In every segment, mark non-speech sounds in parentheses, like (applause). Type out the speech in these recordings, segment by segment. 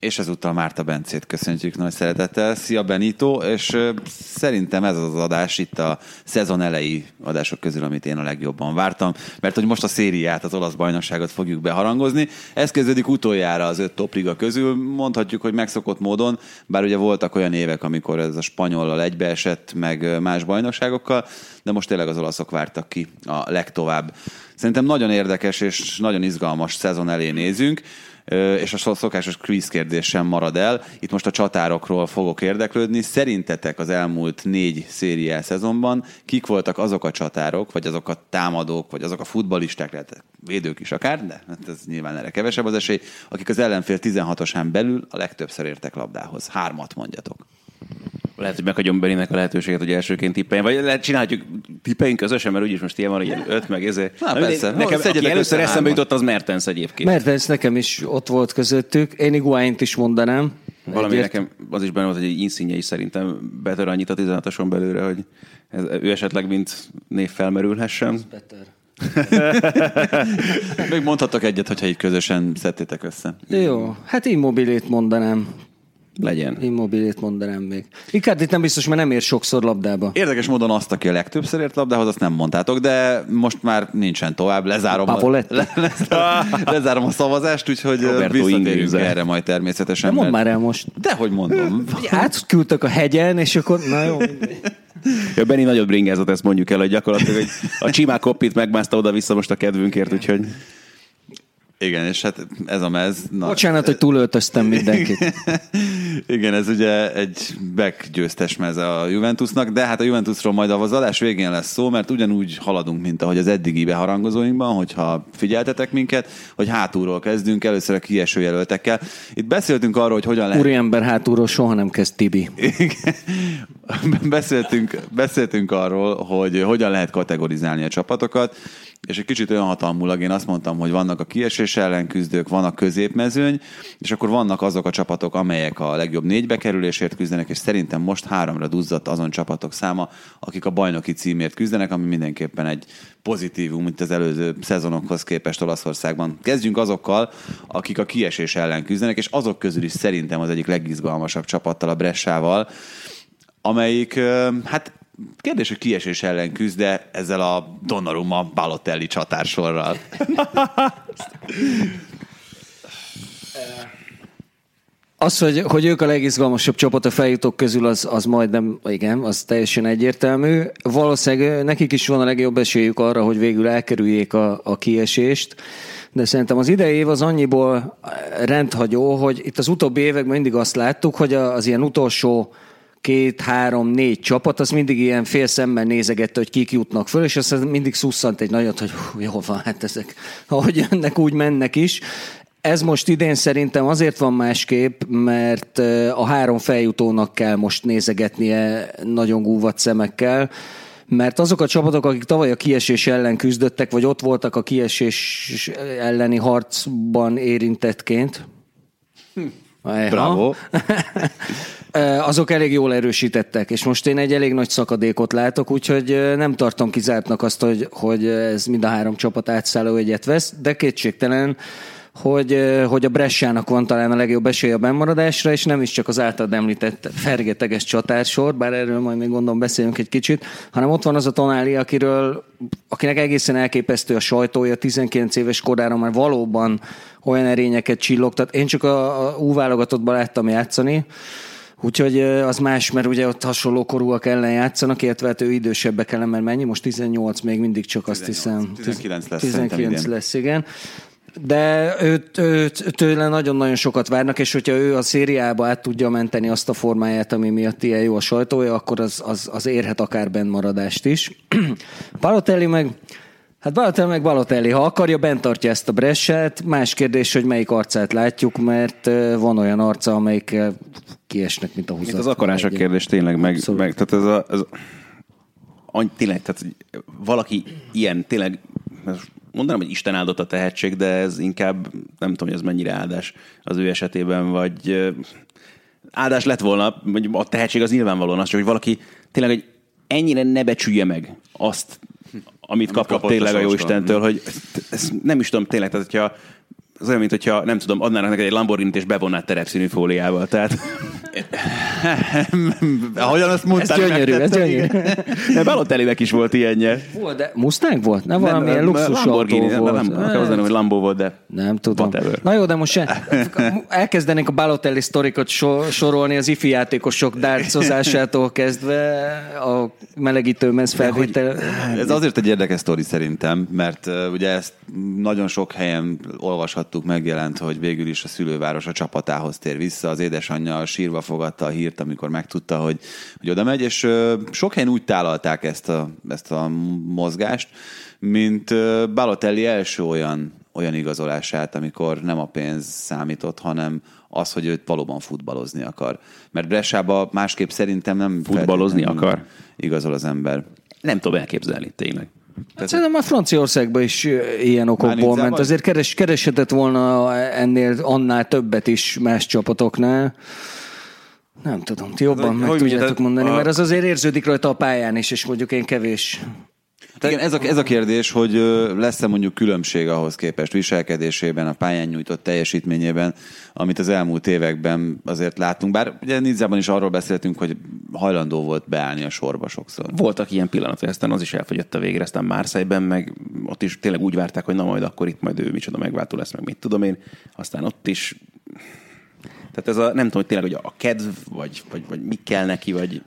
És ezúttal Márta Bencét köszöntjük nagy szeretettel. Szia Benito, és szerintem ez az adás itt a szezon elejé adások közül, amit én a legjobban vártam, mert hogy most a szériát, az olasz bajnokságot fogjuk beharangozni. Ez kezdődik utoljára az öt topliga közül, mondhatjuk, hogy megszokott módon, bár ugye voltak olyan évek, amikor ez a spanyollal egybeesett, meg más bajnokságokkal, de most tényleg az olaszok vártak ki a legtovább. Szerintem nagyon érdekes és nagyon izgalmas szezon elé nézünk és a szokásos quiz kérdés sem marad el. Itt most a csatárokról fogok érdeklődni. Szerintetek az elmúlt négy szériá szezonban kik voltak azok a csatárok, vagy azok a támadók, vagy azok a futbalisták, lehet védők is akár, de hát ez nyilván erre kevesebb az esély, akik az ellenfél 16-osán belül a legtöbbször értek labdához. Hármat mondjatok. Lehet, hogy meghagyom Beninek a lehetőséget, hogy elsőként tippeljen, vagy lehet csináljuk tippeljünk közösen, mert úgyis most ilyen van, ilyen öt meg ezért. Na, persze. Nekem, aki először eszembe jutott, az Mertens egyébként. Mertens nekem is ott volt közöttük. Én Iguaint is mondanám. Valami Egyért... nekem az is benne volt, hogy egy inszínje is szerintem betör annyit a 16-oson belőle, hogy ez, ő esetleg mint név felmerülhessen. Better. (laughs) Még mondhatok egyet, hogyha így közösen szedtétek össze. Jó, hát immobilét mondanám. Legyen. Immobilét mondanám még. itt nem biztos, mert nem ér sokszor labdába. Érdekes módon azt, aki a legtöbbször ért labdához, azt nem mondtátok, de most már nincsen tovább. Lezárom, a, le, lezárom, (laughs) lezárom a szavazást, úgyhogy Roberto visszatérünk erre majd természetesen. De mondd már el most. Dehogy mondom. Átküldtek a hegyen, és akkor na jó. (laughs) Ja, Benni nagyot bringázott, ezt mondjuk el, hogy gyakorlatilag hogy a csimák koppit megmászta oda-vissza most a kedvünkért, úgyhogy... Igen, és hát ez a mez... Na, Bocsánat, hogy túlöltöztem mindenkit. (laughs) Igen, ez ugye egy győztes mez a Juventusnak, de hát a Juventusról majd az adás végén lesz szó, mert ugyanúgy haladunk, mint ahogy az eddigi beharangozóinkban, hogyha figyeltetek minket, hogy hátulról kezdünk, először a kieső jelöltekkel. Itt beszéltünk arról, hogy hogyan lehet... Úriember hátulról soha nem kezd Tibi. Igen. (laughs) beszéltünk, beszéltünk arról, hogy hogyan lehet kategorizálni a csapatokat, és egy kicsit olyan hatalmulag én azt mondtam, hogy vannak a kiesés ellen küzdők, van a középmezőny, és akkor vannak azok a csapatok, amelyek a legjobb négybe kerülésért küzdenek, és szerintem most háromra duzzadt azon csapatok száma, akik a bajnoki címért küzdenek, ami mindenképpen egy pozitívum, mint az előző szezonokhoz képest Olaszországban. Kezdjünk azokkal, akik a kiesés ellen küzdenek, és azok közül is szerintem az egyik legizgalmasabb csapattal, a Bressával, amelyik hát kérdés, hogy kiesés ellen küzd, de ezzel a Donnarumma Balotelli csatársorral. (laughs) Az, hogy, hogy ők a legizgalmasabb csapat a feljutók közül, az, az majdnem, igen, az teljesen egyértelmű. Valószínűleg nekik is van a legjobb esélyük arra, hogy végül elkerüljék a, a kiesést, de szerintem az idei év az annyiból rendhagyó, hogy itt az utóbbi években mindig azt láttuk, hogy az ilyen utolsó két, három, négy csapat, az mindig ilyen fél szemmel nézegette, hogy kik jutnak föl, és aztán mindig szusszant egy nagyot, hogy hú, jó van, hát ezek, ahogy jönnek, úgy mennek is. Ez most idén szerintem azért van másképp, mert a három feljutónak kell most nézegetnie nagyon gúvat szemekkel, mert azok a csapatok, akik tavaly a kiesés ellen küzdöttek, vagy ott voltak a kiesés elleni harcban érintettként, hm. Bravo. (laughs) azok elég jól erősítettek, és most én egy elég nagy szakadékot látok, úgyhogy nem tartom kizártnak azt, hogy, hogy ez mind a három csapat átszálló egyet vesz, de kétségtelen, hogy, hogy a Bressának van talán a legjobb esély a bennmaradásra, és nem is csak az általad említett fergeteges csatársor, bár erről majd még gondolom beszéljünk egy kicsit, hanem ott van az a Tonáli, akiről, akinek egészen elképesztő a sajtója, 19 éves korára már valóban olyan erényeket csillogtat. Én csak a, a U válogatottban láttam játszani, Úgyhogy az más, mert ugye ott hasonló korúak ellen játszanak, illetve hát ő idősebbek ellen, mert mennyi? Most 18, még mindig csak azt 18, hiszem. 19 lesz. 19 lesz, igen. De őt, őt, tőle nagyon-nagyon sokat várnak, és hogyha ő a szériába át tudja menteni azt a formáját, ami miatt ilyen jó a sajtója, akkor az, az, az érhet akár maradást is. (clears throat) Palotelli meg, hát Balotelli meg Balotelli, ha akarja, bent tartja ezt a bressát. Más kérdés, hogy melyik arcát látjuk, mert van olyan arca, amelyik kiesnek, mint a húzat. Mint az akarás a kérdés tényleg, meg, meg tehát ez a, ez, tényleg, tehát valaki ilyen, tényleg mondanám, hogy Isten áldott a tehetség, de ez inkább nem tudom, hogy ez mennyire áldás az ő esetében, vagy áldás lett volna, vagy a tehetség az nyilvánvalóan az, csak hogy valaki tényleg hogy ennyire ne becsülje meg azt, amit kapott, kapott tényleg a a jó sorstól. Istentől, hogy ezt, ezt nem is tudom tényleg, tehát hogyha az olyan, mint hogyha, nem tudom, adnának neked egy Lamborghini-t és bevonnád terepszínű fóliával. Tehát (laughs) Ahogyan azt Ez mondtál, gyönyörű, ez gyönyörű. de Balotellinek is volt ilyenje. Volt, de Mustang volt? Nem, valamilyen luxus Lamborghini, autó volt. Nem, nem, nem, nem, hogy Lambo volt, de Nem tudom. Whatever. Na jó, de most se, (laughs) elkezdenénk a Balotelli sztorikat so, sorolni az ifi játékosok dárcozásától kezdve a melegítőmez felvétel. Ez azért egy érdekes sztori szerintem, mert ugye ezt nagyon sok helyen olvashattuk, megjelent, hogy végül is a szülőváros a csapatához tér vissza. Az édesanyja sírva fogadta a hírt, amikor megtudta, hogy, hogy oda megy, és sok helyen úgy tálalták ezt a, ezt a mozgást, mint Balotelli első olyan, olyan igazolását, amikor nem a pénz számított, hanem az, hogy őt valóban futballozni akar. Mert Bressába másképp szerintem nem Futballozni akar? Igazol az ember. nem tudom elképzelni tényleg. Hát szerintem már Franciaországban is ilyen okokból ment. Azért keres, kereshetett volna ennél annál többet is más csapatoknál. Nem tudom, ti jobban hogy meg tudjátok mondani, a- mert az azért érződik rajta a pályán is, és mondjuk én kevés. Igen, ez a, ez a kérdés, hogy lesz-e mondjuk különbség ahhoz képest viselkedésében, a pályán nyújtott teljesítményében, amit az elmúlt években azért láttunk. Bár ugye Nizzában is arról beszéltünk, hogy hajlandó volt beállni a sorba sokszor. Voltak ilyen pillanatok, aztán az is elfogyott a végre, aztán Márszájban, meg ott is tényleg úgy várták, hogy na majd akkor itt majd ő micsoda megváltó lesz, meg mit tudom én. Aztán ott is tehát ez a, nem tudom, hogy tényleg, hogy a kedv, vagy, vagy, vagy mi kell neki, vagy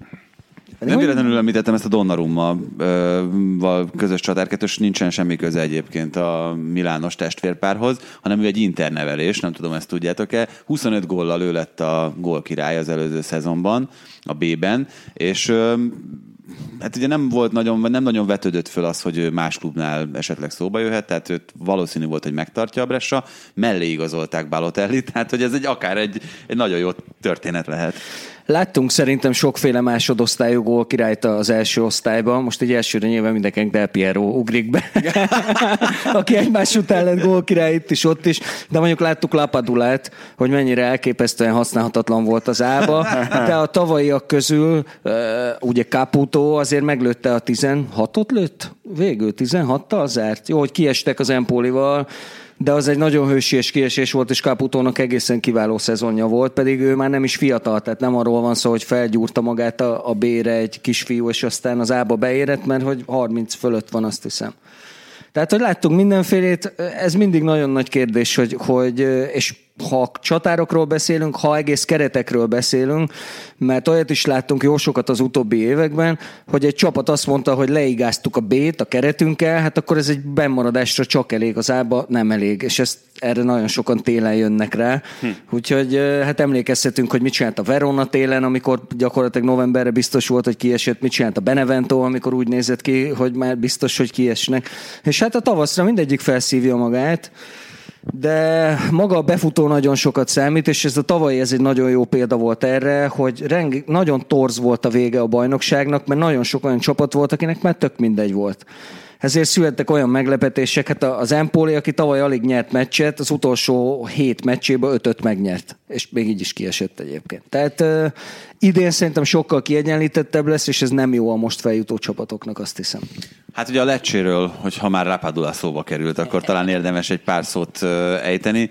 Nem véletlenül említettem ezt a Donnarummal ö, val közös csatárkettős, nincsen semmi köze egyébként a Milános testvérpárhoz, hanem ő egy internevelés, nem tudom, ezt tudjátok-e. 25 góllal ő lett a gólkirály az előző szezonban, a B-ben, és Hát ugye nem volt nagyon, nem nagyon vetődött föl az, hogy más klubnál esetleg szóba jöhet, tehát őt valószínű volt, hogy megtartja a Bressa, mellé igazolták Balotelli, (laughs) tehát hogy ez egy akár egy, egy nagyon jó történet lehet. Láttunk szerintem sokféle másodosztályú gólkirályt az első osztályban. Most egy elsőre nyilván mindenkinek Del Piero ugrik be, (laughs) aki egymás után lett gólkirály itt is, ott is. De mondjuk láttuk Lapadulát, hogy mennyire elképesztően használhatatlan volt az ába. De a tavalyiak közül ugye Caputo azért meglőtte a 16-ot lőtt? Végül 16-tal zárt. Jó, hogy kiestek az Empolival, de az egy nagyon hősies kiesés volt, és Caputónak egészen kiváló szezonja volt, pedig ő már nem is fiatal, tehát nem arról van szó, hogy felgyúrta magát a, a B-re egy kisfiú, és aztán az A-ba beérett, mert hogy 30 fölött van, azt hiszem. Tehát, hogy láttunk mindenfélét, ez mindig nagyon nagy kérdés, hogy, hogy és ha csatárokról beszélünk, ha egész keretekről beszélünk, mert olyat is láttunk jó sokat az utóbbi években, hogy egy csapat azt mondta, hogy leigáztuk a B-t a keretünkkel, hát akkor ez egy bemaradásra csak elég, az ába nem elég, és ezt erre nagyon sokan télen jönnek rá. Hm. Úgyhogy hát emlékezhetünk, hogy mit csinált a Verona télen, amikor gyakorlatilag novemberre biztos volt, hogy kiesett, mit csinált a Benevento, amikor úgy nézett ki, hogy már biztos, hogy kiesnek. És hát a tavaszra mindegyik felszívja magát, de maga a befutó nagyon sokat számít, és ez a tavalyi ez egy nagyon jó példa volt erre, hogy reng, nagyon torz volt a vége a bajnokságnak, mert nagyon sok olyan csapat volt, akinek már tök mindegy volt. Ezért születtek olyan meglepetések, hát az Empoli, aki tavaly alig nyert meccset, az utolsó hét meccséből ötöt megnyert, és még így is kiesett egyébként. Tehát uh, idén szerintem sokkal kiegyenlítettebb lesz, és ez nem jó a most feljutó csapatoknak, azt hiszem. Hát ugye a Lecséről, hogy ha már Rapadula szóba került, akkor talán érdemes egy pár szót ejteni.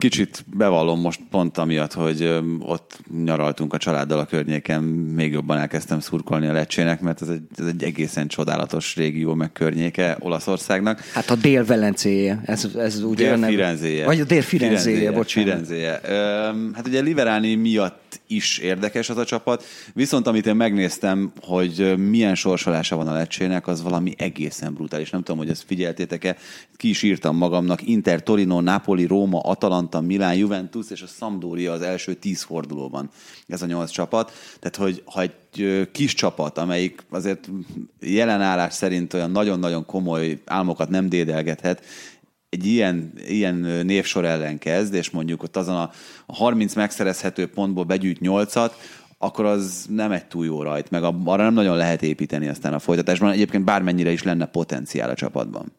Kicsit bevallom most pont amiatt, hogy ott nyaraltunk a családdal a környéken, még jobban elkezdtem szurkolni a Lecsének, mert ez egy, ez egy egészen csodálatos régió, meg környéke Olaszországnak. Hát a dél-velencéje, ez, ez ugye a Dél neve. Firenzéje. Vagy a dél-firenzéje, bocsánat. Firenzéje. Hát ugye Liverani miatt is érdekes az a csapat, viszont amit én megnéztem, hogy milyen sorsolása van a lecsének, az valami egészen brutális. Nem tudom, hogy ezt figyeltétek-e, ki is írtam magamnak. Inter, Torino, Napoli, Róma, Atalanta, Milán, Juventus és a Sampdoria az első tíz fordulóban. Ez a nyolc csapat. Tehát, hogy ha egy kis csapat, amelyik azért jelen állás szerint olyan nagyon-nagyon komoly álmokat nem dédelgethet, egy ilyen, ilyen névsor ellen kezd, és mondjuk ott azon a 30 megszerezhető pontból begyűjt 8-at, akkor az nem egy túl jó rajt, meg a- arra nem nagyon lehet építeni aztán a folytatásban. Egyébként bármennyire is lenne potenciál a csapatban.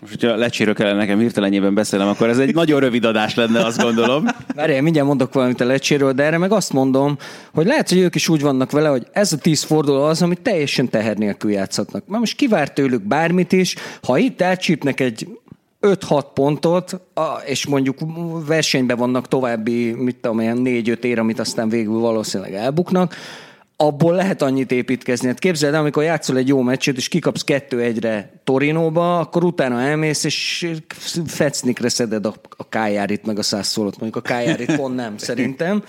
Most, hogyha lecséről kellene nekem hirtelenjében beszélnem, akkor ez egy nagyon rövid adás lenne, azt gondolom. Várjál, mindjárt mondok valamit a lecséről, de erre meg azt mondom, hogy lehet, hogy ők is úgy vannak vele, hogy ez a tíz forduló az, amit teljesen teher nélkül játszhatnak. Mert most kivárt tőlük bármit is, ha itt elcsípnek egy 5-6 pontot, és mondjuk versenyben vannak további, mit tudom, ilyen 4-5 ér, amit aztán végül valószínűleg elbuknak, abból lehet annyit építkezni. Hát képzeld el, amikor játszol egy jó meccset, és kikapsz kettő-egyre Torinóba, akkor utána elmész, és fecnikre szeded a, a kájárit, meg a százszólót. Mondjuk a kájárit pont nem, szerintem.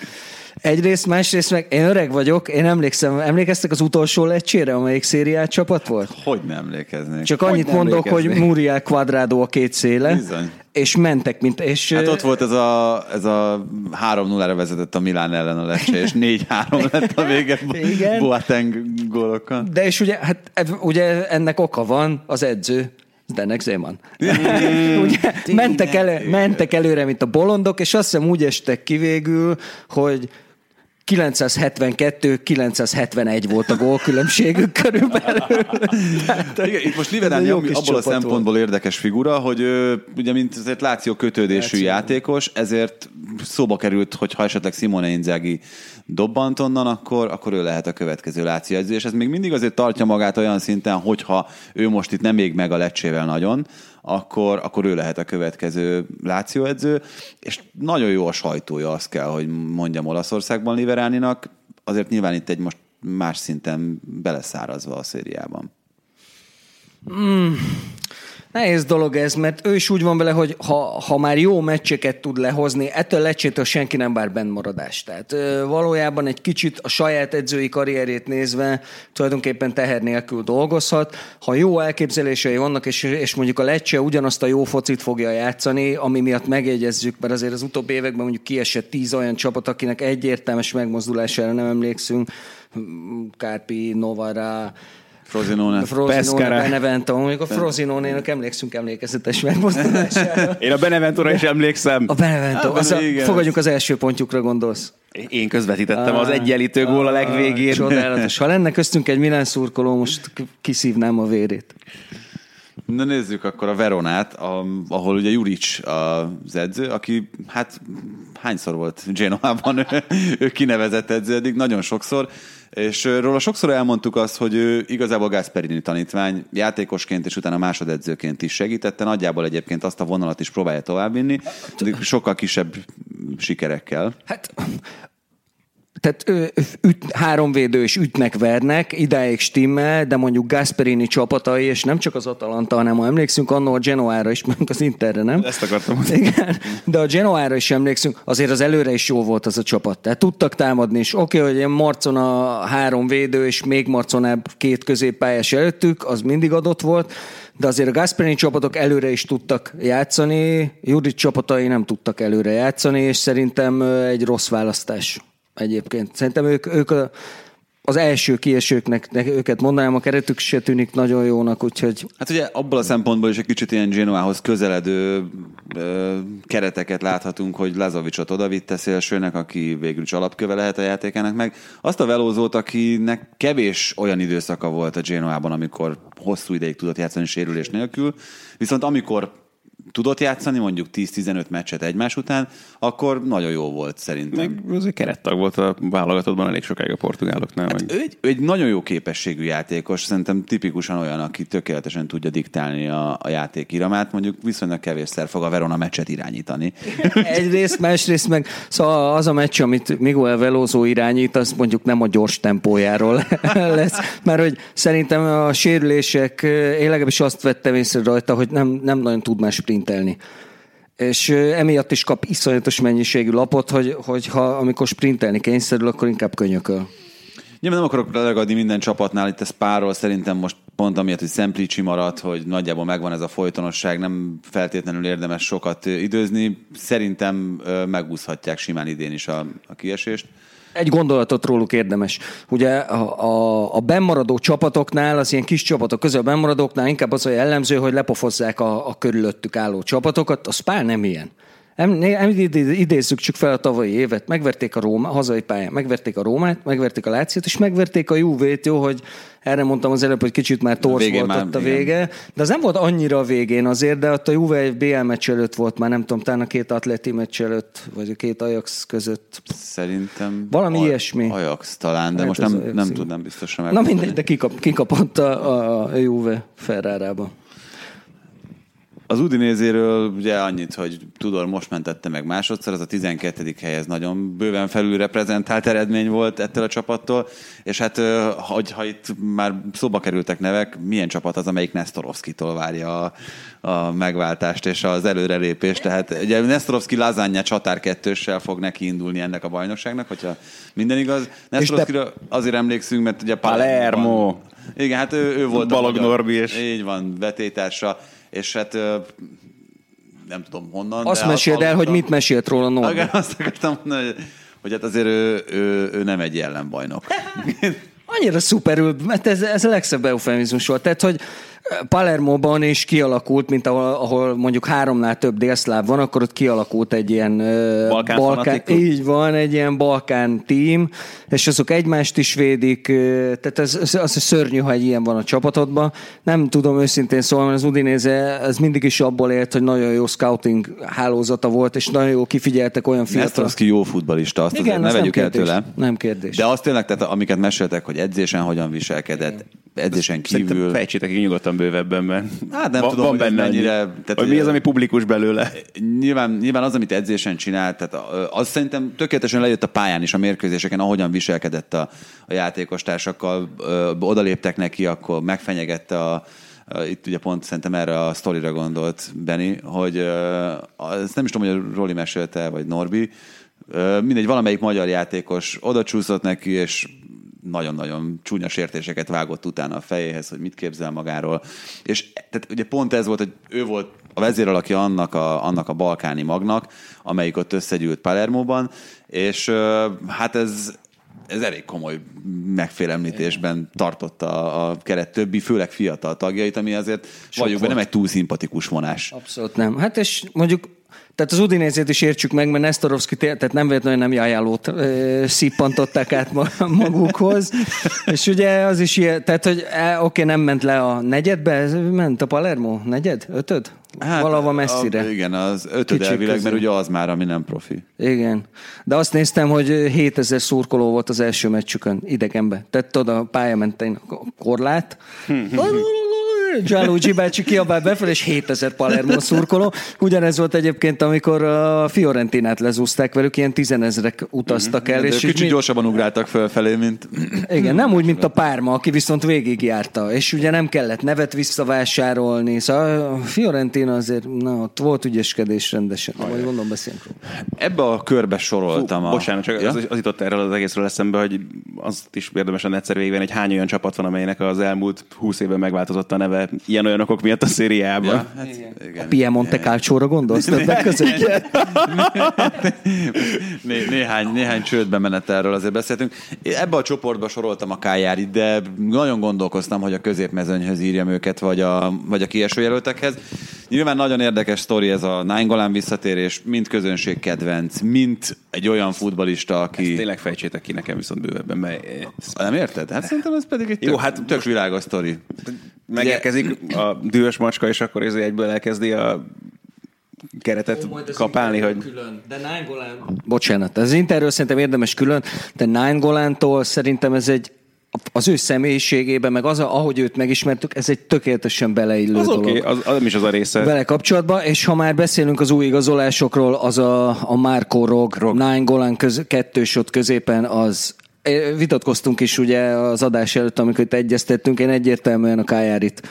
Egyrészt, másrészt meg én öreg vagyok, én emlékszem, emlékeztek az utolsó lecsére, amelyik szériát csapat volt? Hogy nem emlékeznék? Csak annyit hogy mondok, hogy Muriel Quadrado a két széle. Bizony. És mentek, mint... És, hát ott volt ez a, ez a 3-0-ra vezetett a Milán ellen a lecse, és 4-3 lett a vége (laughs) Igen. Boateng gólokkal. De és ugye, hát ugye ennek oka van, az edző, Denek Zéman. (laughs) ugye, mentek, elő, mentek előre, mint a bolondok, és azt hiszem úgy estek ki végül, hogy 972-971 volt a gólkülönbségük körülbelül. Tehát, (laughs) Igen, itt most Liverani abból a szempontból volt. érdekes figura, hogy ugye mint azért Láció kötődésű Láció. játékos, ezért szóba került, hogy ha esetleg Simone Inzaghi dobbant onnan, akkor, akkor ő lehet a következő Láció edző, és ez még mindig azért tartja magát olyan szinten, hogyha ő most itt nem még meg a lecsével nagyon, akkor, akkor ő lehet a következő lációedző, és nagyon jó a sajtója, azt kell, hogy mondjam Olaszországban Liveráninak, azért nyilván itt egy most más szinten beleszárazva a szériában. Mm, Nehéz dolog ez, mert ő is úgy van vele, hogy ha, ha már jó meccseket tud lehozni, ettől lecsétől senki nem bár bennmaradást. Tehát ö, valójában egy kicsit a saját edzői karrierét nézve tulajdonképpen teher nélkül dolgozhat. Ha jó elképzelései vannak, és, és mondjuk a lecse ugyanazt a jó focit fogja játszani, ami miatt megjegyezzük, mert azért az utóbbi években mondjuk kiesett tíz olyan csapat, akinek egyértelmes megmozdulására nem emlékszünk, Kárpi, Novara, Frozinone. Frozinone, Benevento. Mondjuk a Frozinone-nak emlékszünk emlékezetes megmozdulására. Én a Beneventóra is emlékszem. A Benevento. Az a, fogadjunk az első pontjukra gondolsz. Én közvetítettem ah, az egyenlítő gól a legvégén. Csodálatos. Ha lenne köztünk egy Milán szurkoló, most kiszívnám a vérét. Na nézzük akkor a Veronát, a, ahol ugye Juric az edző, aki hát hányszor volt Genoában, ő, (laughs) ő kinevezett edző eddig, nagyon sokszor, és róla sokszor elmondtuk azt, hogy ő igazából Gasperini tanítvány, játékosként és utána másodedzőként is segítette, nagyjából egyébként azt a vonalat is próbálja továbbvinni, sokkal kisebb sikerekkel. Hát tehát ő, üt, három védő és ütnek, vernek, idáig stimmel, de mondjuk Gasperini csapatai, és nem csak az Atalanta, hanem ha emlékszünk annól a Genoára is, mondjuk az Interre, nem? Ezt akartam mondani. Igen, de a Genoára is emlékszünk, azért az előre is jó volt az a csapat. Tehát tudtak támadni, és oké, okay, hogy ilyen Marcon a három védő, és még Marconább két középpályás előttük, az mindig adott volt, de azért a Gasperini csapatok előre is tudtak játszani, Judit csapatai nem tudtak előre játszani, és szerintem egy rossz választás egyébként. Szerintem ők, ők a, az első kiesőknek őket mondanám, a keretük se tűnik nagyon jónak, úgyhogy... Hát ugye abból a szempontból is egy kicsit ilyen Genoához közeledő ö, kereteket láthatunk, hogy Lazovicsot odavitte szélsőnek, aki végül is alapköve lehet a játékának, meg azt a velózót, akinek kevés olyan időszaka volt a Genoában, amikor hosszú ideig tudott játszani sérülés nélkül, viszont amikor tudott játszani mondjuk 10-15 meccset egymás után, akkor nagyon jó volt szerintem. Meg egy kerettag volt a válogatottban elég sokáig a portugáloknál. Hát meg. ő, egy, ő egy nagyon jó képességű játékos, szerintem tipikusan olyan, aki tökéletesen tudja diktálni a, a játék iramát, mondjuk viszonylag kevésszer fog a Verona meccset irányítani. (laughs) Egyrészt, másrészt meg szóval az a meccs, amit Miguel Veloso irányít, az mondjuk nem a gyors tempójáról (laughs) lesz, mert hogy szerintem a sérülések, én legalábbis azt vettem észre rajta, hogy nem, nem nagyon tud más sprintelni. És emiatt is kap iszonyatos mennyiségű lapot, hogy, hogy ha amikor sprintelni kényszerül, akkor inkább könyököl. Nyilván nem akarok legadni minden csapatnál, itt ez párról szerintem most pont amiatt, hogy Szemplícsi maradt, hogy nagyjából megvan ez a folytonosság, nem feltétlenül érdemes sokat időzni. Szerintem megúszhatják simán idén is a, a kiesést. Egy gondolatot róluk érdemes. Ugye a, a, a bennmaradó csapatoknál, az ilyen kis csapatok közül a bennmaradóknál inkább az a jellemző, hogy lepofozzák a, a körülöttük álló csapatokat. A Spál nem ilyen. Idézzük csak fel a tavalyi évet. Megverték a Róma, hazai pályán, megverték a Rómát, megverték a Lációt, és megverték a Juve-t, jó, hogy erre mondtam az előbb, hogy kicsit már torz volt már, ott a igen. vége, de az nem volt annyira a végén azért, de ott a Juve egy BL meccs előtt volt már, nem tudom, talán a két atleti meccs előtt, vagy a két Ajax között. Szerintem... Valami Aj- ilyesmi. Ajax talán, de Hát most nem, Ajax, nem igen. tudnám biztosan Na megmondani. mindegy, de kikap, kikapott a, a, a Juve Ferrárába. Az Udinézéről ugye annyit, hogy Tudor most mentette meg másodszor, az a 12. hely, ez nagyon bőven felül reprezentált eredmény volt ettől a csapattól, és hát hogy, ha itt már szóba kerültek nevek, milyen csapat az, amelyik Nestorovskitól várja a, a megváltást és az előrelépést, tehát ugye Nestorovski Lazánja csatár kettőssel fog neki indulni ennek a bajnokságnak, hogyha minden igaz. Nestorovskira azért emlékszünk, mert ugye Palermo. Igen, hát ő, ő volt Balog magyar- Norbi és- Így van, vetétársa, és hát nem tudom honnan. Azt meséld el, hogy mit mesélt róla Norbi. (laughs) Azt akartam mondani, hogy, hogy hát azért ő, ő, ő nem egy ellenbajnok. (laughs) Annyira szuperül, mert ez, ez a legszebb eufemizmus volt. Tehát, hogy Palermo-ban is kialakult, mint ahol, ahol mondjuk háromnál több délszláv van, akkor ott kialakult egy ilyen Balkán balkán így van, egy ilyen balkán tím, és azok egymást is védik, tehát ez, ez, az szörnyű, ha egy ilyen van a csapatodban. Nem tudom őszintén szólni, mert az Udinéze ez mindig is abból élt, hogy nagyon jó scouting hálózata volt, és nagyon jó kifigyeltek olyan fiatal. Nestorovski jó futbalista, azt Igen, azért ne az nem vegyük el tőle. Nem kérdés. De azt tényleg, tehát amiket meséltek, hogy edzésen hogyan viselkedett, edzésen kívül. fejtsétek ki nyugodtan bővebben, mert Hát nem van, tudom, van hogy benne mennyire- mennyire, tehát, hogy mi az, ami publikus belőle. Nyilván, nyilván az, amit edzésen csinált, tehát az szerintem tökéletesen lejött a pályán is a mérkőzéseken, ahogyan viselkedett a, a játékostársakkal, ö, odaléptek neki, akkor megfenyegette a, itt ugye pont szerintem erre a sztorira gondolt Benny, hogy ezt nem is tudom, hogy a Roli mesélte, vagy Norbi, mindegy, valamelyik magyar játékos oda csúszott neki, és nagyon-nagyon csúnya sértéseket vágott utána a fejéhez, hogy mit képzel magáról. És tehát ugye pont ez volt, hogy ő volt a vezéralakja annak a, annak a balkáni magnak, amelyik ott összegyűlt Palermóban, és hát ez, ez elég komoly megfélemlítésben tartotta a keret többi, főleg fiatal tagjait, ami azért valljuk be nem egy túl szimpatikus vonás. Abszolút nem. Hát és mondjuk tehát az Udinézét is értsük meg, mert Nestorovski, tehát nem véletlenül nem ajánlót ö, szippantották át ma- (laughs) magukhoz. És ugye az is ilyen, tehát hogy e, oké, nem ment le a negyedbe, ment a Palermo? Negyed? Ötöd? Hát, Valahova messzire. A, igen, az ötöd Kicsit elvileg, mert közül. ugye az már, ami nem profi. Igen. De azt néztem, hogy 7000 szurkoló volt az első meccsükön, idegenbe. Tett oda a pályamentén a korlát. (laughs) Gianluigi bácsi kiabált befelé, és 7000 Palermo szurkoló. Ugyanez volt egyébként, amikor a Fiorentinát lezúzták velük, ilyen tizenezrek utaztak el. De És kicsit mi- gyorsabban ugráltak fölfelé, mint... igen, nem úgy, mint a Párma, aki viszont végigjárta, és ugye nem kellett nevet visszavásárolni, szóval a Fiorentina azért, na, ott volt ügyeskedés rendesen, majd gondolom beszélünk. Ebbe a körbe soroltam a... Bocsánat, csak Ja? az, az jutott erről az egészről eszembe, hogy azt is érdemes lenne egyszer végigvenni, hogy hány olyan csapat van, amelynek az elmúlt 20 évben megváltozott a neve ilyen-olyan okok miatt a szériában. Ja, hát, igen. Piemonte Calcio-ra gondolsz többek között? (laughs) Né- néhány, néhány csődbe menetelről azért beszéltünk. Ebbe a csoportba soroltam a Kájárit, de nagyon gondolkoztam, hogy a középmezőnyhöz írjam őket, vagy a, vagy a kieső jelöltekhez. Nyilván nagyon érdekes sztori ez a Nainggolan visszatérés, mint közönség kedvenc, mint egy olyan futbalista, aki... Tényleg fejtsétek ki nekem viszont bővebben, mert Nem érted? Hát szerintem ez pedig egy Jó, tök, hát tök világos sztori. megérkezik a dühös macska, és akkor ez egyből elkezdi a keretet kapálni, hogy Külön. De Nine Golan... Bocsánat, az Interről szerintem érdemes külön, de Nine Golántól szerintem ez egy az ő személyiségében, meg az, ahogy őt megismertük, ez egy tökéletesen beleillő az dolog. okay, az, az nem is az a része. vele kapcsolatban, és ha már beszélünk az új igazolásokról, az a, a Marco Rog, Rog. Nine Golan köz, kettős ott középen, az vitatkoztunk is ugye az adás előtt, amikor itt egyeztettünk, én egyértelműen a Kájárit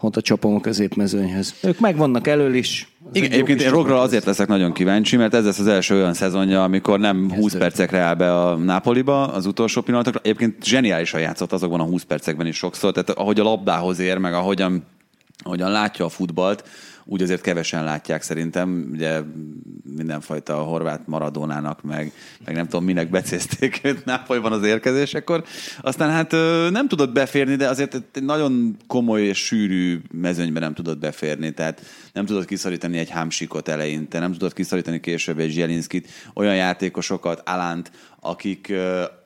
ott a csapom a középmezőnyhöz. Ők megvannak elől is. Igen, egyébként én Rogra azért leszek nagyon kíváncsi, mert ez lesz az első olyan szezonja, amikor nem 20 percekre áll be a Nápoliba az utolsó pillanatokra. Egyébként zseniálisan játszott azokban a 20 percekben is sokszor, tehát ahogy a labdához ér, meg ahogyan ahogyan látja a futballt, úgy azért kevesen látják szerintem, ugye mindenfajta horvát maradónának, meg, meg nem tudom minek becézték (laughs) őt Nápolyban az érkezésekor. Aztán hát nem tudott beférni, de azért egy nagyon komoly és sűrű mezőnyben nem tudott beférni, tehát nem tudott kiszorítani egy Hámsikot eleinte, nem tudott kiszorítani később egy Zsielinszkit, olyan játékosokat, Alánt, akik,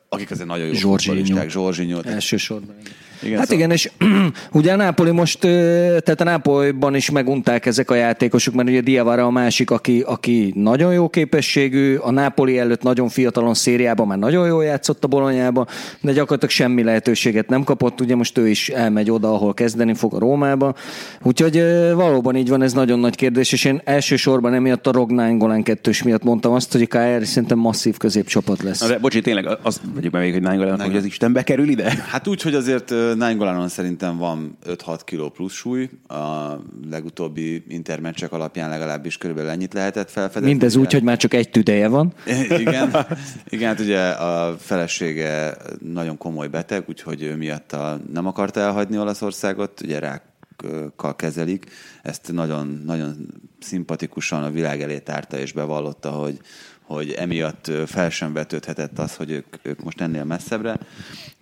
akik azért nagyon jó Zsorzsinyó. Zsorzsinyó. Elsősorban. Igen, hát szóval- igen, és (clears throat) ugye a Nápoli most, tehát a Nápolyban is megunták ezek a játékosok, mert ugye Diavara a másik, aki, aki nagyon jó képességű, a Nápoli előtt nagyon fiatalon szériában már nagyon jól játszott a Bolonyába, de gyakorlatilag semmi lehetőséget nem kapott, ugye most ő is elmegy oda, ahol kezdeni fog a Rómába, úgyhogy valóban így van, ez nagyon nagy kérdés, és én elsősorban emiatt a Rognán Golán kettős miatt mondtam azt, hogy a KR szerintem masszív középcsapat lesz. Na de, bocsi, tényleg, azt vegyük meg még, hogy Nángolának, hogy az Isten bekerül ide? Hát úgy, hogy azért Nine szerintem van 5-6 kiló plusz súly. A legutóbbi intermeccsek alapján legalábbis körülbelül ennyit lehetett felfedezni. Mindez úgy, hogy már csak egy tüdeje van. (laughs) Igen, (laughs) igen, hát ugye a felesége nagyon komoly beteg, úgyhogy ő miatt nem akarta elhagyni Olaszországot, ugye rákkal kezelik. Ezt nagyon, nagyon szimpatikusan a világ elé tárta és bevallotta, hogy, hogy emiatt fel sem vetődhetett az, hogy ők, ők most ennél messzebbre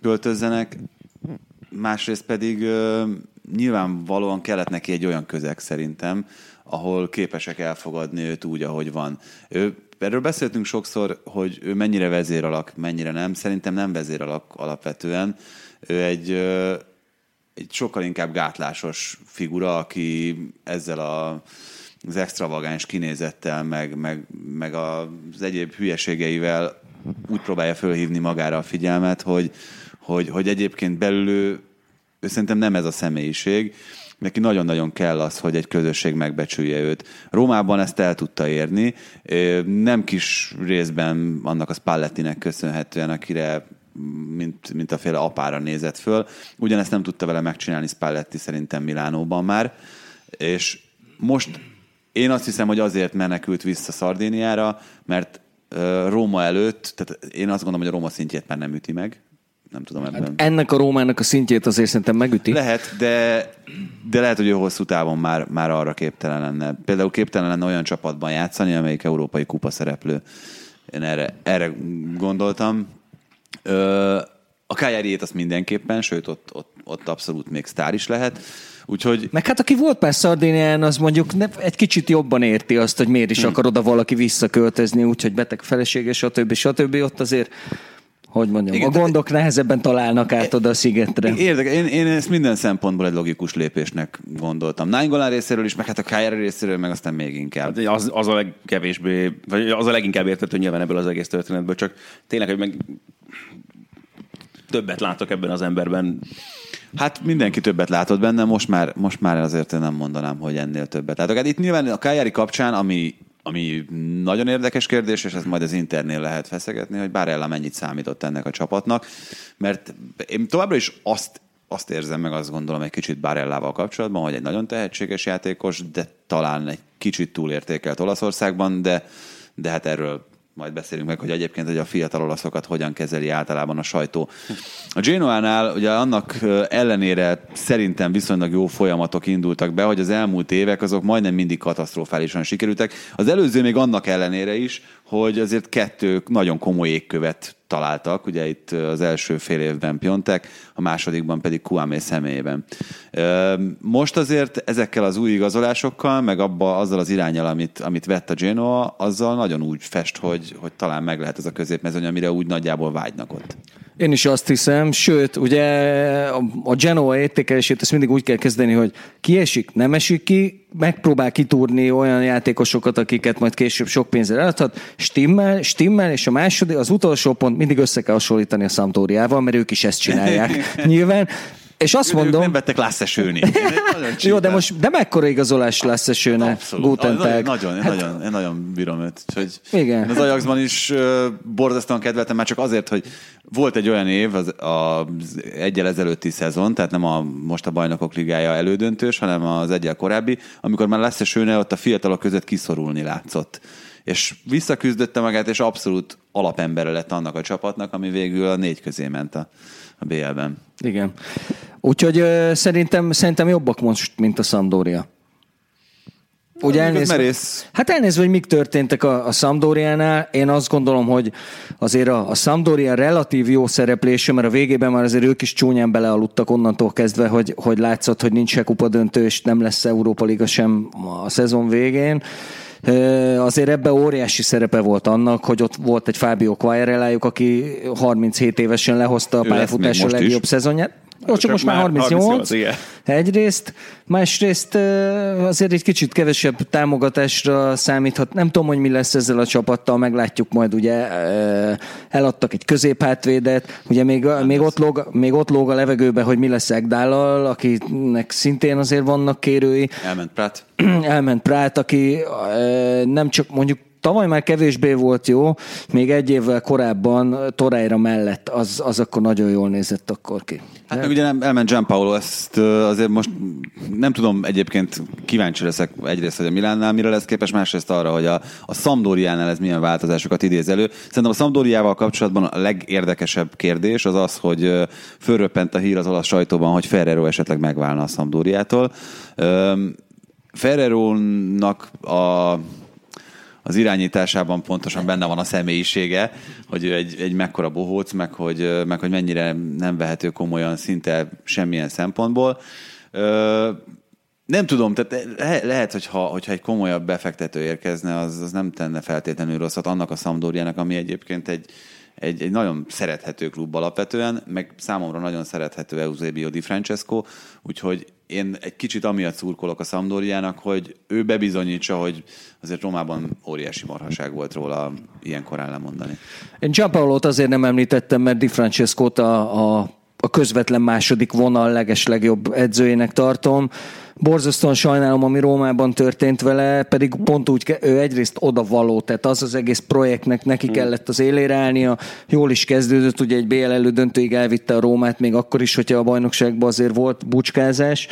költözzenek. Másrészt pedig nyilvánvalóan kellett neki egy olyan közeg szerintem, ahol képesek elfogadni őt úgy, ahogy van. Ő, erről beszéltünk sokszor, hogy ő mennyire vezéralak, mennyire nem. Szerintem nem vezéralak alapvetően. Ő egy, egy sokkal inkább gátlásos figura, aki ezzel a, az extravagáns kinézettel, meg, meg, meg az egyéb hülyeségeivel úgy próbálja fölhívni magára a figyelmet, hogy, hogy, hogy egyébként belül ő, ő szerintem nem ez a személyiség, neki nagyon-nagyon kell az, hogy egy közösség megbecsülje őt. Rómában ezt el tudta érni, nem kis részben annak a Spallettinek köszönhetően, akire mint, mint a féle apára nézett föl. Ugyanezt nem tudta vele megcsinálni Spalletti szerintem Milánóban már, és most én azt hiszem, hogy azért menekült vissza Szardéniára, mert Róma előtt, tehát én azt gondolom, hogy a Róma szintjét már nem üti meg, nem tudom ebben. Hát ennek a Rómának a szintjét azért szerintem megüti. Lehet, de, de lehet, hogy ő hosszú távon már, már arra képtelen lenne. Például képtelen lenne olyan csapatban játszani, amelyik európai kupa szereplő. Én erre, erre gondoltam. Ö, a Kájáriét azt mindenképpen, sőt, ott, ott, ott abszolút még sztár is lehet. Úgyhogy... Meg hát aki volt már Szardénián, az mondjuk ne, egy kicsit jobban érti azt, hogy miért is hmm. akar oda valaki visszaköltözni, úgyhogy beteg felesége, stb. stb. Ott azért hogy mondjam, Igen, a gondok de... nehezebben találnak át oda a szigetre. Érdekes, én, én ezt minden szempontból egy logikus lépésnek gondoltam. Nainggolan részéről is, meg hát a KR részéről, meg aztán még inkább. Hát az, az a legkevésbé, vagy az a leginkább értető nyilván ebből az egész történetből, csak tényleg, hogy meg többet látok ebben az emberben. Hát mindenki többet látott benne, most már, most már azért én nem mondanám, hogy ennél többet látok. Hát itt nyilván a Kájári kapcsán, ami ami nagyon érdekes kérdés, és ezt majd az Internél lehet feszegetni, hogy Bárella mennyit számított ennek a csapatnak, mert én továbbra is azt azt érzem meg, azt gondolom egy kicsit Barellával kapcsolatban, hogy egy nagyon tehetséges játékos, de talán egy kicsit túlértékelt Olaszországban, de, de hát erről majd beszélünk meg, hogy egyébként hogy a fiatal olaszokat hogyan kezeli általában a sajtó. A Genoánál ugye annak ellenére szerintem viszonylag jó folyamatok indultak be, hogy az elmúlt évek azok majdnem mindig katasztrofálisan sikerültek. Az előző még annak ellenére is, hogy azért kettő nagyon komoly égkövet találtak, ugye itt az első fél évben Piontek, a másodikban pedig Kuamé személyében. Most azért ezekkel az új igazolásokkal, meg abba azzal az irányal, amit, amit vett a Genoa, azzal nagyon úgy fest, hogy, hogy talán meg lehet ez a középmezőny, amire úgy nagyjából vágynak ott. Én is azt hiszem, sőt, ugye a Genoa értékelését ezt mindig úgy kell kezdeni, hogy kiesik, nem esik ki, megpróbál kitúrni olyan játékosokat, akiket majd később sok pénzre eladhat, stimmel, stimmel, és a második, az utolsó pont mindig össze kell hasonlítani a Szamtóriával, mert ők is ezt csinálják (laughs) nyilván. És azt mondom... Ők nem vettek Lasse (laughs) Jó, de most de mekkora igazolás lesz esőne Gutentag? Nagyon, hát, nagyon, én nagyon bírom őt. Hogy igen. Az Ajaxban is uh, borzasztóan kedveltem, már csak azért, hogy volt egy olyan év, az, az egyel ezelőtti szezon, tehát nem a most a bajnokok ligája elődöntős, hanem az egyel korábbi, amikor már lesz esőne, ott a fiatalok között kiszorulni látszott és visszaküzdötte magát, és abszolút alapembere lett annak a csapatnak, ami végül a négy közé ment a, a BL-ben. Igen. Úgyhogy ö, szerintem, szerintem jobbak most, mint a Sampdoria. Ugye elnézve, merész. hát elnézve, hogy mik történtek a, a Sampdoriánál, én azt gondolom, hogy azért a, a Sampdoria relatív jó szereplése, mert a végében már azért ők is csúnyán belealudtak onnantól kezdve, hogy, hogy látszott, hogy nincs se kupa döntő, és nem lesz Európa Liga sem a szezon végén. Azért ebbe óriási szerepe volt annak, hogy ott volt egy Fábio Quagliarelájuk, aki 37 évesen lehozta a pályafutása legjobb is. szezonját. Jó, csak, Csak most már már 38. 38, igen. Egyrészt, másrészt azért egy kicsit kevesebb támogatásra számíthat. Nem tudom, hogy mi lesz ezzel a csapattal, meglátjuk majd, ugye eladtak egy középhátvédet, ugye még, még, ott lóg, még ott lóg a levegőbe, hogy mi lesz Egdállal, akinek szintén azért vannak kérői. Elment Pratt. (clears throat) Elment Prát, aki nem csak mondjuk tavaly már kevésbé volt jó, még egy évvel korábban Torreira mellett, az, az akkor nagyon jól nézett akkor ki. Hát meg ugye nem, elment Gianpaolo, ezt azért most nem tudom, egyébként kíváncsi leszek egyrészt, hogy a Milánnál mire lesz képes, másrészt arra, hogy a, a Sampdoriánál ez milyen változásokat idéz elő. Szerintem a Sampdoriával kapcsolatban a legérdekesebb kérdés az az, hogy fölröppent a hír az olasz sajtóban, hogy Ferrero esetleg megválna a Sampdoriától. Ferrerónak a az irányításában pontosan benne van a személyisége, hogy ő egy, egy mekkora bohóc, meg hogy, meg hogy mennyire nem vehető komolyan szinte semmilyen szempontból. Ö, nem tudom, tehát le- lehet, hogyha, hogyha egy komolyabb befektető érkezne, az, az nem tenne feltétlenül rosszat annak a Sampdoriának, ami egyébként egy, egy, egy nagyon szerethető klub alapvetően, meg számomra nagyon szerethető Eusebio Di Francesco, úgyhogy én egy kicsit amiatt szurkolok a Sampdoriának, hogy ő bebizonyítsa, hogy azért Romában óriási marhaság volt róla ilyen korán lemondani. Én Gianpaolo-t azért nem említettem, mert Di Francesco-t a, a, a közvetlen második vonal leges legjobb edzőjének tartom. Borzasztóan sajnálom, ami Rómában történt vele, pedig pont úgy, ke- ő egyrészt oda való, tehát az az egész projektnek neki kellett az élére állnia, jól is kezdődött, ugye egy BL elődöntőig elvitte a Rómát, még akkor is, hogyha a bajnokságban azért volt bucskázás,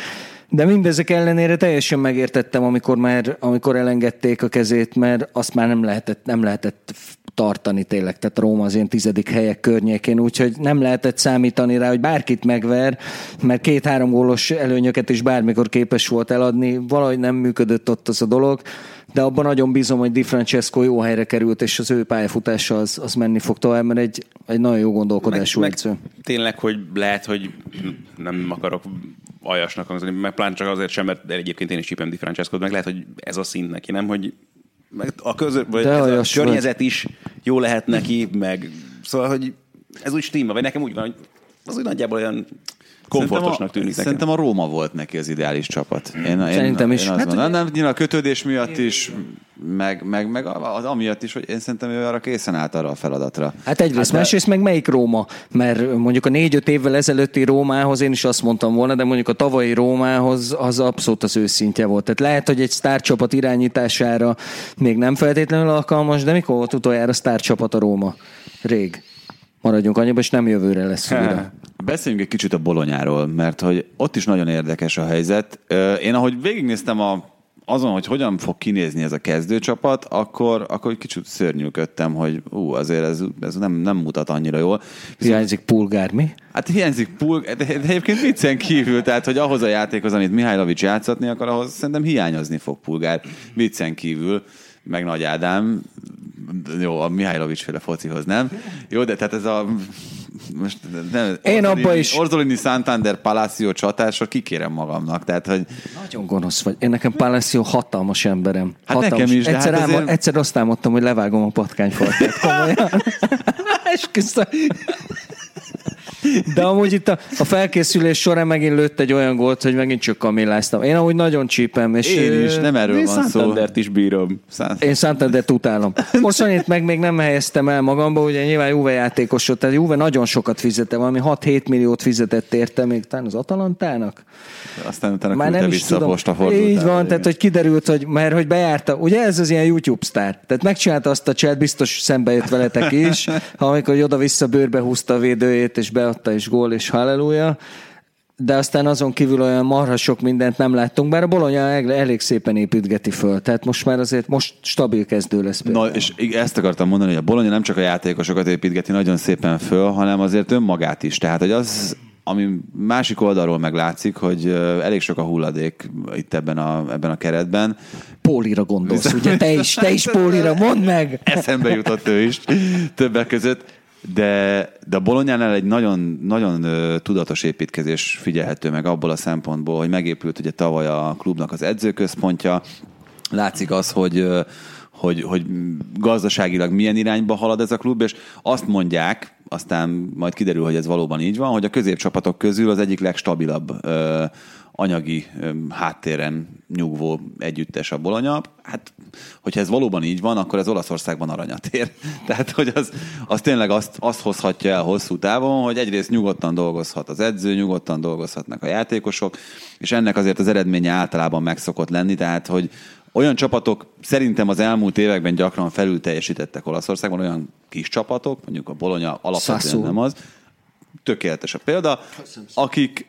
de mindezek ellenére teljesen megértettem, amikor már, amikor elengedték a kezét, mert azt már nem lehetett, nem lehetett tartani tényleg, tehát Róma az ilyen tizedik helyek környékén, úgyhogy nem lehetett számítani rá, hogy bárkit megver, mert két-három gólos előnyöket is bármikor képes volt eladni, valahogy nem működött ott az a dolog, de abban nagyon bízom, hogy Di Francesco jó helyre került, és az ő pályafutása az, az menni fog tovább, mert egy, egy nagyon jó gondolkodású meg, edző. meg tényleg, hogy lehet, hogy nem akarok aljasnak hangzani, meg plán csak azért sem, mert egyébként én is csípem Di Francesco, meg lehet, hogy ez a szint neki, nem, hogy meg a, közö, vagy De ez a vagy. környezet is jó lehet neki, meg szóval, hogy ez úgy stimmel, vagy nekem úgy van, hogy az úgy nagyjából olyan komfortosnak tűnik nekem. Szerintem a Róma volt neki az ideális csapat. Én, én, Szerintem is. Én azt Hát mondom, nem, nyilván a kötődés miatt is, meg, meg, meg az amiatt is, hogy én szerintem ő arra készen állt arra a feladatra. Hát egyrészt, hát, másrészt meg melyik Róma? Mert mondjuk a négy-öt évvel ezelőtti Rómához én is azt mondtam volna, de mondjuk a tavalyi Rómához az abszolút az őszintje volt. Tehát lehet, hogy egy sztárcsapat irányítására még nem feltétlenül alkalmas, de mikor volt utoljára sztárcsapat a Róma? Rég. Maradjunk annyiba, és nem jövőre lesz újra. Beszéljünk egy kicsit a bolonyáról, mert hogy ott is nagyon érdekes a helyzet. Én ahogy végignéztem a, azon, hogy hogyan fog kinézni ez a kezdőcsapat, akkor, akkor egy kicsit szörnyűködtem, hogy ú, azért ez, ez nem, nem mutat annyira jól. Hiányzik Pulgár, mi? Hát hiányzik Pul, de, de egyébként viccen kívül, tehát hogy ahhoz a játékhoz, amit Mihajlovics játszatni akar, ahhoz szerintem hiányozni fog Pulgár viccen kívül, meg Nagy Ádám, jó, a Mihajlovics féle focihoz, nem? Jó, de tehát ez a most nem, Én Orzolini- abba is- Orzolini Santander Palacio csatásra kikérem magamnak, tehát hogy Nagyon gonosz vagy. Én nekem Palacio hatalmas emberem. Hát hatalmas. nekem is, de egyszer, hát azért- egyszer azt álmodtam, hogy levágom a patkányfarkát. Komolyan. (laughs) (laughs) Esküszöm. De amúgy itt a, a felkészülés során megint lőtt egy olyan gólt, hogy megint csak kamilláztam. Én amúgy nagyon csípem. És én is, nem erről van szó. Santandert is bírom. Szán- Én Santandert utálom. (laughs) Most annyit meg még nem helyeztem el magamba, ugye nyilván Juve játékos volt, tehát Juve nagyon sokat fizette, valami 6-7 milliót fizetett érte még talán az Atalantának. Aztán utána Már nem is vissza a tudom. postafordulót. Így van, tehát hogy kiderült, hogy mert hogy bejárta, ugye ez az ilyen YouTube sztár, tehát megcsinálta azt a chat, biztos szembe jött veletek is, amikor hogy oda-vissza bőrbe húzta a védőjét, és beadta, és gól, és halleluja. de aztán azon kívül olyan marha sok mindent nem láttunk, bár a Bologna elég szépen építgeti föl, tehát most már azért most stabil kezdő lesz. Például. Na, és ezt akartam mondani, hogy a Bologna nem csak a játékosokat építgeti nagyon szépen föl, hanem azért önmagát is. Tehát, hogy az, ami másik oldalról meglátszik, hogy elég sok a hulladék itt ebben a, ebben a keretben. Pólira gondolsz, ugye? Te is, te is Pólira, mondd meg! Eszembe jutott ő is többek között. De, de a Bolonyánál egy nagyon, nagyon tudatos építkezés figyelhető meg abból a szempontból, hogy megépült ugye tavaly a klubnak az edzőközpontja. Látszik az, hogy hogy, hogy gazdaságilag milyen irányba halad ez a klub, és azt mondják, aztán majd kiderül, hogy ez valóban így van, hogy a középcsapatok közül az egyik legstabilabb ö, anyagi háttéren nyugvó együttes a Bologna. Hát, hogyha ez valóban így van, akkor ez Olaszországban aranyat ér. (laughs) Tehát, hogy az, az tényleg azt, azt hozhatja el hosszú távon, hogy egyrészt nyugodtan dolgozhat az edző, nyugodtan dolgozhatnak a játékosok, és ennek azért az eredménye általában megszokott lenni, tehát, hogy olyan csapatok szerintem az elmúlt években gyakran felül teljesítettek Olaszországban, olyan kis csapatok, mondjuk a Bologna alapvetően nem az, tökéletes a példa, akik,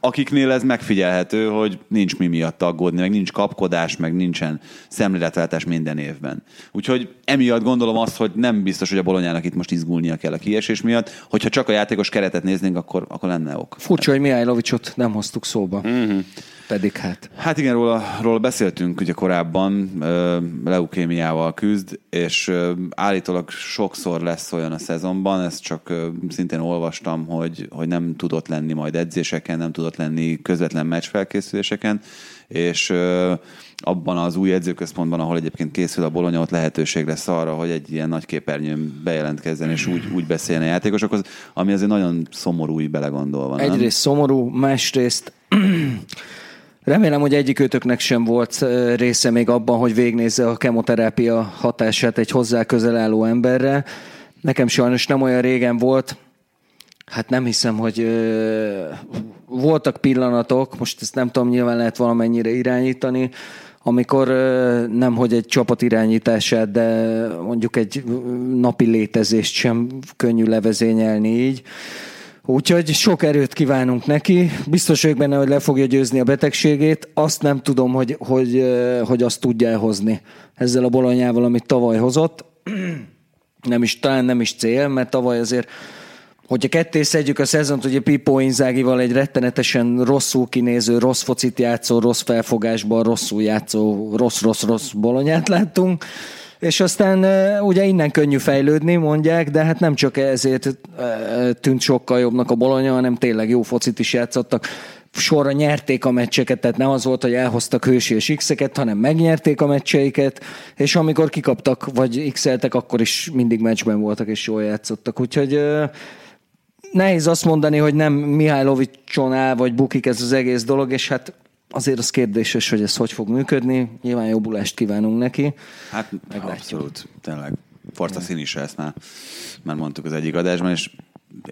akiknél ez megfigyelhető, hogy nincs mi miatt aggódni, meg nincs kapkodás, meg nincsen szemléletváltás minden évben. Úgyhogy emiatt gondolom azt, hogy nem biztos, hogy a bolonyának itt most izgulnia kell a kiesés miatt. Hogyha csak a játékos keretet néznénk, akkor, akkor lenne ok. Furcsa, hogy Mihály Lovicsot nem hoztuk szóba. Mm-hmm. Pedig hát. Hát igen, róla, róla beszéltünk ugye korábban, leukémiával küzd, és állítólag sokszor lesz olyan a szezonban, ezt csak szintén olvastam, hogy, hogy nem tudott lenni majd edzéseken, nem tudott lenni közvetlen meccsfelkészüléseken, és abban az új edzőközpontban, ahol egyébként készül a Bologna, ott lehetőség lesz arra, hogy egy ilyen nagy képernyőn bejelentkezzen, és úgy, úgy beszéljen a játékosokhoz, ami azért nagyon szomorú így belegondolva. Egyrészt nem? szomorú, másrészt Remélem, hogy egyikőtöknek sem volt része még abban, hogy végnézze a kemoterápia hatását egy hozzá közel álló emberre. Nekem sajnos nem olyan régen volt, hát nem hiszem, hogy ö, voltak pillanatok, most ezt nem tudom, nyilván lehet valamennyire irányítani, amikor ö, nem hogy egy csapat irányítását, de mondjuk egy napi létezést sem könnyű levezényelni így. Úgyhogy sok erőt kívánunk neki. Biztos vagyok benne, hogy le fogja győzni a betegségét. Azt nem tudom, hogy, hogy, hogy azt tudja hozni ezzel a bolonyával, amit tavaly hozott. (clears throat) Nem is, talán nem is cél, mert tavaly azért hogyha ketté szedjük a szezont, ugye Pippo Inzágival egy rettenetesen rosszul kinéző, rossz focit játszó, rossz felfogásban, rosszul játszó, rossz-rossz-rossz bolonyát láttunk és aztán ugye innen könnyű fejlődni, mondják, de hát nem csak ezért tűnt sokkal jobbnak a Bologna, hanem tényleg jó focit is játszottak sorra nyerték a meccseket, tehát nem az volt, hogy elhoztak hősi és x-eket, hanem megnyerték a meccseiket, és amikor kikaptak, vagy x akkor is mindig meccsben voltak, és jól játszottak. Úgyhogy nehéz azt mondani, hogy nem Mihálylovicson áll, vagy bukik ez az egész dolog, és hát azért az kérdéses, hogy ez hogy fog működni. Nyilván jobbulást kívánunk neki. Hát Meglátjuk. abszolút, tényleg. Forza szín is ezt már, már mondtuk az egyik adásban, és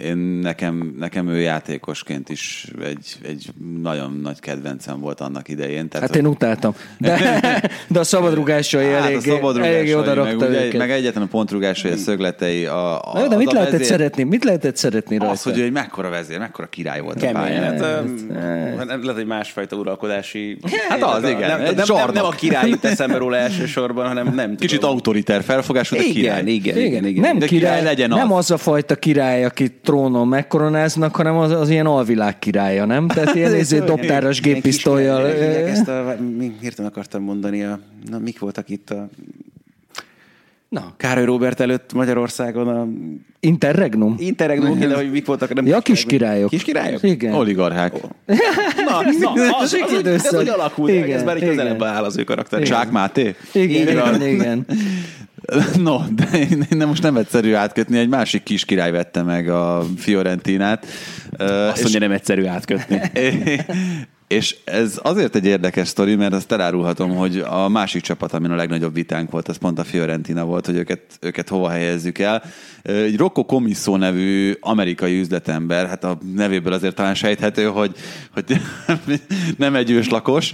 én nekem, nekem ő játékosként is egy, egy nagyon nagy kedvencem volt annak idején. Tehát, hát én utáltam. De, (laughs) de a szabadrugásai hát elég, a szabadrugásai, elég oda meg, ugye, meg egyetlen a pontrugásai, a szögletei. A, a, de mit lehetett vezér, szeretni? Mit lehetett szeretni rajta? Az, hogy egy mekkora vezér, mekkora király volt Kemény, a pályán. Hát, hát, hát, lehet egy másfajta uralkodási... Hát az, igen. Nem, nem, nem, nem a király jut eszembe róla elsősorban, hanem nem Kicsit autoriter felfogású, de király. Igen, igen, igen. Nem király, legyen Nem az a fajta király, aki trónon megkoronáznak, hanem az, az ilyen alvilág királya, nem? Tehát ilyen (laughs) néző dobtáros géppisztolyjal. Ezt a, hirtelen akartam mondani, a, na, mik voltak itt a Na. Károly Robert előtt Magyarországon a... Interregnum? Interregnum, de hogy mik voltak. Nem ja, kis királyok. Kis királyok? Igen. Oligarchák. Oh. Na, na az, az, az, ez hogy alakult, igen, ez már egy közelebb áll az ő karakter. Csák Máté? Igen, igen, igen. (laughs) No, de én, én most nem egyszerű átkötni, egy másik kis király vette meg a Fiorentinát. Azt mondja, nem egyszerű átkötni. (laughs) És ez azért egy érdekes sztori, mert azt elárulhatom, hogy a másik csapat, amin a legnagyobb vitánk volt, az pont a Fiorentina volt, hogy őket, őket hova helyezzük el. Egy Rocco Comisso nevű amerikai üzletember, hát a nevéből azért talán sejthető, hogy, hogy (laughs) nem egy őslakos.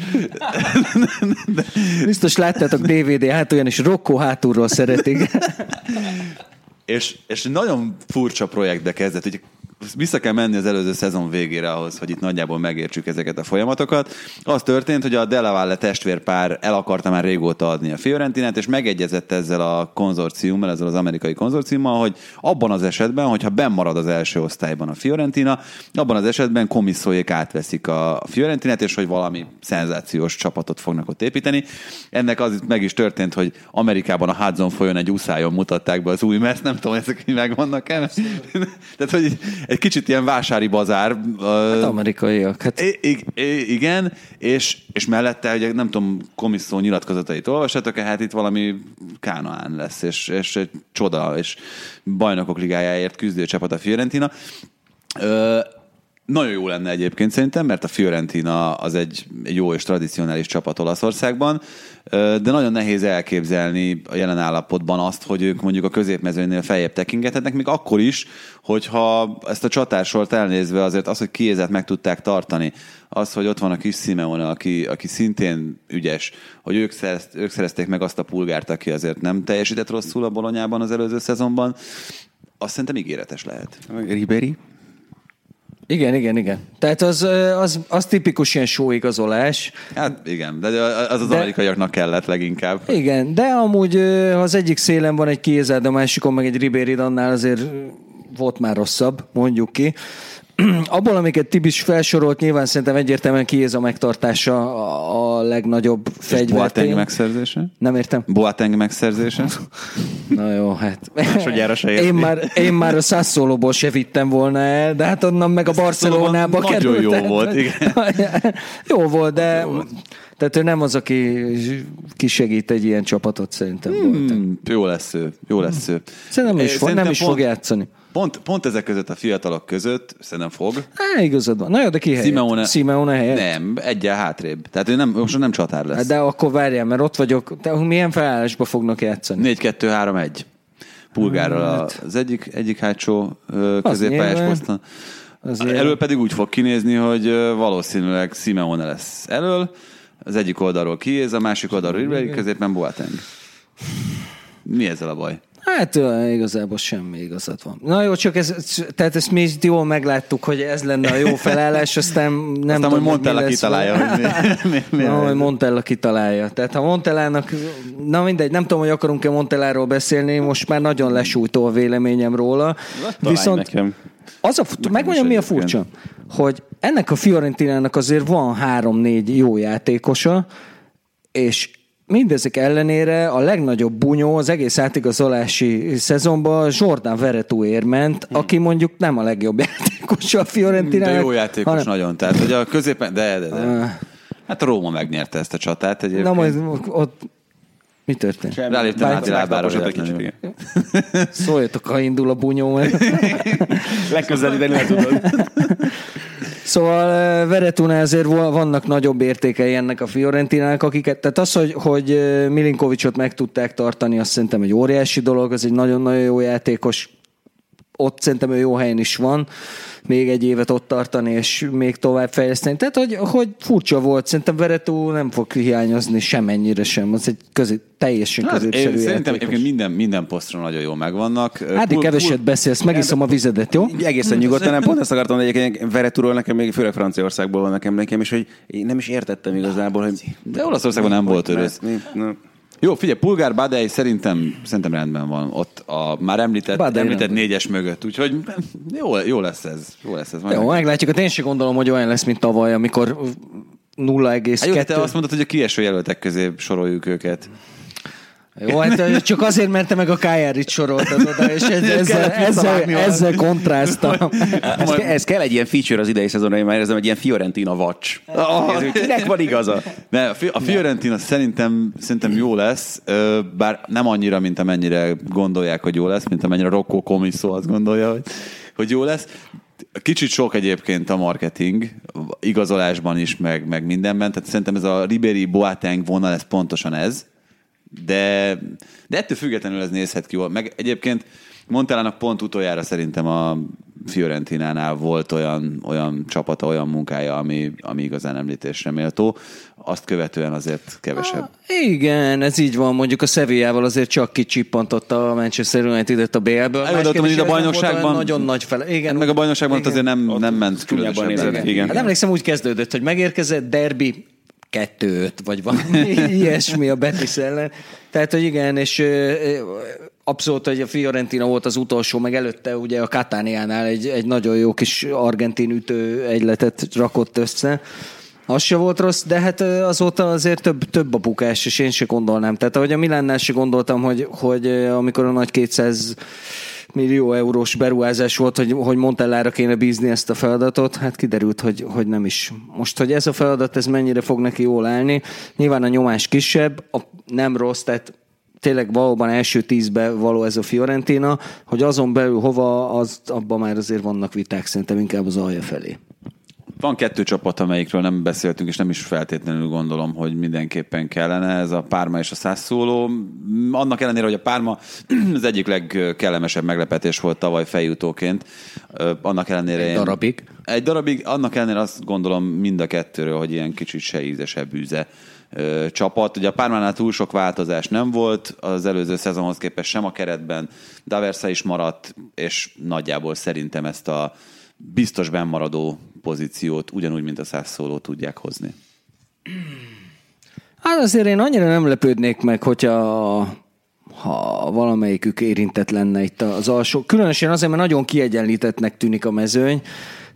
(laughs) Biztos láttátok DVD hát olyan is Rocco hátulról szeretik. (laughs) és, és nagyon furcsa projektbe kezdett, hogy vissza kell menni az előző szezon végére ahhoz, hogy itt nagyjából megértsük ezeket a folyamatokat. Az történt, hogy a Della Valle testvérpár el akarta már régóta adni a Fiorentinát, és megegyezett ezzel a konzorciummal, ezzel az amerikai konzorciummal, hogy abban az esetben, hogyha bennmarad az első osztályban a Fiorentina, abban az esetben komisszóék átveszik a Fiorentinát, és hogy valami szenzációs csapatot fognak ott építeni. Ennek az meg is történt, hogy Amerikában a Hudson folyón egy uszályon mutatták be az új meszt, nem tudom, ezek megvannak-e. (laughs) Tehát, hogy egy kicsit ilyen vásári bazár. Hát amerikaiak. Hát... I- I- igen, és, és mellette, hogy nem tudom, komisszó nyilatkozatait olvashatok hát itt valami Kánaán lesz, és, és egy csoda, és bajnokok ligájáért küzdő csapat a Fiorentina. Ö, nagyon jó lenne egyébként szerintem, mert a Fiorentina az egy jó és tradicionális csapat Olaszországban, de nagyon nehéz elképzelni a jelen állapotban azt, hogy ők mondjuk a középmezőnél feljebb tekingethetnek, még akkor is, hogyha ezt a csatársort elnézve azért az, hogy kiézet meg tudták tartani, az, hogy ott van a kis Simeone, aki, aki szintén ügyes, hogy ők, szerezt, ők szerezték meg azt a pulgárt, aki azért nem teljesített rosszul a bolonyában az előző szezonban, azt szerintem ígéretes lehet. Ribéry? Igen, igen, igen. Tehát az, az, az tipikus ilyen sóigazolás. Hát igen, de az az de, amerikaiaknak kellett leginkább. Igen, de amúgy ha az egyik szélen van egy kézed, a másikon meg egy Ribéry, annál azért volt már rosszabb, mondjuk ki. (clears throat) abból, amiket Tibis felsorolt, nyilván szerintem egyértelműen kiéz a megtartása a legnagyobb fegyver. Boateng megszerzése? Nem értem. Boateng megszerzése? (laughs) Na jó, hát. Másodjára se én már, én már a Sassolóból se vittem volna el, de hát onnan meg a Barcelonába került. Nagyon jó volt, igen. (laughs) jó volt, de jó volt. Tehát ő nem az, aki kisegít egy ilyen csapatot, szerintem. Hmm, jó lesz ő, jó lesz ő. Szerintem is, fog, nem is pont, fog játszani. Pont, pont ezek között a fiatalok között szerintem fog. Há, igazad van. Na jó, de ki helyett? Simeone, Simeone helyett? Nem, egyel hátrébb. Tehát ő nem, most nem csatár lesz. De akkor várjál, mert ott vagyok. Te milyen felállásba fognak játszani? 4-2-3-1. Pulgárral hát. az egyik, egyik hátsó középpályás poszton. Elől pedig úgy fog kinézni, hogy valószínűleg Simeone lesz elől, az egyik oldalról kiéz, a másik oldalról Ribéry, középen Boateng. Mi ezzel a baj? Hát igazából semmi igazat van. Na jó, csak ez, tehát ezt mi is jól megláttuk, hogy ez lenne a jó felállás, aztán nem aztán, tudom, hogy Montella kitalálja, hogy (laughs) mi, mi, mi na, hogy Montella kitalálja. Tehát ha Montellának, na mindegy, nem tudom, hogy akarunk-e Montelláról beszélni, most már nagyon lesújtó a véleményem róla. Találj Viszont nekem. Az a, megmondjam, mi a furcsa? Hogy ennek a Fiorentinának azért van három-négy jó játékosa, és mindezek ellenére a legnagyobb bunyó az egész átigazolási szezonban Jordan Veretúért ment, hmm. aki mondjuk nem a legjobb játékos a Fiorentinának. De jó játékos hanem... nagyon, tehát hogy a középen, de, de, de. Uh, hát a Róma megnyerte ezt a csatát egyébként. Na majd ott mi történt? Ráléptem át lábára Szóljatok, ha indul a bunyó. (laughs) Legközelíteni tudod. (laughs) Szóval Veretuna ezért vannak nagyobb értékei ennek a Fiorentinának, akiket, tehát az, hogy, hogy Milinkovicsot meg tudták tartani, azt szerintem egy óriási dolog, az egy nagyon-nagyon jó játékos, ott szerintem ő jó helyen is van még egy évet ott tartani, és még tovább fejleszteni. Tehát, hogy, hogy furcsa volt, szerintem Veretú nem fog hiányozni semennyire sem, az egy közé, teljesen hát, középszerű Szerintem egyébként minden, minden posztra nagyon jól megvannak. Hát pul, keveset pul, beszélsz, megiszom a vizedet, jó? Egészen nyugodtan, nem pont ezt akartam, hogy egyébként Veretúról nekem még főleg Franciaországból van nekem nekem, és hogy én nem is értettem igazából, hogy... De Olaszországban nem volt őrös. Jó, figyelj, Pulgár Badei szerintem, szerintem rendben van ott a már említett, Badei említett négyes mögött, úgyhogy jó, jó lesz ez. Jó, lesz ez majd jó, meglátjuk. Hát én sem gondolom, hogy olyan lesz, mint tavaly, amikor 0,2. Hát jó, te azt mondod, hogy a kieső jelöltek közé soroljuk őket. Jó, hát csak azért, mert meg a Kájárit soroltad oda, és ez, ezzel, ezzel, ezzel kontráztam. Ez, ez kell egy ilyen feature az idei szezonra, én már érzem, egy ilyen Fiorentina watch. Oh. Kinek van igaza? Ne, a Fiorentina szerintem, szerintem jó lesz, bár nem annyira, mint amennyire gondolják, hogy jó lesz, mint amennyire Rocco Comiso azt gondolja, hogy, hogy jó lesz. Kicsit sok egyébként a marketing, igazolásban is, meg, meg mindenben, tehát szerintem ez a Ribéry Boateng vonal, ez pontosan ez, de, de ettől függetlenül ez nézhet ki jól. Meg egyébként Montelának pont utoljára szerintem a Fiorentinánál volt olyan, olyan csapata, olyan munkája, ami, ami igazán említésre méltó. Azt követően azért kevesebb. Igen, ez így van. Mondjuk a Sevillával azért csak kicsippantotta a Manchester United-et a BL-ből. Elmondottam, hogy a bajnokságban- Nagyon nagy fele. Igen, Meg a bajnokságban igen. azért nem, nem ment különösebben. igen. Hát emlékszem, úgy kezdődött, hogy megérkezett derbi 2-5, vagy valami (laughs) ilyesmi a Betis ellen. Tehát, hogy igen, és abszolút, hogy a Fiorentina volt az utolsó, meg előtte ugye a Katániánál egy, egy nagyon jó kis argentin ütő egyletet rakott össze. Az se volt rossz, de hát azóta azért több, több a bukás, és én se gondolnám. Tehát ahogy a Milánnál se gondoltam, hogy, hogy amikor a nagy 200 millió eurós beruházás volt, hogy, hogy Montellára kéne bízni ezt a feladatot, hát kiderült, hogy, hogy nem is. Most, hogy ez a feladat, ez mennyire fog neki jól állni, nyilván a nyomás kisebb, a, nem rossz, tehát tényleg valóban első tízbe való ez a Fiorentina, hogy azon belül hova, az, abban már azért vannak viták, szerintem inkább az alja felé. Van kettő csapat, amelyikről nem beszéltünk, és nem is feltétlenül gondolom, hogy mindenképpen kellene. Ez a Párma és a Sassuolo. Annak ellenére, hogy a Párma (clears throat) az egyik legkellemesebb meglepetés volt tavaly feljutóként. Ö, Annak ellenére Egy én- darabig. Egy darabig, annak ellenére azt gondolom mind a kettőről, hogy ilyen kicsit se íze, se bűze csapat. Ugye a Pármánál túl sok változás nem volt, az előző szezonhoz képest sem a keretben, Daversa is maradt, és nagyjából szerintem ezt a biztos bennmaradó pozíciót ugyanúgy, mint a Sassuolo tudják hozni. Hát azért én annyira nem lepődnék meg, hogyha ha valamelyikük érintett lenne itt az alsó. Különösen azért, mert nagyon kiegyenlítettnek tűnik a mezőny.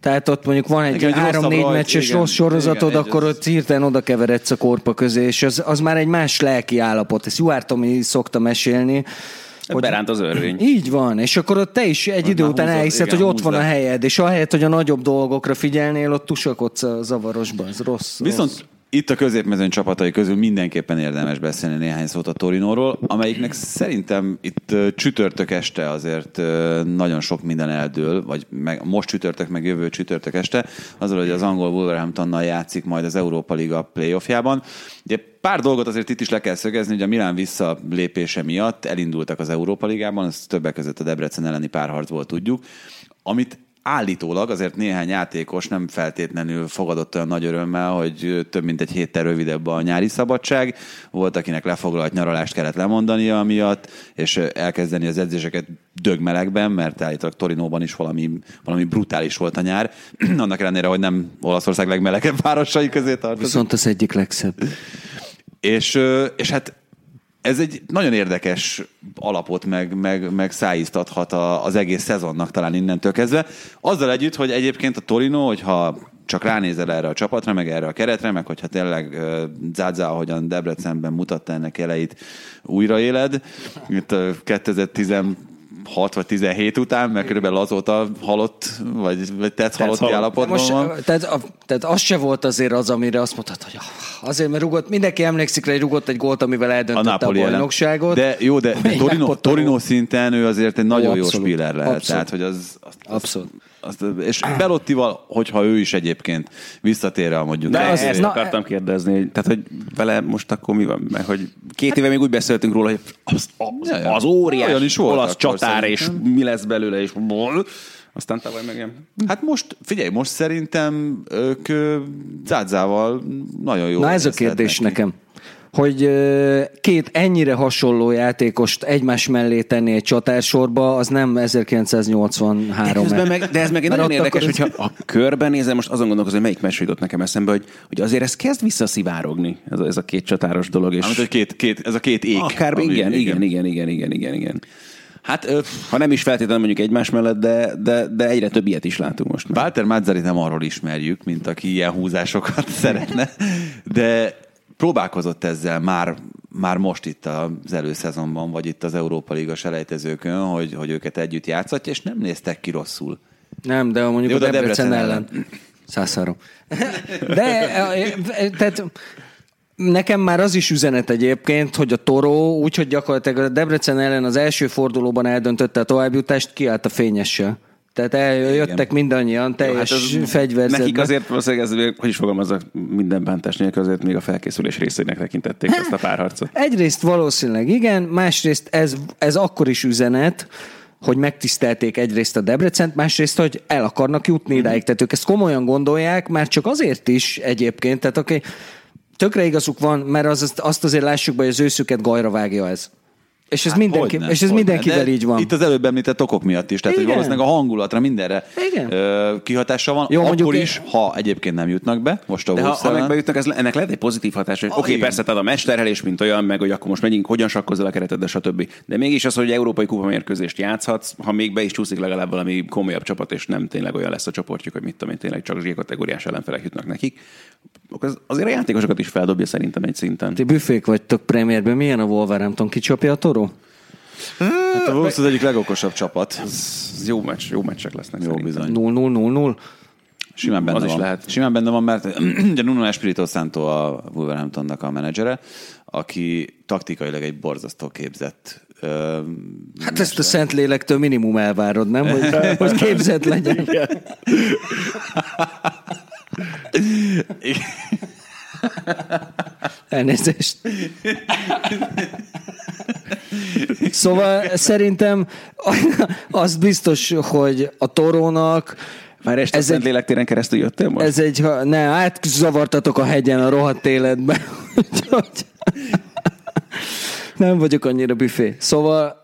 Tehát ott mondjuk van egy Igen, egy rosszabb három-négy rajt, meccses igen, rossz sorozatod, igen, akkor ott hirtelen oda keveredsz a korpa közé, és az, az már egy más lelki állapot. Ezt Juár Tomi szokta mesélni. Hogy... Beránt az örvény. (clears throat) Így van, és akkor ott te is egy idő után elhiszed, igen, hogy ott van a helyed, és ahelyett, hogy a nagyobb dolgokra figyelnél, ott tusakodsz a zavarosban. Ez rossz. Viszont rossz. Itt a középmezőny csapatai közül mindenképpen érdemes beszélni néhány szót a Torinóról, amelyiknek szerintem itt csütörtök este azért nagyon sok minden eldől, vagy meg, most csütörtök, meg jövő csütörtök este, azzal, hogy az angol Wolverhamptonnal játszik majd az Európa Liga playoffjában. Ugye pár dolgot azért itt is le kell szögezni, hogy a Milán visszalépése miatt elindultak az Európa Ligában, ez többek között a Debrecen elleni párharcból tudjuk, amit állítólag azért néhány játékos nem feltétlenül fogadott olyan nagy örömmel, hogy több mint egy héttel rövidebb a nyári szabadság. Volt, akinek lefoglalt nyaralást kellett lemondania miatt, és elkezdeni az edzéseket dögmelegben, mert állítólag Torinóban is valami, valami brutális volt a nyár. (clears throat) Annak ellenére, hogy nem Olaszország legmelegebb városai közé tartozik. Viszont az egyik legszebb. És, és hát ez egy nagyon érdekes alapot meg, meg, meg szájíztathat a, az egész szezonnak talán innentől kezdve. Azzal együtt, hogy egyébként a Torino, hogyha csak ránézel erre a csapatra, meg erre a keretre, meg hogyha tényleg uh, Zádza, ahogyan Debrecenben mutatta ennek elejét, újraéled. Itt uh, 2010 6 vagy 17 után, mert körülbelül azóta halott, vagy, vagy tetsz halotti halott. állapotban most, van. Tehát, a, tehát az se volt azért az, amire azt mondtad, hogy ah, azért, mert rugott, mindenki emlékszik rá, hogy rugott egy gólt, amivel eldöntötte a, a bajnokságot. De jó, de, (laughs) de Torino, Torino szinten ő azért egy nagyon Ó, abszolút, jó spiller lehet. Abszolút. Tehát, hogy az, az, az abszolút. Azt, és Belottival, hogyha ő is egyébként visszatér a mondjuk... De egy- az, ezt na- akartam kérdezni, hogy- tehát hogy vele most akkor mi van? Mert hogy két éve még úgy beszéltünk róla, hogy az, az, az óriás Olyan is volt olasz akkor csatár, és mi lesz belőle, és aztán tavaly meg ilyen. Hát most, figyelj, most szerintem ők Zádzával nagyon jó. Na ez a kérdés nekem. Hogy két ennyire hasonló játékost egymás mellé tenni egy csatársorba, az nem 1983 Közben meg, de ez meg egy nagyon érdekes, ez- hogyha a körben nézem, most azon gondolkozom, hogy melyik meccs jutott nekem eszembe, hogy, hogy azért ez kezd visszaszivárogni, ez a, ez a két csatáros dolog. És Amit, hogy két, két, ez a két ég. akár ami- igen, igen, igen, igen, igen, igen, igen. Hát ö, Ha nem is feltétlenül mondjuk egymás mellett, de, de, de egyre több ilyet is látunk most már. Walter Mazzarit nem arról ismerjük, mint aki ilyen húzásokat (laughs) szeretne, de próbálkozott ezzel már, már most itt az előszezonban, vagy itt az Európa Liga selejtezőkön, hogy, hogy őket együtt játszatja, és nem néztek ki rosszul. Nem, de mondjuk Jó, a de a Debrecen, Debrecen ellen. 103. De, eh, tehát nekem már az is üzenet egyébként, hogy a Toró, úgyhogy gyakorlatilag a Debrecen ellen az első fordulóban eldöntötte a továbbjutást, kiállt a fényessel. Tehát eljöttek Igen. mindannyian teljes Jó, hát fegyverzetben. Nekik azért valószínűleg ez, hogy is fogalmazzak, minden bántás nélkül azért még a felkészülés részének tekintették ezt a párharcot. Egyrészt valószínűleg igen, másrészt ez, ez akkor is üzenet, hogy megtisztelték egyrészt a Debrecent, másrészt, hogy el akarnak jutni idáig. Tehát ők ezt komolyan gondolják, már csak azért is egyébként, tehát oké, okay, tökre igazuk van, mert az, azt azért lássuk be, hogy az őszüket gajra vágja ez. És ez, hát mindenki, Hogyne, és ez hogyne. mindenkivel De így van. Itt az előbb említett okok miatt is, tehát hogy Igen. valószínűleg a hangulatra, mindenre Igen. ö, kihatással van, Jó, akkor én- is, ha egyébként nem jutnak be, most a De ha, ha megbejutnak, ez, ennek lehet egy pozitív hatás, hogy Ah, oké, okay, igen. persze, tehát a mesterhelés, mint olyan, meg hogy akkor most megyünk, hogyan sakkozzal a kereted, de stb. De mégis az, hogy európai kupamérkőzést játszhatsz, ha még be is csúszik legalább valami komolyabb csapat, és nem tényleg olyan lesz a csoportjuk, hogy mit tudom én, tényleg csak Z kategóriás ellenfelek jutnak nekik, akkor az, azért a játékosokat is feldobja szerintem egy szinten. Ti büfék vagytok premierben, milyen a Wolverhampton? Kicsapja a toró? Hát a Wolves az egyik legokosabb csapat. Ez jó meccs, jó meccsek lesznek Jó szerintem. bizony. 0-0-0-0? Simán benne Az is van. lehet. Simán benne van, mert (clears throat) ugye Nuno Espirito Santo a Wolverhamptonnak a menedzsere, aki taktikailag egy borzasztó képzett ö, Hát ezt a Szentlélektől minimum elvárod, nem? Hogy, (laughs) hogy képzett legyen. (laughs) Elnézést. Szóval szerintem az biztos, hogy a torónak Már este Ez egy- Lélektéren keresztül jöttél most? ez egy, ha- ne, átzavartatok a hegyen a rohadt életbe. Úgyhogy (laughs) nem vagyok annyira büfé. Szóval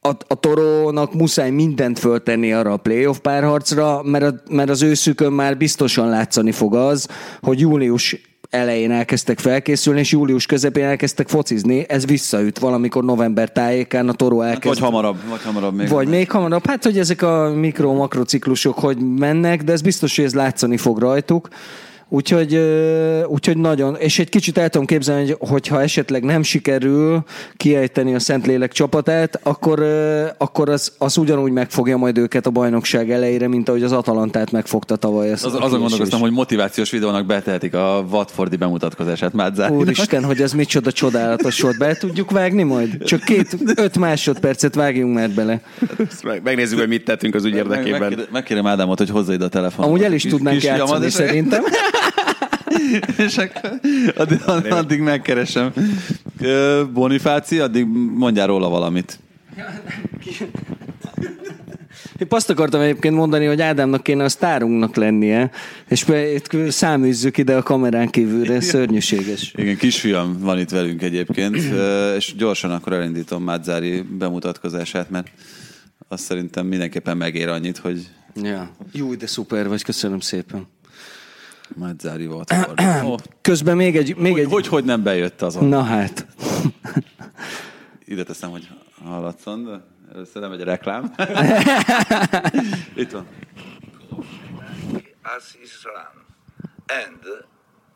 a, a torónak muszáj mindent föltenni arra a playoff párharcra, mert, a, mert az őszükön már biztosan látszani fog az, hogy július elején elkezdtek felkészülni, és július közepén elkezdtek focizni. Ez visszaüt valamikor november tájékán, a toró elkezd Vagy hamarabb, vagy hamarabb még. vagy még hamarabb, hát hogy ezek a mikro-makrociklusok hogy mennek, de ez biztos, hogy ez látszani fog rajtuk. Úgyhogy, úgyhogy nagyon, és egy kicsit el tudom képzelni, hogy, hogyha esetleg nem sikerül kiejteni a Szentlélek csapatát, akkor, akkor az, az ugyanúgy megfogja majd őket a bajnokság elejére, mint ahogy az Atalantát megfogta tavaly. Az, azon gondolkoztam, hogy motivációs videónak betehetik a Watfordi bemutatkozását Mádzárinak. Úristen, hogy ez micsoda csodálatos volt. Be tudjuk vágni majd? Csak két, öt másodpercet vágjunk már bele. Megnézzük, hogy mit tettünk az ügy érdekében. megkérem- Megkérem Ádámot, hogy hozza ide a telefon. Amúgy el is tudnánk játszani szerintem. (laughs) És akkor addig, addig megkeresem. Bonifáci, addig mondjál róla valamit. Épp azt akartam egyébként mondani, hogy Ádámnak kéne a sztárunknak lennie, és száműzzük ide a kamerán kívülre, szörnyűséges. Igen, kisfiam van itt velünk egyébként, és gyorsan akkor elindítom Mádzári bemutatkozását, mert azt szerintem mindenképpen megér annyit, hogy Ja. Jó, de szuper vagy, köszönöm szépen. Watford. Oh, Közben még egy... Még hogy, egy... hogy, hogy nem bejött azon? Na hát. Ide teszem, hogy hallatszon, de először nem egy reklám. (laughs) itt van. as Islam and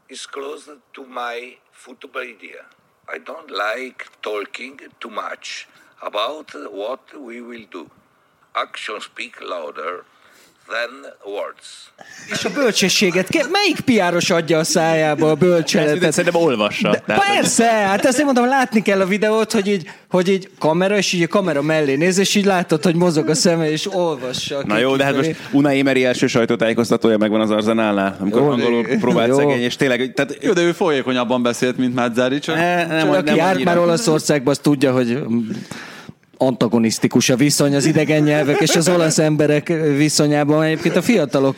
is close to my football idea. I don't like talking too much about what we will do. Actions speak louder than words. És a bölcsességet, melyik piáros adja a szájába a bölcseletet? szerintem olvassa. Tehát, Persze, hát ezt én mondom, látni kell a videót, hogy így, hogy így kamera, és így a kamera mellé néz, és így látod, hogy mozog a szeme, és olvassa. Na jó, de hát most Unai Emery első sajtótájékoztatója megvan az Arzenálnál, amikor Jó. angolul próbált Jó. szegény, és tényleg, tehát Jó, de ő folyékonyabban beszélt, mint Mádzári, csak... ne, nem, Csak nem, aki nem járt annyira. már Olaszországba, az tudja, hogy antagonisztikus a viszony az idegen nyelvek és az olasz emberek viszonyában. Egyébként a fiatalok,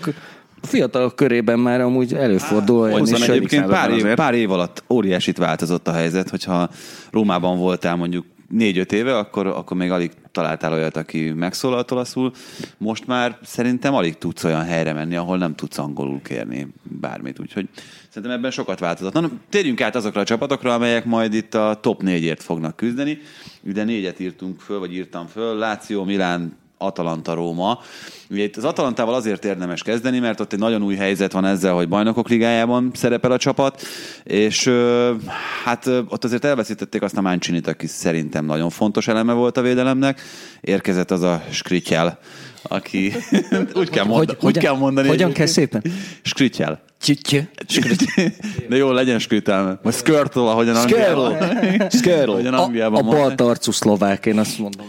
a fiatalok körében már amúgy előfordul is, hogy egyébként pár év, azért. pár év alatt óriásit változott a helyzet, hogyha Rómában voltál mondjuk négy-öt éve, akkor, akkor még alig találtál olyat, aki megszólalt olaszul. Most már szerintem alig tudsz olyan helyre menni, ahol nem tudsz angolul kérni bármit. Úgyhogy szerintem ebben sokat változott. Na, térjünk át azokra a csapatokra, amelyek majd itt a top négyért fognak küzdeni. Ugye négyet írtunk föl, vagy írtam föl. Láció, Milán, Atalanta, Róma. Ugye itt az Atalantával azért érdemes kezdeni, mert ott egy nagyon új helyzet van ezzel, hogy bajnokok ligájában szerepel a csapat, és hát ott azért elveszítették azt a Mancini-t, aki szerintem nagyon fontos eleme volt a védelemnek. Érkezett az a Skrityel, aki (laughs) úgy kell, mond, úgy hogyan- kell mondani. hogyan kell szépen? Skrityel. Csüttyö. De jó, legyen Skrityel. Vagy Skirtle, ahogyan Angliában. (laughs) Ahogyan A, Angliában a mondják. baltarcú szlovák, én azt mondom.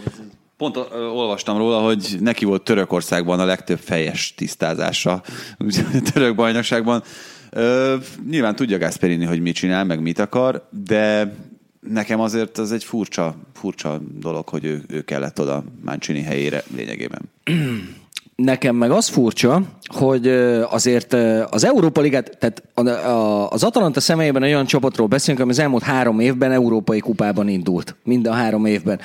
Pont ö, olvastam róla, hogy neki volt Törökországban a legtöbb fejes tisztázása (laughs) török bajnokságban. Ö, nyilván tudja Gasperini, hogy mit csinál, meg mit akar, de nekem azért ez egy furcsa, furcsa dolog, hogy ő, ő kellett oda Mancini helyére lényegében. (clears throat) Nekem meg az furcsa, hogy azért az Európa Ligát, tehát az Atalanta személyében olyan csapatról beszélünk, ami az elmúlt három évben Európai Kupában indult. Mind a három évben.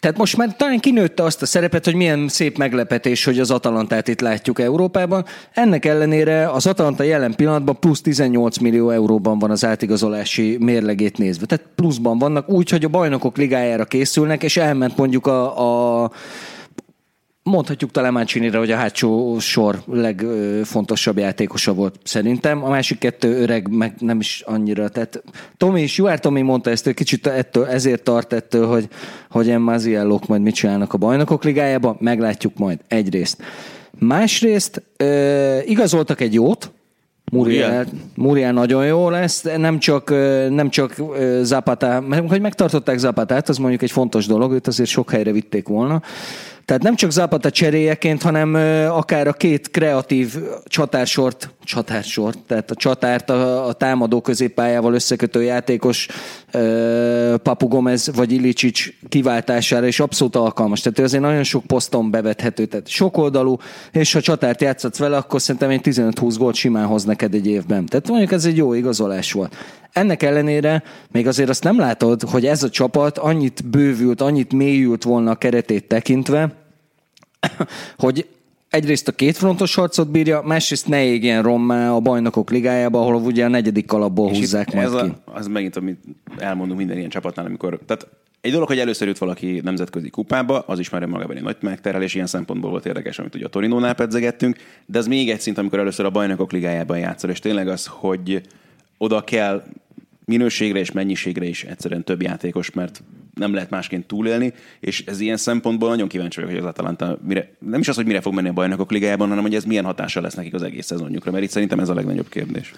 Tehát most már talán kinőtte azt a szerepet, hogy milyen szép meglepetés, hogy az Atalantát itt látjuk Európában. Ennek ellenére az Atalanta jelen pillanatban plusz 18 millió euróban van az átigazolási mérlegét nézve. Tehát pluszban vannak, úgy, hogy a bajnokok ligájára készülnek, és elment mondjuk a, a Mondhatjuk talán Mancini-re, hogy a hátsó sor legfontosabb játékosa volt szerintem. A másik kettő öreg, meg nem is annyira. Tehát Tomi is, Juár Tomi mondta ezt, hogy kicsit ettől, ezért tart ettől, hogy, hogy Maziellók majd mit csinálnak a bajnokok ligájában. Meglátjuk majd egyrészt. Másrészt ö, igazoltak egy jót, Muriel, Muriel nagyon jó lesz, nem csak, nem csak Zapata, mert hogy megtartották Zapatát, az mondjuk egy fontos dolog, őt azért sok helyre vitték volna. Tehát nem csak Zapata cseréjeként, hanem akár a két kreatív csatársort, csatársort, tehát a csatárt a, a támadó középpályával összekötő játékos Papu Gomez vagy Ilicic kiváltására is abszolút alkalmas. Tehát ő azért nagyon sok poszton bevethető, tehát sokoldalú, és ha csatárt játszatsz vele, akkor szerintem egy 15-20 gólt simán hoz neked egy évben. Tehát mondjuk ez egy jó igazolás volt. Ennek ellenére még azért azt nem látod, hogy ez a csapat annyit bővült, annyit mélyült volna a keretét tekintve, (coughs) hogy egyrészt a kétfrontos harcot bírja, másrészt ne égjen rommá a bajnokok ligájába, ahol ugye a negyedik kalapból És húzzák majd ez ki. a, az megint, amit elmondunk minden ilyen csapatnál, amikor... Tehát egy dolog, hogy először jut valaki nemzetközi kupába, az is már önmagában egy nagy megterhelés, ilyen szempontból volt érdekes, amit ugye a Torinónál pedzegettünk, de az még egy szint, amikor először a bajnokok ligájában játszol, és tényleg az, hogy oda kell minőségre és mennyiségre is egyszerűen több játékos, mert nem lehet másként túlélni, és ez ilyen szempontból nagyon kíváncsi vagyok, hogy az Atalanta mire, nem is az, hogy mire fog menni a bajnokok ligájában, hanem hogy ez milyen hatással lesz nekik az egész szezonjukra, mert itt szerintem ez a legnagyobb kérdés.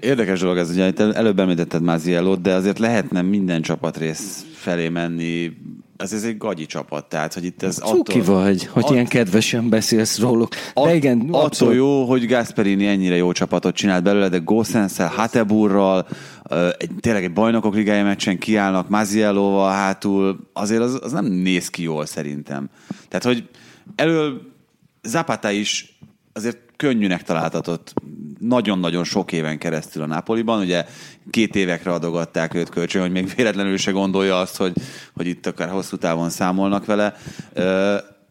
Érdekes dolog ez, ugye előbb említetted Mázielót, de azért lehetne minden csapatrész felé menni. Ez, ez egy gagyi csapat, tehát hogy itt ez Cuki vagy, hogy att- ilyen kedvesen beszélsz róluk. De At- igen, attól abszolút. jó, hogy Gasperini ennyire jó csapatot csinált belőle, de Gossenszel, Hateburral, egy, tényleg egy bajnokok ligája meccsen kiállnak Mazielóval hátul, azért az, az nem néz ki jól szerintem. Tehát, hogy elől Zapata is azért könnyűnek találtatott nagyon-nagyon sok éven keresztül a Napoliban. Ugye két évekre adogatták őt kölcsön, hogy még véletlenül se gondolja azt, hogy, hogy itt akár hosszú távon számolnak vele.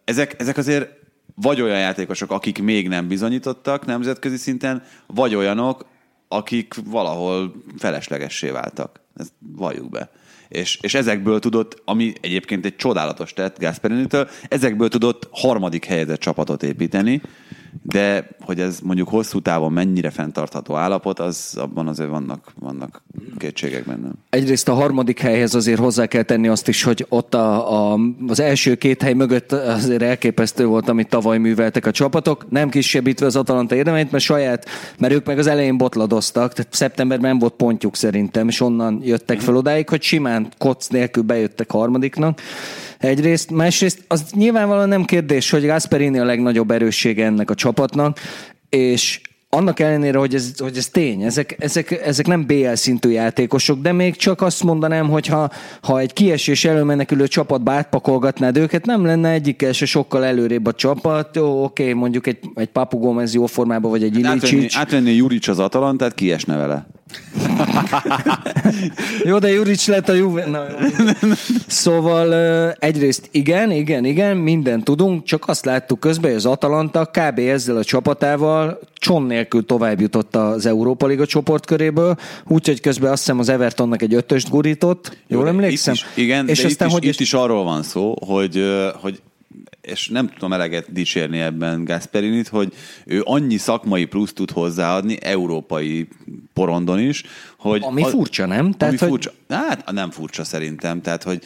Ezek, ezek azért vagy olyan játékosok, akik még nem bizonyítottak nemzetközi szinten, vagy olyanok, akik valahol feleslegessé váltak. Ezt valljuk be. És, és ezekből tudott, ami egyébként egy csodálatos tett Gasperini-től, ezekből tudott harmadik helyezett csapatot építeni, de hogy ez mondjuk hosszú távon mennyire fenntartható állapot, az abban azért vannak, vannak kétségek bennem. Egyrészt a harmadik helyhez azért hozzá kell tenni azt is, hogy ott a, a, az első két hely mögött azért elképesztő volt, amit tavaly műveltek a csapatok. Nem kisebbítve az Atalanta érdemeit, mert saját, mert ők meg az elején botladoztak, tehát szeptemberben nem volt pontjuk szerintem, és onnan jöttek fel odáig, hogy simán koc nélkül bejöttek harmadiknak. Egyrészt, másrészt az nyilvánvalóan nem kérdés, hogy Gasperini a legnagyobb erőssége ennek a csapatnak, és annak ellenére, hogy ez, hogy ez tény, ezek, ezek, ezek nem BL szintű játékosok, de még csak azt mondanám, hogy ha, ha egy kiesés előmenekülő csapatba átpakolgatnád őket, nem lenne egyikkel se sokkal előrébb a csapat. Jó, oké, mondjuk egy, egy Papu Gomez jó formában, vagy egy Átvenni, Ilicic. átvenni Juric az Atalantát, kiesne vele. Jó, de Juric lett a Juve. Na, jó. Szóval egyrészt igen, igen, igen, mindent tudunk, csak azt láttuk közben, hogy az Atalanta kb. ezzel a csapatával cson nélkül tovább jutott az Európa Liga csoportköréből, úgyhogy közben azt hiszem az Evertonnak egy ötöst gurított, jól de emlékszem? Itt is, igen, és de aztán, itt, is, hogy itt is arról van szó, hogy, hogy és nem tudom eleget dicsérni ebben Gasperinit, hogy ő annyi szakmai plusz tud hozzáadni európai porondon is, hogy... Ami furcsa, nem? Ami Tehát, hogy- furcsa. Hát nem furcsa szerintem, tehát hogy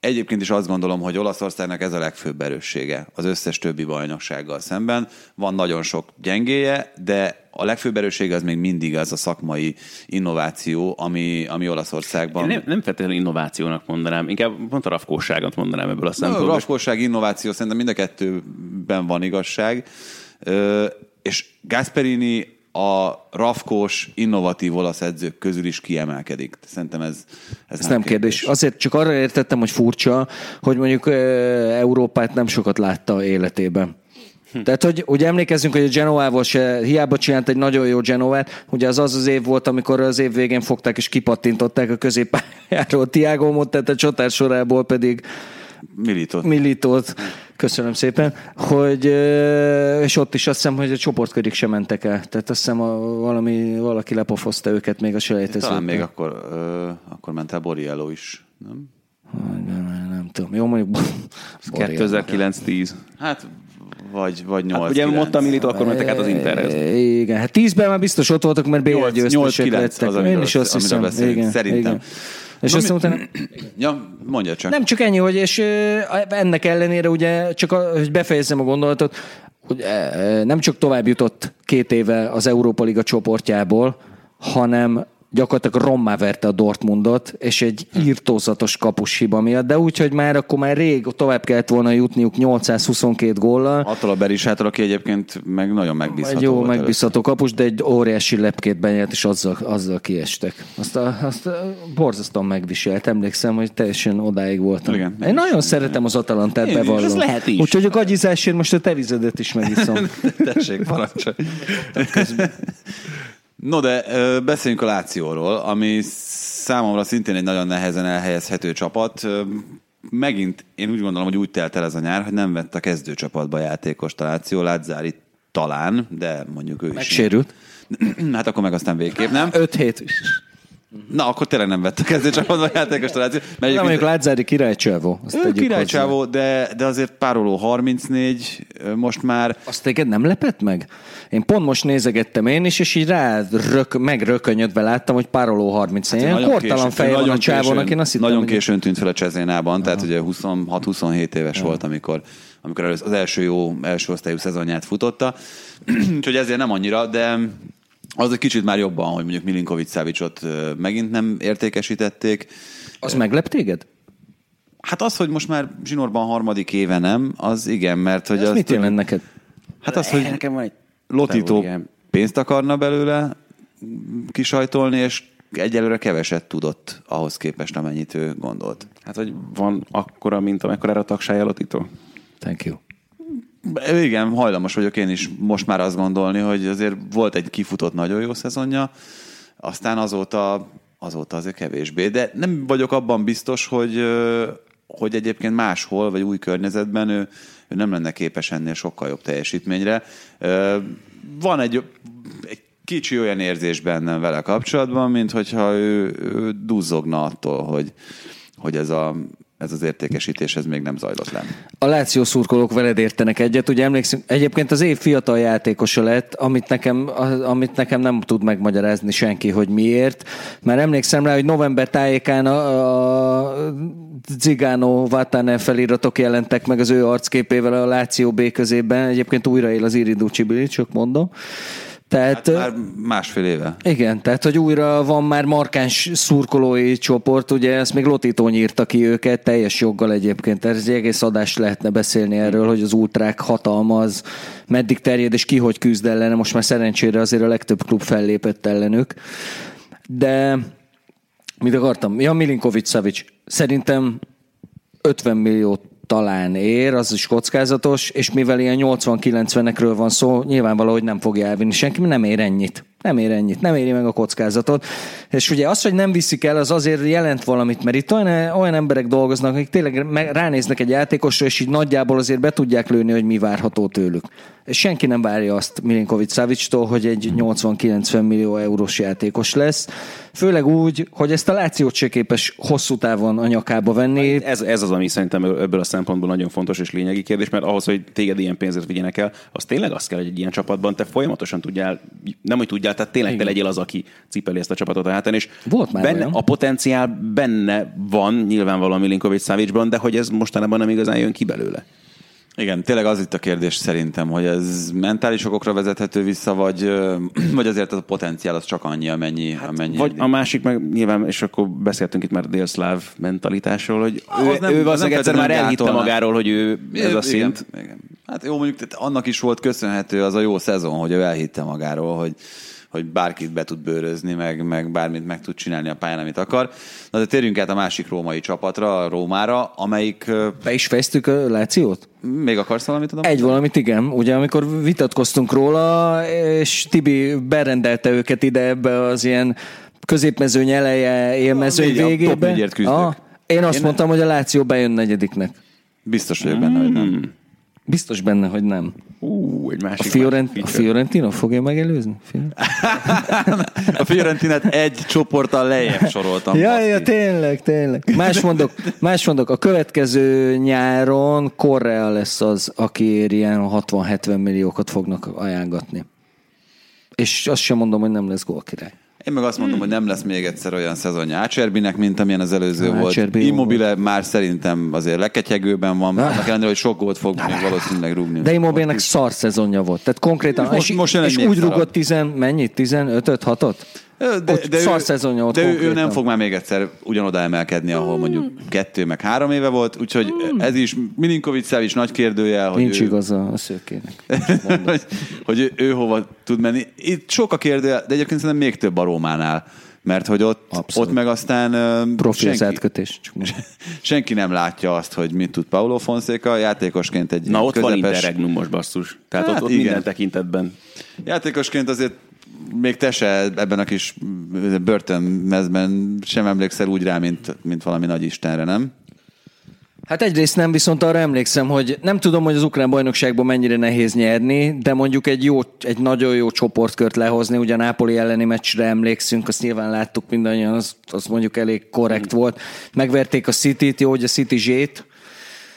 Egyébként is azt gondolom, hogy Olaszországnak ez a legfőbb erőssége az összes többi bajnoksággal szemben. Van nagyon sok gyengéje, de a legfőbb erőssége az még mindig az a szakmai innováció, ami, ami Olaszországban... Én nem, nem feltétlenül innovációnak mondanám, inkább pont a rafkóságot mondanám ebből a A szempontból. raskóság, innováció, szerintem mind a kettőben van igazság. Ö, és Gasperini a rafkós, innovatív olasz edzők közül is kiemelkedik. Szerintem ez, ez Ez nem kérdés. Azért csak arra értettem, hogy furcsa, hogy mondjuk Európát nem sokat látta életében. Tehát, hogy ugye emlékezzünk, hogy a Genoával se hiába csinált egy nagyon jó Genovát, ugye az az az év volt, amikor az év végén fogták és kipattintották a középpályáról Tiago Mottet, a csatár sorából pedig Militot. Militót, köszönöm szépen, hogy, és ott is azt hiszem, hogy a csoportkörig sem mentek el. Tehát azt hiszem, a, valami, valaki lepofozta őket még a selejtezőkben. Talán még akkor, ö, akkor ment el Borriello is, nem? Nem, nem tudom. Jó, mondjuk... 2009-10. Hát, vagy, vagy 8 Hát ugye Motta Milito, akkor mentek át az Interhez. Igen, hát tízben már biztos ott voltak, mert BL 8, győztesek 9 lettek. az, Én amiről, is azt amiről hiszem. igen, szerintem. Igen. És Na aztán utána... (clears throat) Ja, mondja csak. Nem csak ennyi, hogy és ennek ellenére ugye, csak a, hogy befejezzem a gondolatot, hogy nem csak tovább jutott két éve az Európa Liga csoportjából, hanem gyakorlatilag rommá verte a Dortmundot, és egy írtózatos kapus hiba miatt, de úgy, hogy már akkor már rég tovább kellett volna jutniuk 822 góllal. Attól a Berisától, aki egyébként meg nagyon megbízható Egy jó, megbízható kapus, de egy óriási lepkét benyert, és azzal, azzal kiestek. Azt, a, azt a, borzasztóan megviselt. Emlékszem, hogy teljesen odáig voltam. Igen. Én nagyon szeretem az Atalantát, is, bevallom. az lehet is. Úgyhogy a gagyizásért most a te vizedet is (laughs) megiszom. Tessék, parancsolj. No, de beszéljünk a Lációról, ami számomra szintén egy nagyon nehezen elhelyezhető csapat. Megint én úgy gondolom, hogy úgy telt el ez a nyár, hogy nem vett a kezdőcsapatba játékos a Láció, Lázári talán, de mondjuk ő is. Megsérült. (clears throat) Hát akkor meg aztán végképp nem. 5 hét. Na, akkor tényleg nem vett a kezdőcsapatba játékos a Láció. Mert Nem egyébként- mondjuk Lázári királycsávó. Azt ő királycsávó, de, de azért pároló 34, ö, most már Azt téged nem lepett meg? Én pont most nézegettem én is, és így rá rök, megrökönyödve láttam, hogy pároló 30 hát Nagyon kortalan feje van a csávónak, én azt hittem, Nagyon hogy- későn tűnt fel a Csezénában, tehát ugye 26-27 éves volt, amikor, amikor az első jó első osztályú szezonját futotta. (clears throat) Úgyhogy ezért nem annyira, de az egy kicsit már jobban, hogy mondjuk Milinkovic Szávicsot ö, megint nem értékesítették. Az meglep téged? Hát az, hogy most már zsinórban harmadik éve nem, az igen, mert hogy Ez az mit jelent neked? Hát az, hogy Nekem van egy Lotító pénzt akarna belőle kisajtolni, és egyelőre keveset tudott ahhoz képest, amennyit ő gondolt. Hát, hogy van akkora, mint amekkorára a tagsája Lotito? Thank you. Igen, hajlamos vagyok én is most már azt gondolni, hogy azért volt egy kifutott nagyon jó szezonja, aztán azóta, azóta azért kevésbé. De nem vagyok abban biztos, hogy, hogy egyébként máshol, vagy új környezetben ő, ő nem lenne képes ennél sokkal jobb teljesítményre. Van egy, egy kicsi olyan érzés bennem vele kapcsolatban, mint hogyha ő, ő duzzogna attól, hogy, hogy ez, a, ez az értékesítés ez még nem zajlott le. A Láció szurkolók veled értenek egyet. Ugye emlékszünk, egyébként az év fiatal játékosa lett, amit nekem, amit nekem nem tud megmagyarázni senki, hogy miért. Mert emlékszem rá, hogy november tájékán a, a Zigánó Vatanen feliratok jelentek meg az ő arcképével a Láció B közében. Egyébként újra él az Iridu Csibili, csak mondom. Tehát, Hát már másfél éve. igen, tehát hogy újra van már markáns szurkolói csoport, ugye ezt még Lotitó nyírta ki őket, teljes joggal egyébként. Ez egy egész adást lehetne beszélni erről, hogy az ultrák hatalma az meddig terjed, és ki hogy küzd ellene. Most már szerencsére azért a legtöbb klub fellépett ellenük. De mit akartam? Ja, Milinkovic Savic. Szerintem 50 millió talán ér, az is kockázatos, és mivel ilyen 80-90-ekről van szó, nyilvánvaló, hogy nem fogja elvinni senki, nem ér ennyit. Nem ér ennyit, nem éri meg a kockázatot. És ugye az, hogy nem viszik el, az azért jelent valamit, mert itt olyan, olyan emberek dolgoznak, akik tényleg ránéznek egy játékosra, és így nagyjából azért be tudják lőni, hogy mi várható tőlük. És senki nem várja azt Milinkovic Savicstól, hogy egy 80-90 millió eurós játékos lesz. Főleg úgy, hogy ezt a Lációt se képes hosszú távon a nyakába venni. Ez, ez az, ami szerintem ebből a szempontból nagyon fontos és lényegi kérdés, mert ahhoz, hogy téged ilyen pénzért vigyenek el, az tényleg azt kell, hogy egy ilyen csapatban te folyamatosan tudjál, nem hogy tudjál, tehát tényleg te legyél az, aki cipeli ezt a csapatot a hátán, és Volt már benne, olyan. a potenciál benne van, nyilvánvalóan Milinkovic Savicban, de hogy ez mostanában nem igazán jön ki belőle. Igen, tényleg az itt a kérdés szerintem, hogy ez mentális okokra vezethető vissza, vagy, (clears throat) vagy azért az a potenciál az csak annyi, amennyi. Hát, amennyi Vagy a másik meg nyilván, és akkor beszéltünk itt már délszláv mentalitásról, hogy Az ő, nem- ő az nem egyszer már elhitte gátolna. magáról, hogy ő ez a igen, szint. Igen. Hát jó, mondjuk tehát annak is volt köszönhető az a jó szezon, hogy ő elhitte magáról, hogy, hogy bárkit be tud bőrözni, meg, meg bármit meg tud csinálni a pályán, amit akar. Na de térjünk át a másik római csapatra, a Rómára, amelyik... Be is fejeztük a Lációt? Még akarsz valamit tudom? Egy valamit, igen. Ugye amikor vitatkoztunk róla, és Tibi berendelte őket ide ebbe az ilyen középmezőny eleje, élmezőny négy- a top végébe. négyért küzdök. én azt Én- mondtam, hogy a Láció bejön negyediknek. Biztos vagyok benne, hogy nem. Biztos benne, hogy nem. Ú, egy A, másik Fiorent, a. Fiorentina fogja megelőzni? (laughs) A Fiorentinát egy csoporttal lejjebb soroltam. Ja, ja, tényleg, tényleg. Más mondok, más mondok, a következő nyáron Correa lesz az, akiért ilyen 60-70 milliókat fognak ajánlatni. És azt sem mondom, hogy nem lesz gólkirály. Én meg azt mondom, hogy nem lesz még egyszer olyan szezonja Ácserbinek, mint amilyen az előző volt. Ácserbi Immobile már szerintem azért leketyegőben van, annak ellenére, hogy sok gólt fog még valószínűleg rúgni. De Immobének szar szezonja volt. Tehát konkrétan, Most- és, most és úgy szarabb. rúgott 10, mennyit? 15 6 de, Ott szar szezonja volt de ő, ő nem fog már még egyszer ugyanoda emelkedni, ahol mondjuk kettő meg három éve volt, úgyhogy ez is Milinkovic is nagy kérdőjel, hogy Nincs ő, igaza a szőkének. (laughs) hogy, hogy ő, ő hova tud menni. Itt sok a kérdő, de egyébként szerintem még több a Rómánál, mert hogy ott, Abszolút. ott meg aztán ö, Profi az senki, átkötés. (laughs) Senki nem látja azt, hogy mit tud Paulo Fonseca, játékosként egy Na ott van közepes, interregnum most basszus. Tehát Hát ott, ott igen. minden tekintetben. játékosként azért még te se ebben a kis börtönmezben sem emlékszel úgy rá, mint, mint valami nagy istenre, nem? Hát egyrészt nem, viszont arra emlékszem, hogy nem tudom, hogy az ukrán bajnokságban mennyire nehéz nyerni, de mondjuk egy, jó, egy nagyon jó csoportkört lehozni, ugye a Nápoli elleni meccsre emlékszünk, azt nyilván láttuk mindannyian, az, az mondjuk elég korrekt volt. Megverték a City-t, jó, hogy a City zsét,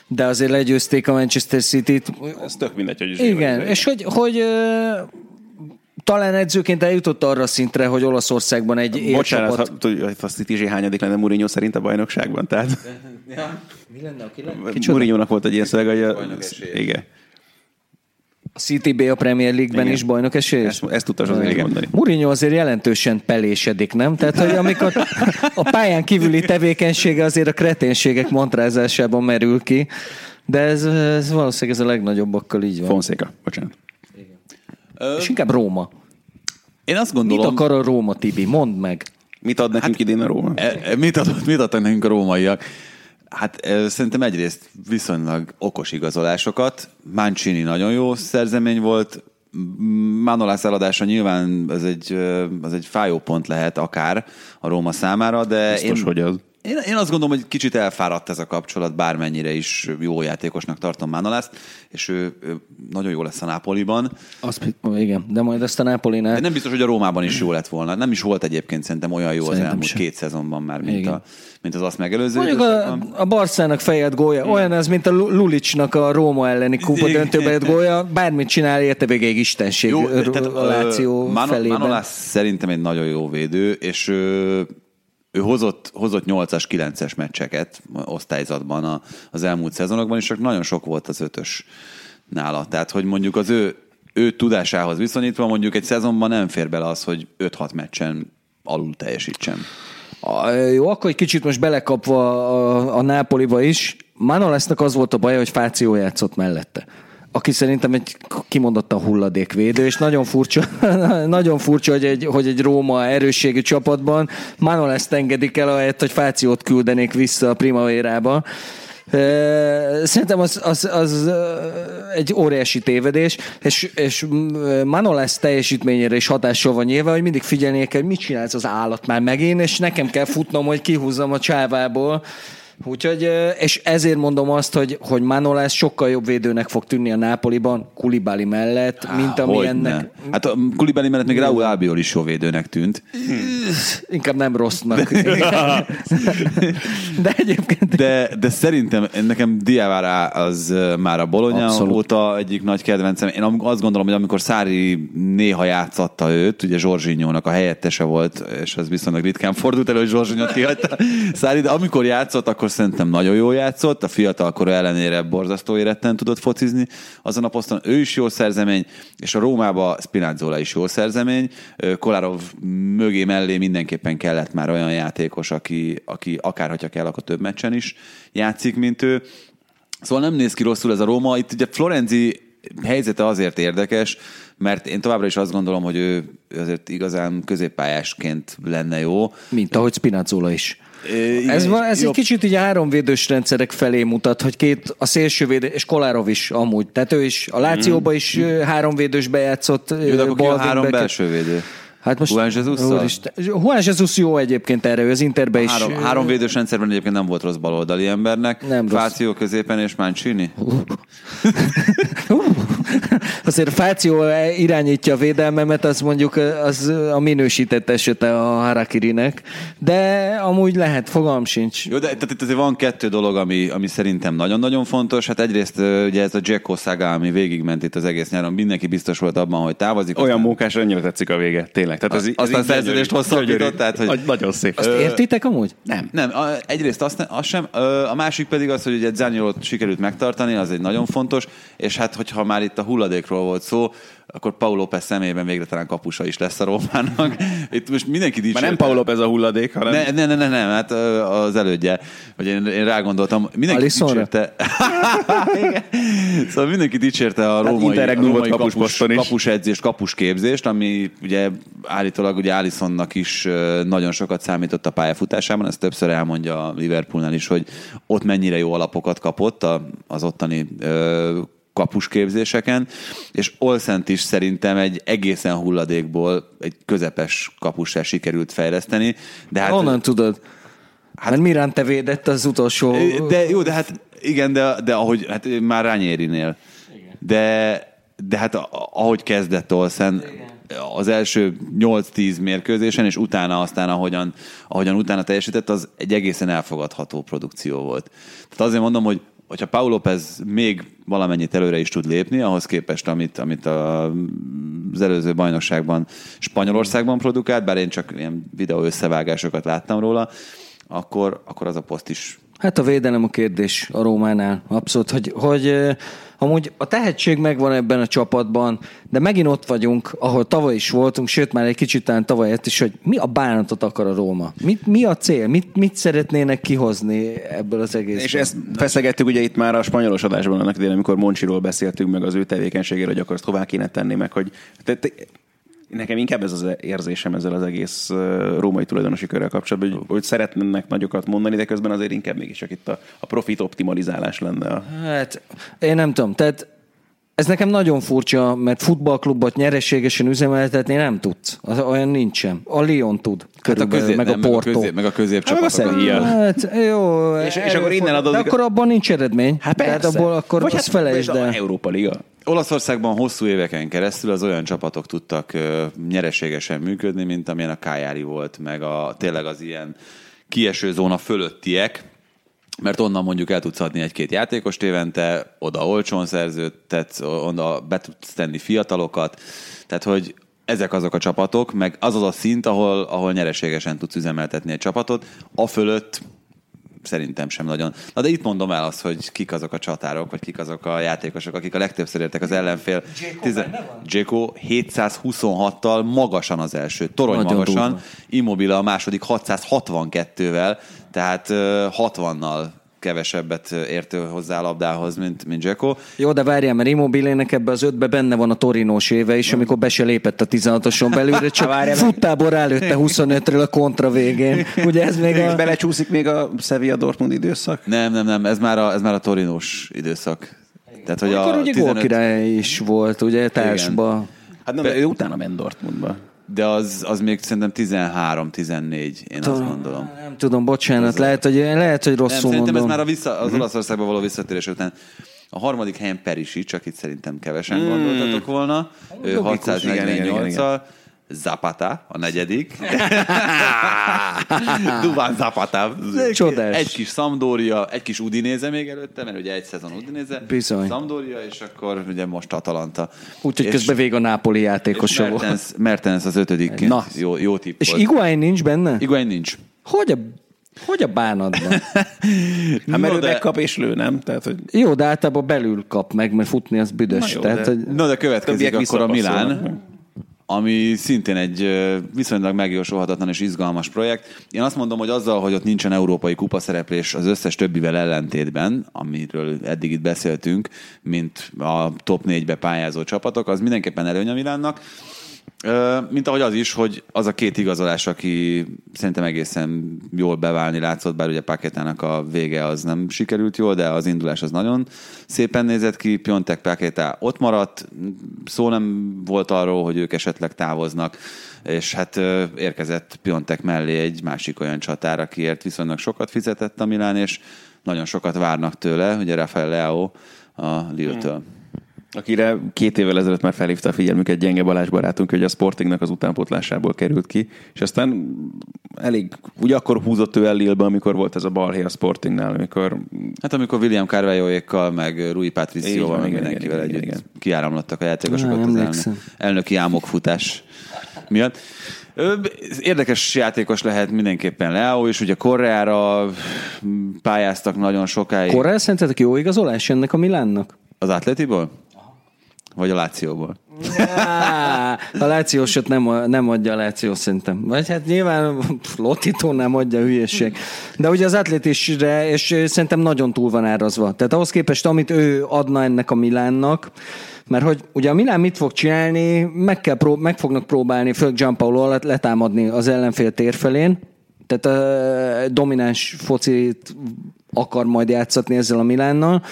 de azért legyőzték a Manchester City-t. Ez tök mindegy, hogy Igen, és hogy, hogy talán edzőként eljutott arra a szintre, hogy Olaszországban egy Bocsánat, élcsapat... ha, tudja, hogy a City zsé hányadik lenne Mourinho szerint a bajnokságban, tehát Mi lenne, Mourinho-nak volt egy ilyen szöveg, hogy a, igen. A City B a Premier League-ben Igen. is bajnok esélyes? Ezt, ezt tudtas azért Igen. mondani. Mourinho azért jelentősen pelésedik, nem? Tehát, hogy amikor a pályán kívüli tevékenysége azért a kreténségek montrázásában merül ki, de ez, ez valószínűleg ez a legnagyobbakkal így van. Fonszéka, bocsánat. És inkább Róma. Én azt Mit gondolom... akar a Róma, Tibi? Mondd meg. Mit ad nekünk idén a Róma? E- e- Mit, adott, mit adtak nekünk a rómaiak? Hát e, szerintem egyrészt viszonylag okos igazolásokat. Mancini nagyon jó szerzemény volt. Manolász eladása nyilván az egy, ö, az egy fájó pont lehet akár a Róma számára, de Biztos, én, hogy az. Én, én azt gondolom, hogy kicsit elfáradt ez a kapcsolat, bármennyire is jó játékosnak tartom Manolászt, és ő, ő nagyon jó lesz a Nápoliban. Azt, igen, de majd ezt a Nápolinál... De nem biztos, hogy a Rómában is jó lett volna. Nem is volt egyébként szerintem olyan jó Szerintem az elmúlt sem. két szezonban már, mint, Igen. a, mint az azt megelőző Mondjuk a, a Barszának fejed gólya, olyan ez, mint a Lu- Lulicsnak a Róma elleni kupa Igen. döntőbe jött gólya, bármit csinál, érte végig istenség Jó, Jó, tehát, a Láció Mano- felében. Manolász szerintem egy nagyon jó védő, és ő, hozott, hozott 8-as, 9-es meccseket osztályzatban a, az elmúlt szezonokban, és csak nagyon sok volt az ötös nála. Tehát, hogy mondjuk az ő, ő tudásához viszonyítva mondjuk egy szezonban nem fér bele az, hogy 5-6 meccsen alul teljesítsen. A, jó, akkor egy kicsit most belekapva a, a Nápoliba is. Manolásznak az volt a baja, hogy Fáció játszott mellette aki szerintem egy kimondottan hulladékvédő, és nagyon furcsa, (laughs) nagyon furcsa hogy, egy, hogy egy Róma erősségű csapatban Manolászt engedik el, ahelyett, hogy Fációt küldenék vissza a Primavérába. Szerintem az, az, az egy óriási tévedés, és, és Manolász teljesítményére is hatással van nyilván, hogy mindig figyelnie kell, hogy mit csinálsz az állat már megint, és nekem kell futnom, hogy kihúzzam a csávából. Úgyhogy, és ezért mondom azt, hogy, hogy Manolász sokkal jobb védőnek fog tűnni a Nápoliban, Kulibáli mellett, mint ami ennek. Hát a Kulibeli mellett még Raúl Albiol is jó védőnek tűnt. Inkább nem rossznak. (laughs) De egyébként De, de szerintem nekem Diawara az már a Bologna Abszolút. óta egyik nagy kedvencem. Én azt gondolom, hogy amikor Szári néha játszatta őt, ugye Zsorzsinyónak a helyettese volt, és ez viszonylag ritkán fordult elő, hogy Zsorzsinyót kihagyta Szári, de amikor játszott, akkor szerintem nagyon jól játszott, a fiatalkora ellenére borzasztó éretten tudott focizni. Azon a poszton ő is jó szerzemény, és a Rómába Spinazzola is jó szerzemény. Kolárov mögé mellé mindenképpen kellett már olyan játékos, aki, aki akár, hogyha kell, akkor több meccsen is játszik, mint ő. Szóval nem néz ki rosszul ez a Róma. Itt ugye Florenzi helyzete azért érdekes, mert én továbbra is azt gondolom, hogy ő azért igazán középpályásként lenne jó. Mint ahogy Spinazzola is. Igen, Ez, van, ez jobb. egy kicsit így háromvédős rendszerek felé mutat, hogy két a szélsővédő, és Kolárov is amúgy. Tehát ő is a Lációba is ö, háromvédősbe játszott. Jó, de akkor ki a három wingback. Hát most Juan Jesus-szal? Úristen. Juan Jesus jó egyébként erre, ő az Interbe is. Három, három védős rendszerben egyébként nem volt rossz baloldali embernek. Nem rossz. Fáció középen és Mancini. Azért Fáció irányítja a védelmemet, az mondjuk az a minősített esete a Harakirinek, de amúgy lehet, fogalm sincs. Jó, de tehát itt azért van kettő dolog, ami, ami szerintem nagyon-nagyon fontos. Hát egyrészt ugye ez a Jacko szága, ami végigment itt az egész nyáron. Mindenki biztos volt abban, hogy távozik. Olyan aztán- mókás, annyira tetszik a vége, tényleg. Tehát ez, A- ez aztán így szerződést hosszabbított, tehát, hogy- Nagyon szép. Azt értitek amúgy? Nem. Nem, a, egyrészt azt, azt sem, a másik pedig az, hogy ugye Zaniolót sikerült megtartani, az egy nagyon fontos, és hát hogyha már itt a hulladékról volt szó, akkor Paulo López személyében végre talán kapusa is lesz a Rómának. (laughs) Itt most mindenki Már dicsérte. nem Paul López a hulladék, hanem... Ne, ne, ne, ne, nem, hát az elődje, vagy én, én rágondoltam, mindenki Alissonra? dicsérte. (laughs) Szóval mindenki dicsérte a római, interregnum a római kapus, kapusposzton is. kapusedzést, kapusképzést, ami ugye állítólag ugye Alissonnak is nagyon sokat számított a pályafutásában, ezt többször elmondja a Liverpoolnál is, hogy ott mennyire jó alapokat kapott az ottani kapusképzéseken, és Olszent is szerintem egy egészen hulladékból egy közepes kapussá sikerült fejleszteni. De hát, Honnan tudod? Hát Mert Mirante védett az utolsó... de jó, de hát igen, de, de ahogy, hát már Rányérinél. De, de hát ahogy kezdett Olsen, az első 8-10 mérkőzésen, és utána aztán, ahogyan, ahogyan utána teljesített, az egy egészen elfogadható produkció volt. Tehát azért mondom, hogy hogyha Paul López még valamennyit előre is tud lépni, ahhoz képest, amit, amit a, az előző bajnokságban Spanyolországban produkált, bár én csak ilyen videó összevágásokat láttam róla, akkor, akkor az a poszt is Hát a védelem a kérdés a Rómánál. Abszolút, hogy, hogy amúgy a tehetség megvan ebben a csapatban, de megint ott vagyunk, ahol tavaly is voltunk, sőt már egy kicsit talán tavaly ezt is, hogy mi a bánatot akar a Róma? Mit, mi a cél? Mit, mit szeretnének kihozni ebből az egészből? És ezt feszegettük ugye itt már a spanyolos adásban annak idején, amikor Moncsiról beszéltünk meg az ő tevékenységéről, hogy akkor azt hová kéne tenni meg, hogy te, te, nekem inkább ez az érzésem ezzel az egész római tulajdonosi körrel kapcsolatban, hogy, hogy szeretnének nagyokat mondani, de közben azért inkább mégis csak itt a, a profit optimalizálás lenne. A... Hát, én nem tudom, tehát ez nekem nagyon furcsa, mert futballklubot nyereségesen üzemeltetni nem tudsz. Az, olyan nincsen. A Lyon tud, körülbelül, közép- meg a nem, meg a Porto. közép- meg a középcsapatok. Hát meg a Sevilla. Hát jó. És- és akkor innen adódik- De akkor abban nincs eredmény. Hát Tehát persze. abból akkor Vagy azt felejtsd a el. Európa Liga. Olaszországban hosszú éveken keresztül az olyan csapatok tudtak nyereségesen működni, mint amilyen a Kájári volt, meg a, tényleg az ilyen kieső zóna fölöttiek, mert onnan mondjuk el tudsz adni egy-két játékost évente, oda olcsón szerződtetsz, oda be tudsz tenni fiatalokat, tehát hogy ezek azok a csapatok, meg az az a szint, ahol, ahol nyereségesen tudsz üzemeltetni egy csapatot, a fölött Szerintem sem nagyon. Na de itt mondom el azt, hogy kik azok a csatárok, vagy kik azok a játékosok, akik a legtöbbször értek az ellenfél. Dzséko 726-tal magasan az első, torony Nagyon magasan, durva. Immobile a második 662-vel, tehát ö, 60-nal kevesebbet ért ő hozzá a labdához, mint, mint Dzeko. Jó, de várjál, mert Immobilének ebbe az ötbe benne van a torinós éve is, amikor be se lépett a 16-oson belőle, csak (laughs) futtából rálőtte 25-ről a kontra végén. Ugye ez még a... Belecsúszik még a Sevilla Dortmund időszak? Nem, nem, nem, ez már a, ez már a torinós időszak. Tehát, hogy Akkor a ugye 15 gólkirály is volt, ugye társba. Hát nem, ő utána ment Dortmundba. De az, az még szerintem 13-14, én azt gondolom. Nem tudom, bocsánat, lehet, hogy, lehet, hogy Nem, rosszul szerintem ez mondom. már a vissza, az Olaszországba való visszatérés után. A harmadik helyen Perisi, csak itt szerintem kevesen gondoltatok volna. Ő Logikus, igen, igen, igen, 648-al. Zapata, a negyedik. (laughs) (laughs) Duván Zapata. Csodás. Egy kis Sampdoria, egy kis Udinéze még előtte, mert ugye egy szezon Udinéze. Bizony. Sampdoria, és akkor ugye most Atalanta. Úgyhogy közben vég a Nápoli volt. Mertens, Mertens az ötödik. Na. Jó, jó tipp És. Iguain nincs benne? Iguain nincs. Hogy a, hogy a bánatban? (laughs) Hát mert No, ő de- megkap és lő, nem? Tehát, hogy Jó, de általában belül kap meg, mert futni az büdös. Na jó, Tehát, de- hogy No, de következik Többiek akkor a Milán. Ami szintén egy viszonylag megjósolhatatlan és izgalmas projekt. Én azt mondom, hogy azzal, hogy ott nincsen európai kupaszereplés az összes többivel ellentétben, amiről eddig itt beszéltünk, mint a top 4-be pályázó csapatok, az mindenképpen előny a Milánnak. Mint ahogy az is, hogy az a két igazolás, aki szerintem egészen jól beválni látszott, bár ugye Paketának a vége az nem sikerült jól, de az indulás az nagyon szépen nézett ki. Piontek Paketa ott maradt, szó nem volt arról, hogy ők esetleg távoznak, és hát érkezett Piontek mellé egy másik olyan csatár, akiért viszonylag sokat fizetett a Milán, és nagyon sokat várnak tőle, ugye Rafael Leao a Lille-től. Akire két évvel ezelőtt már felhívta a figyelmüket gyenge Balázs barátunk, hogy a Sportingnak az utánpótlásából került ki, és aztán elég, ugye akkor húzott ő el Lille-be, amikor volt ez a balhé a Sportingnál, amikor Hát amikor William Carvalhoékkal, meg Rui Patricióval, van, meg mindenkivel igen, együtt igen. kiáramlottak a játékosok Na, ott az elnök, elnöki álmokfutás miatt. Érdekes játékos lehet mindenképpen Leo, és ugye Korreára pályáztak nagyon sokáig. Korrel szerintetek jó igazolás ennek a Milánnak? Az Atletiból? Vagy a Lációból? A Lációsot nem, nem adja a Láció szerintem. Vagy hát nyilván Lotito nem adja hülyeség. De ugye az atlétisre, és szerintem nagyon túl van árazva. Tehát ahhoz képest, amit ő adna ennek a Milánnak, mert hogy ugye a Milán mit fog csinálni, meg, kell prób- meg fognak próbálni, főleg Gianpaolo letámadni az ellenfél térfelén, tehát a domináns focit akar majd játszatni ezzel a Milánnal,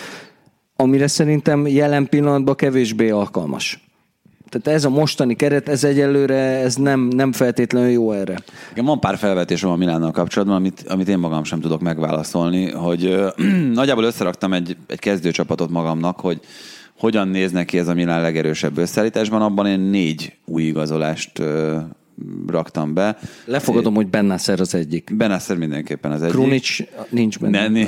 amire szerintem jelen pillanatban kevésbé alkalmas. Tehát ez a mostani keret, ez egyelőre ez nem, nem feltétlenül jó erre. Igen, van pár felvetésem a Milánnal kapcsolatban, amit, amit én magam sem tudok megválaszolni, hogy ö, (clears throat) nagyjából összeraktam egy, egy kezdőcsapatot magamnak, hogy hogyan néz neki ez a Milán legerősebb összeállításban, abban én négy új igazolást ö, raktam be. Lefogadom, hogy Bennászer az egyik. Benasser mindenképpen az egyik. Krunic nincs benne. Ne,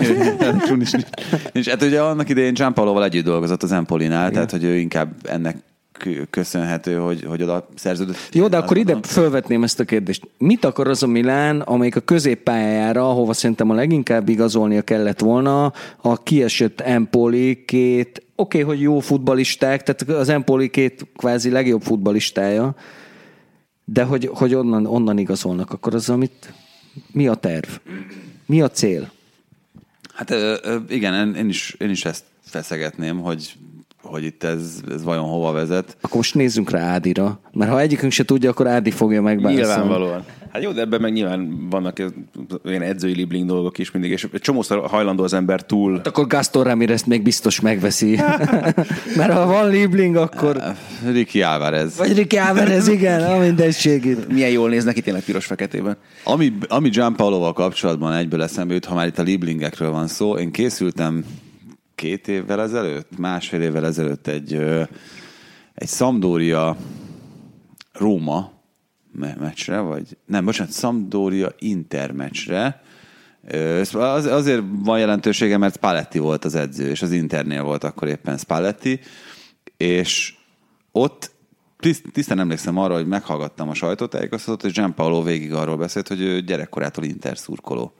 Krunic nincs. nincs. Hát ugye annak idején Gianpaoloval együtt dolgozott az Empolinál, tehát hogy ő inkább ennek kö- köszönhető, hogy, hogy oda szerződött. Jó, de akkor ide fölvetném ezt a kérdést. Mit akar az a Milán, amelyik a középpályájára, ahova szerintem a leginkább igazolnia kellett volna, a kiesett Empoli két, oké, okay, hogy jó futbalisták, tehát az Empoli két kvázi legjobb futbalistája, de hogy, hogy onnan, onnan igazolnak, akkor az, amit, mi a terv? Mi a cél? Hát ö, ö, igen, én- is, én is ezt feszegetném, hogy, hogy itt ez, ez vajon hova vezet. Akkor most nézzünk rá Ádira, mert ha egyikünk se tudja, akkor Ádi fogja megválaszolni. Nyilvánvalóan. Hát jó, de ebben meg nyilván vannak olyan edzői libling dolgok is mindig, és egy csomószor hajlandó az ember túl Akkor Gaston Ramirez még biztos megveszi. (laughs) Mert ha van Liebling, akkor... Ricky Álvarez. Vagy Ricky Álvarez, igen, a mindensségét. (laughs) milyen jól néznek ki tényleg piros-feketében. Ami, ami Gianpaoloval kapcsolatban egyből eszembe jut, ha már itt a Lieblingekről van szó, én készültem két évvel ezelőtt, másfél évvel ezelőtt egy, egy Sampdoria Róma me- meccsre, vagy nem, bocsánat, Sampdoria Inter meccsre. Az, azért van jelentősége, mert Spalletti volt az edző, és az Internél volt akkor éppen Spalletti, és ott tiszt- tisztán emlékszem arra, hogy meghallgattam a sajtótájékoztatót, és Gianpaolo végig arról beszélt, hogy ő gyerekkorától Inter szurkoló.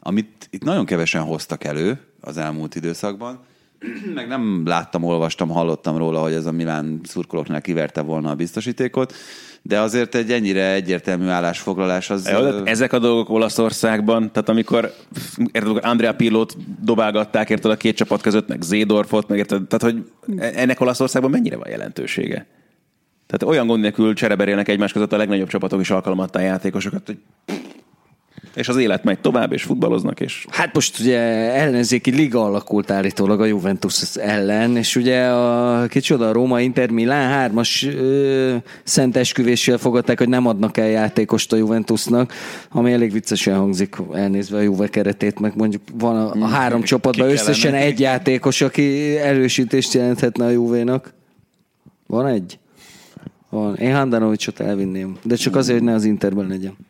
Amit itt nagyon kevesen hoztak elő az elmúlt időszakban, (clears throat) meg nem láttam, olvastam, hallottam róla, hogy ez a Milán szurkolóknál kiverte volna a biztosítékot, de azért egy ennyire egyértelmű állásfoglalás az... Ezek a dolgok Olaszországban, tehát amikor érted, Andrea Pirlót dobálgatták érted a két csapat között, meg Zédorfot, meg érted, tehát hogy ennek Olaszországban mennyire van jelentősége? Tehát olyan gond nélkül csereberélnek egymás között a legnagyobb csapatok is alkalmatta a játékosokat, hogy és az élet megy tovább, és futballoznak, és Hát most ugye ellenzéki liga alakult állítólag a Juventus ellen, és ugye a kicsoda a Róma Inter Milán hármas ö, szent esküvéssel fogadták, hogy nem adnak el játékost a Juventusnak, ami elég viccesen hangzik, elnézve a Juve keretét, meg mondjuk van a, a három csapatban összesen egy játékos, aki erősítést jelenthetne a Juvénak. Van egy? Van. Én Handanovicsot elvinném, de csak azért, hogy ne az Interben legyen. (laughs)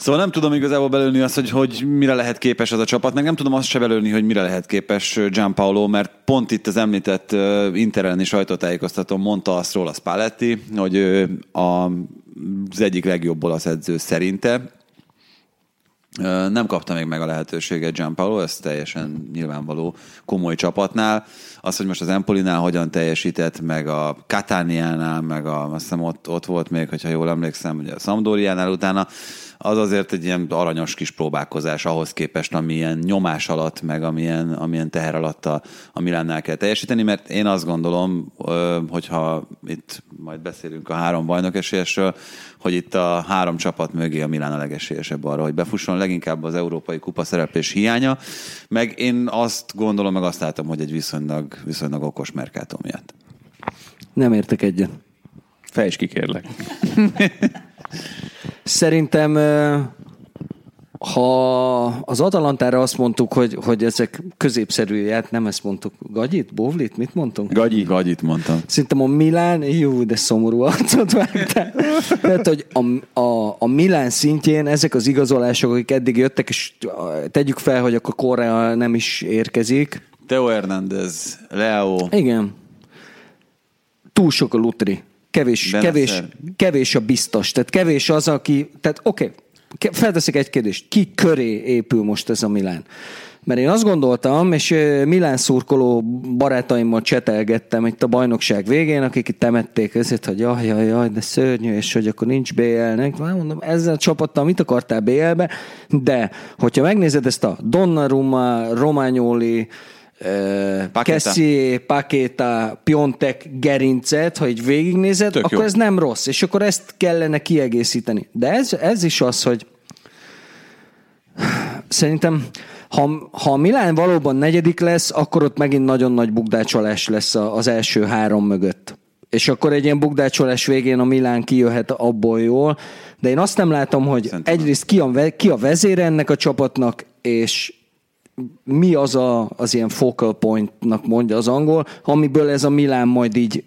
Szóval nem tudom igazából belőni azt, hogy, hogy mire lehet képes az a csapat, meg nem tudom azt se belőni, hogy mire lehet képes Gianpaolo, mert pont itt az említett uh, interelleni sajtótájékoztatón mondta azt róla Spalletti, hogy a, az egyik legjobb olasz edző szerinte, Nem kapta még meg a lehetőséget Gianpaolo, ez teljesen nyilvánvaló komoly csapatnál. Az, hogy most az Empolinál hogyan teljesített, meg a Katániánál, meg a, azt hiszem ott, ott volt még, hogyha jól emlékszem, ugye a Sampdoriánál utána, az azért egy ilyen aranyos kis próbálkozás ahhoz képest, amilyen nyomás alatt, meg amilyen, amilyen teher alatt a, a Milánnál kell teljesíteni, mert én azt gondolom, hogyha itt majd beszélünk a három bajnok esélyesről, hogy itt a három csapat mögé a Milán a legesélyesebb arra, hogy befusson leginkább az európai kupa szereplés hiánya, meg én azt gondolom, meg azt látom, hogy egy viszonylag, viszonylag okos merkátó miatt. Nem értek egyet. Fejtsd ki, kérlek. (laughs) Szerintem ha az Atalantára azt mondtuk, hogy, hogy ezek középszerű ját, nem ezt mondtuk, Gagyit, Bovlit, mit mondtunk? Gagyi. Gagyit mondtam. Szerintem a Milán, jó, de szomorú arcot vágtál. Tehát, hogy a, a, a Milán szintjén ezek az igazolások, akik eddig jöttek, és tegyük fel, hogy akkor Korea nem is érkezik. Teo Hernández, Leo, Igen. Túl sok a lutri. Kevés, Beneszer. kevés, kevés a biztos. Tehát kevés az, aki... Tehát oké, okay, felteszek egy kérdést. Ki köré épül most ez a Milán? Mert én azt gondoltam, és Milán szurkoló barátaimmal csetelgettem itt a bajnokság végén, akik itt temették ezért, hogy jaj, jaj, jaj, de szörnyű, és hogy akkor nincs BL-nek. Már mondom, ezzel a csapattal mit akartál BL-be? De, hogyha megnézed ezt a Donnarumma, Romagnoli, Paqueta. Kessie, Pakéta, Piontek gerincet, ha így végignézed, Tök akkor jó. ez nem rossz, és akkor ezt kellene kiegészíteni. De ez, ez is az, hogy szerintem ha, ha a Milán valóban negyedik lesz, akkor ott megint nagyon nagy bukdácsolás lesz az első három mögött. És akkor egy ilyen bukdácsolás végén a Milán kijöhet abból jól, de én azt nem látom, hogy Szerintem egyrészt ki a, ki a vezére ennek a csapatnak, és mi az a, az ilyen focal pointnak mondja az angol, amiből ez a Milán majd így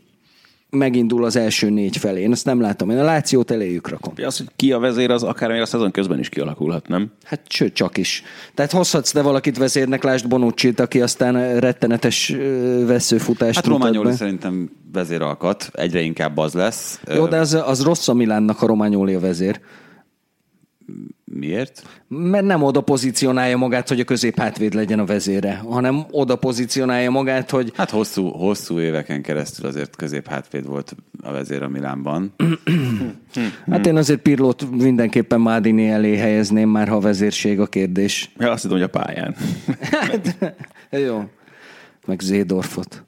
megindul az első négy felé. Én ezt nem látom. Én a Lációt eléjük rakom. Az, hogy ki a vezér, az akár még a szezon közben is kialakulhat, nem? Hát sőt, csak is. Tehát hozhatsz te valakit vezérnek, lásd bonucci aki aztán rettenetes veszőfutást Hát be. szerintem vezéralkat, egyre inkább az lesz. Jó, de az, az rossz a Milánnak a Romagnoli a vezér. Miért? Mert nem oda pozícionálja magát, hogy a középhátvéd legyen a vezére, hanem oda pozícionálja magát, hogy Hát hosszú, hosszú éveken keresztül azért középhátvéd volt a vezér a Milánban. (clears throat) Hát én azért Pirlót mindenképpen Mádini elé helyezném már, ha a vezérség a kérdés. Ja, azt tudom, hogy a pályán. (laughs) Jó. Meg Zédorfot.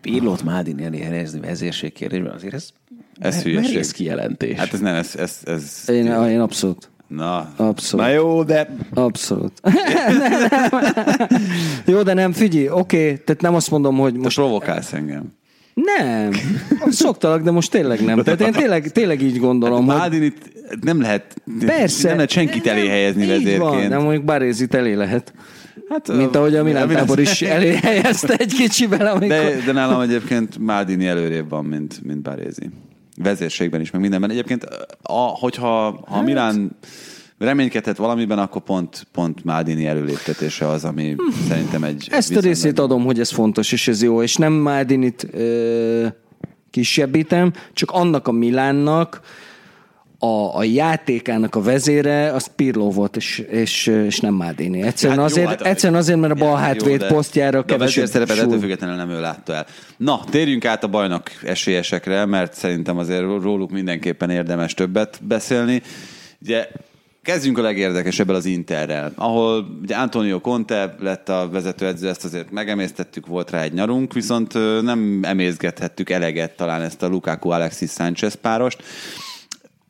Pirlót Mádini elé helyezni vezérség kérdésben, azért ez, Ez hülyeség. merész kijelentés. Hát ez nem, ez... ez, ez Én, én abszolút. Na, Abszolút. Na jó, de Abszolút. (laughs) (laughs) Jó, de nem, figyelj, oké, okay, tehát nem azt mondom, hogy most most provokálsz engem. nem. Szoktalak, de most tényleg nem. Tehát én tényleg, tényleg így gondolom, hogy Mádinit nem lehet, persze. nem lehet senkit elé helyezni Van, vezérként. nem mondjuk Barézit elé lehet. Hát, Mint ahogy a Milán tábor is elé helyezte egy kicsivel, amikor... De, de nálam egyébként Mádini előrébb van, mint, mint Barézi. Vezérségben is, meg mindenben. Egyébként, a, hogyha ha Hát- Milán reménykedhet valamiben, akkor pont, pont Mádini előléptetése az, ami szerintem egy... Hm. Ezt a részét adom, hogy ez fontos, és ez jó, és nem Mádinit ö, kisebbítem, csak annak a Milánnak, a, a játékának a vezére, az Pirlo volt, és, és, és nem Mádini. Egyszerűen, Hát jó, azért, hát- egyszerűen azért, mert a bal Jó, hátvéd de- posztjára de a kevesebb szerepet ettől függetlenül nem ő látta el. Na, térjünk át a bajnok esélyesekre, mert szerintem azért róluk mindenképpen érdemes többet beszélni. Ugye Kezdjünk a legérdekesebbel az Interrel, ahol ugye Antonio Conte lett a vezetőedző, ezt azért megemésztettük, volt rá egy nyarunk, viszont nem emészgethettük eleget talán ezt a Lukaku-Alexis Sánchez párost.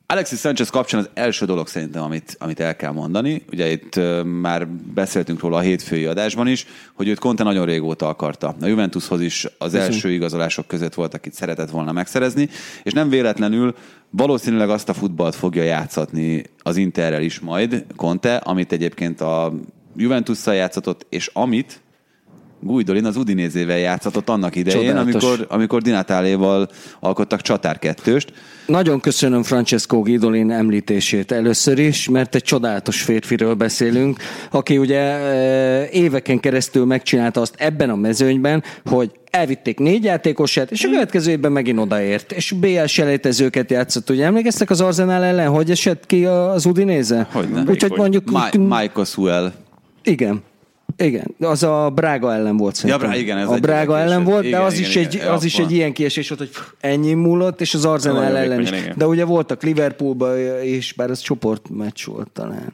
Alexis Sanchez kapcsán az első dolog szerintem, amit, amit el kell mondani, ugye itt uh, már beszéltünk róla a hétfői adásban is, hogy őt Conte nagyon régóta akarta. A Juventushoz is az első igazolások között volt, akit szeretett volna megszerezni, és nem véletlenül valószínűleg azt a futballt fogja játszatni az Interrel is majd Conte, amit egyébként a Juventusszal játszatott, és amit Guidolin az Udinézével játszott annak idején, Csodálatos. amikor, amikor Dinatáléval alkottak csatár kettőst. Nagyon köszönöm Francesco Guidolin említését először is, mert egy csodálatos férfiről beszélünk, aki ugye eh, éveken keresztül megcsinálta azt ebben a mezőnyben, hogy elvitték négy játékosát, és a következő évben megint odaért, és BL selejtezőket játszott. Ugye emlékeztek az Arsenal ellen, hogy esett ki az Udinéze? Hogyne. Úgyhogy mondjuk... Mi- Michael Suell. Igen. Igen, az a Brága ellen volt szerintem. Brá- igen, ez a egy Brága kiesés. ellen volt, de Igen, az, igen, is, igen. egy, Ja, az is egy ilyen kiesés volt, hogy ennyi múlott, és az Arsenal ellen is. igen. De ugye voltak Liverpoolban is, bár az csoportmeccs volt talán.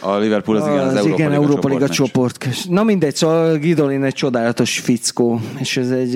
A Liverpool az, igen, az, az Európa igen, Liga Európa Liga csoportmeccs. csoport. Na mindegy, szóval Gidolin egy csodálatos fickó, és ez egy...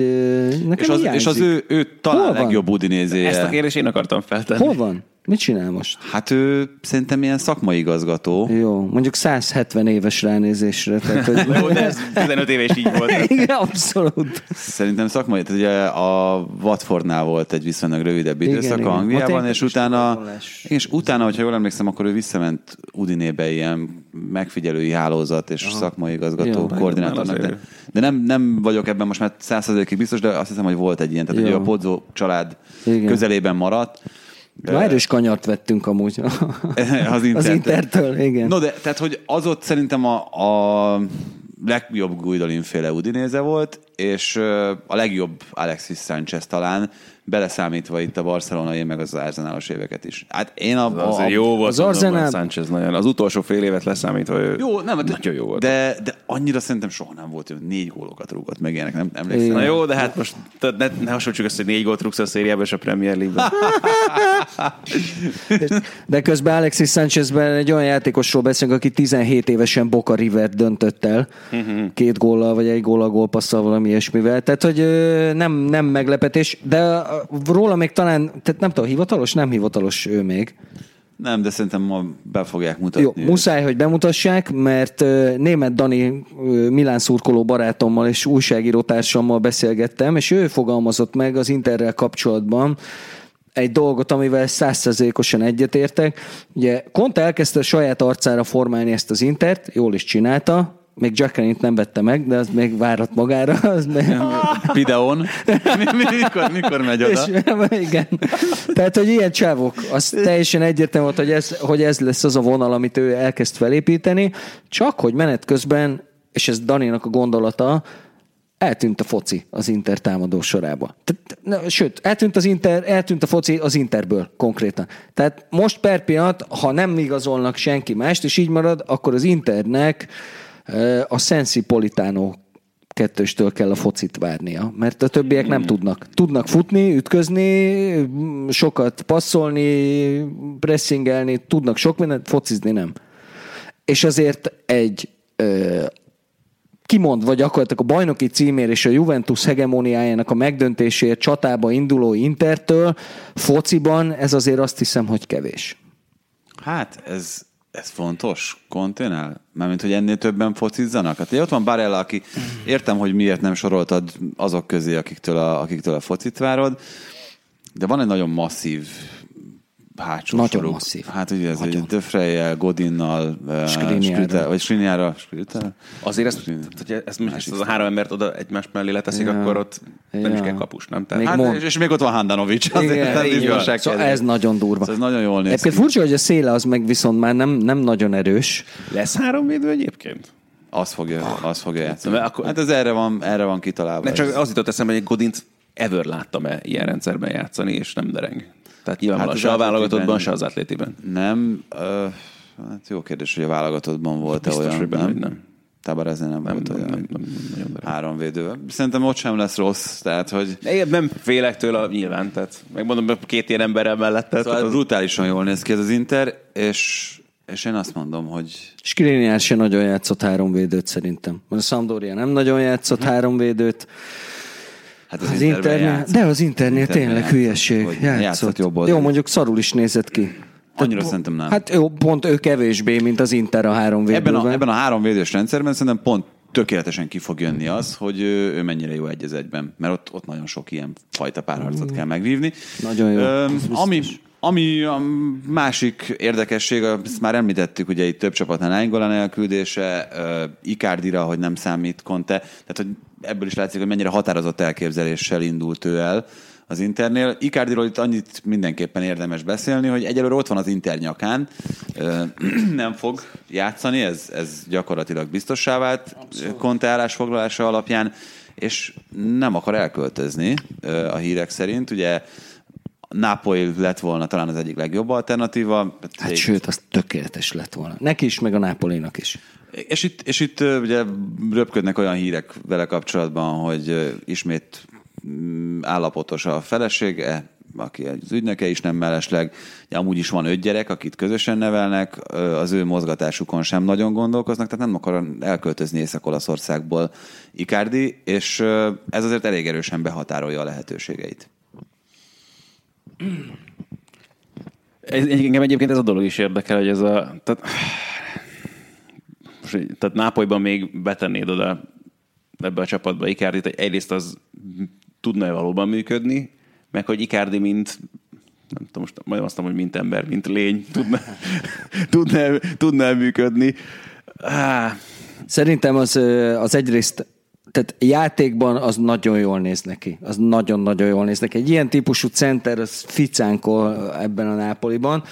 Nekem És az, és az ő, ő talán Hol legjobb Udinézéje. Ezt a kérdést én akartam feltenni. Hol van? Mit csinál most? Hát ő szerintem ilyen szakmai igazgató. Jó, mondjuk 170 éves ránézésre. Tehát, hogy... Jó, de ez 15 éve is így volt. (laughs) Igen, abszolút. Szerintem szakmai, tehát ugye a Watfordnál volt egy viszonylag rövidebb időszak igen. Angliában, és utána, és utána, hogyha jól emlékszem, akkor ő visszament Udinébe ilyen megfigyelői hálózat és szakmai igazgató Ja, koordinátornak. De, de nem, nem vagyok ebben most már százszerzékig biztos, de azt hiszem, hogy volt egy ilyen, tehát Ja. ugye a Podzó család Igen. közelében maradt. Na, erős kanyart vettünk amúgy. (laughs) az, Intertől. Az Intertől, igen. No, de tehát, hogy az ott szerintem a, a legjobb Guidolin féle Udinéze volt, és a legjobb Alexis Sanchez talán, beleszámítva itt a barcelonai, meg az arzenálos éveket is. Hát én a... a, Azért jó volt Az az Arsenal-. Sanchez nagyon. Az utolsó fél évet leszámítva ő Jó, nem, de, nagyon jó volt. De, de annyira szerintem soha nem volt, hogy négy gólokat rúgott meg ilyenek, nem emlékszem. Na jó, de hát most ne, ne hasonlítsuk ezt, hogy négy gólt rúgsz a szériába és a Premier League-ben. (laughs) De közben Alexis Sánchezben egy olyan játékosról beszélünk, aki 17 évesen Boca River döntött el. Két góllal, vagy egy góllal, gólpasszal, valami ilyesmivel. Tehát, hogy nem, nem meglepetés, de róla még talán, tehát nem tudom, hivatalos? Nem hivatalos ő még. Nem, de szerintem ma be fogják mutatni. Jó, muszáj, hogy bemutassák, mert német Dani ö, Milán szurkoló barátommal és újságíró társammal beszélgettem, és ő fogalmazott meg az Interrel kapcsolatban egy dolgot, amivel százszerzékosan egyetértek. Ugye Conte elkezdte a saját arcára formálni ezt az Intert, jól is csinálta, még Jacqueline-t nem vette meg, de az még várat magára. Az még... Mi- mikor, mikor megy oda? És, (laughs) igen. Tehát, hogy ilyen csávok, az teljesen egyértelmű volt, hogy ez, hogy ez lesz az a vonal, amit ő elkezd felépíteni, csak hogy menet közben, és ez Daninak a gondolata, eltűnt a foci az Inter támadó sorába. Tehát, na, sőt, eltűnt az Inter, eltűnt a foci az Interből konkrétan. Tehát most per pillanat, ha nem igazolnak senki mást, és így marad, akkor az Internek a Sensi Politano kettőstől kell a focit várnia, mert a többiek nem tudnak. Tudnak futni, ütközni, sokat passzolni, pressingelni, tudnak sok mindent, focizni nem. És azért egy ö, kimondva gyakorlatilag a bajnoki címér és a Juventus hegemóniájának a megdöntésért csatába induló Intertől fociban ez azért azt hiszem, hogy kevés. Hát ez, ez fontos konténál? Mármint, hogy ennél többen focizzanak? Hát ott van Barella, aki értem, hogy miért nem soroltad azok közé, akiktől a, akiktől a focit várod, de van egy nagyon masszív hátsó Nagyon soruk. masszív. Hát ugye ez Nagyon. egy Döfrejjel, Godinnal. Skriniarra, vagy Skriniarra. Azért ezt, tehát, hogyha ezt, most ezt az a három embert oda egymás mellé leteszik, Ja. akkor ott nem is Ja. kell kapus, nem? Tehát, Még hát, mond- és, és még ott van Handanovic. Azért, Igen, tehát így van. igazság Szóval ez nagyon durva. Ez nagyon jól néz. Egyébként furcsa, hogy a széle az meg viszont már nem, nem nagyon erős. lesz három védő egyébként? Az fogja, az fogja játszani. Akkor- Hát ez erre van, erre van kitalálva. Ne, csak az jutott eszembe, hogy egy Godint ever láttam-e ilyen rendszerben játszani, és nem dereng. Tehát nyilvánvalóan Hát se a válogatottban, se az atlétiben. Nem, ö, hát jó kérdés, hogy a válogatottban volt-e Biztos, olyan, hogy benne, nem? nem. Tabarezni nem, Nem, volt nem, olyan nem, nem, nem, háromvédő. Szerintem ott sem lesz rossz, tehát hogy Én nem félek tőle nyilván, tehát megmondom, két ilyen emberrel mellette. szóval tehát az, brutálisan jól néz ki ez az Inter, és, és én azt mondom, hogy Skriniar se nagyon játszott három védőt szerintem. A Sampdoria nem nagyon játszott három védőt. Hát az, Az játszott. de az Interben tényleg játszott, hülyeség. Játszott. játszott jobb Jó, mondjuk szarul is nézett ki. Annyira po- szerintem nem. Hát jó, pont ő kevésbé, mint az Inter a három Ebben védőben. a, ebben a három védős rendszerben szerintem pont tökéletesen ki fog jönni az, hogy ő, ő mennyire jó egy az egyben, mert ott, ott nagyon sok ilyen fajta párharcot kell megvívni. Nagyon jó, biztos. ami, Ami a másik érdekesség, ezt már említettük, ugye itt több csapatnál Nainggolan elküldése, Ikárdira, hogy nem számít Conte, tehát hogy ebből is látszik, hogy mennyire határozott elképzeléssel indult ő el az Internél. Icardiról itt annyit mindenképpen érdemes beszélni, hogy egyelőre ott van az Inter nyakán, (clears throat) nem fog játszani, ez, ez gyakorlatilag biztossá vált Conte állásfoglalása alapján, és nem akar elköltözni a hírek szerint. Ugye Nápoly lett volna talán az egyik legjobb alternatíva. Hát Egy... sőt, az tökéletes lett volna. Neki is, meg a Nápolénak is. És itt, és itt ugye röpködnek olyan hírek vele kapcsolatban, hogy ismét mm, állapotos a felesége, aki az ügynöke is nem mellesleg. Amúgy is van öt gyerek, akit közösen nevelnek, az ő mozgatásukon sem nagyon gondolkoznak, tehát nem akar elköltözni Észak-Olaszországból Icardi, és ez azért elég erősen behatárolja a lehetőségeit. Ez, engem egyébként ez a dolog is érdekel, hogy ez a... Tehát, tehát Nápolyban még betennéd oda ebbe a csapatba Ikárdit, hogy egyrészt az tudna-e valóban működni, meg hogy Icardi mint nem tudom, most majd azt mondom, hogy mint ember, mint lény tudna, (laughs) tudna, tudna működni. Ah. Szerintem az, az egyrészt tehát játékban az nagyon jól néz neki. Az nagyon-nagyon jól néz neki. Egy ilyen típusú center, az ficánkol ebben a Nápoliban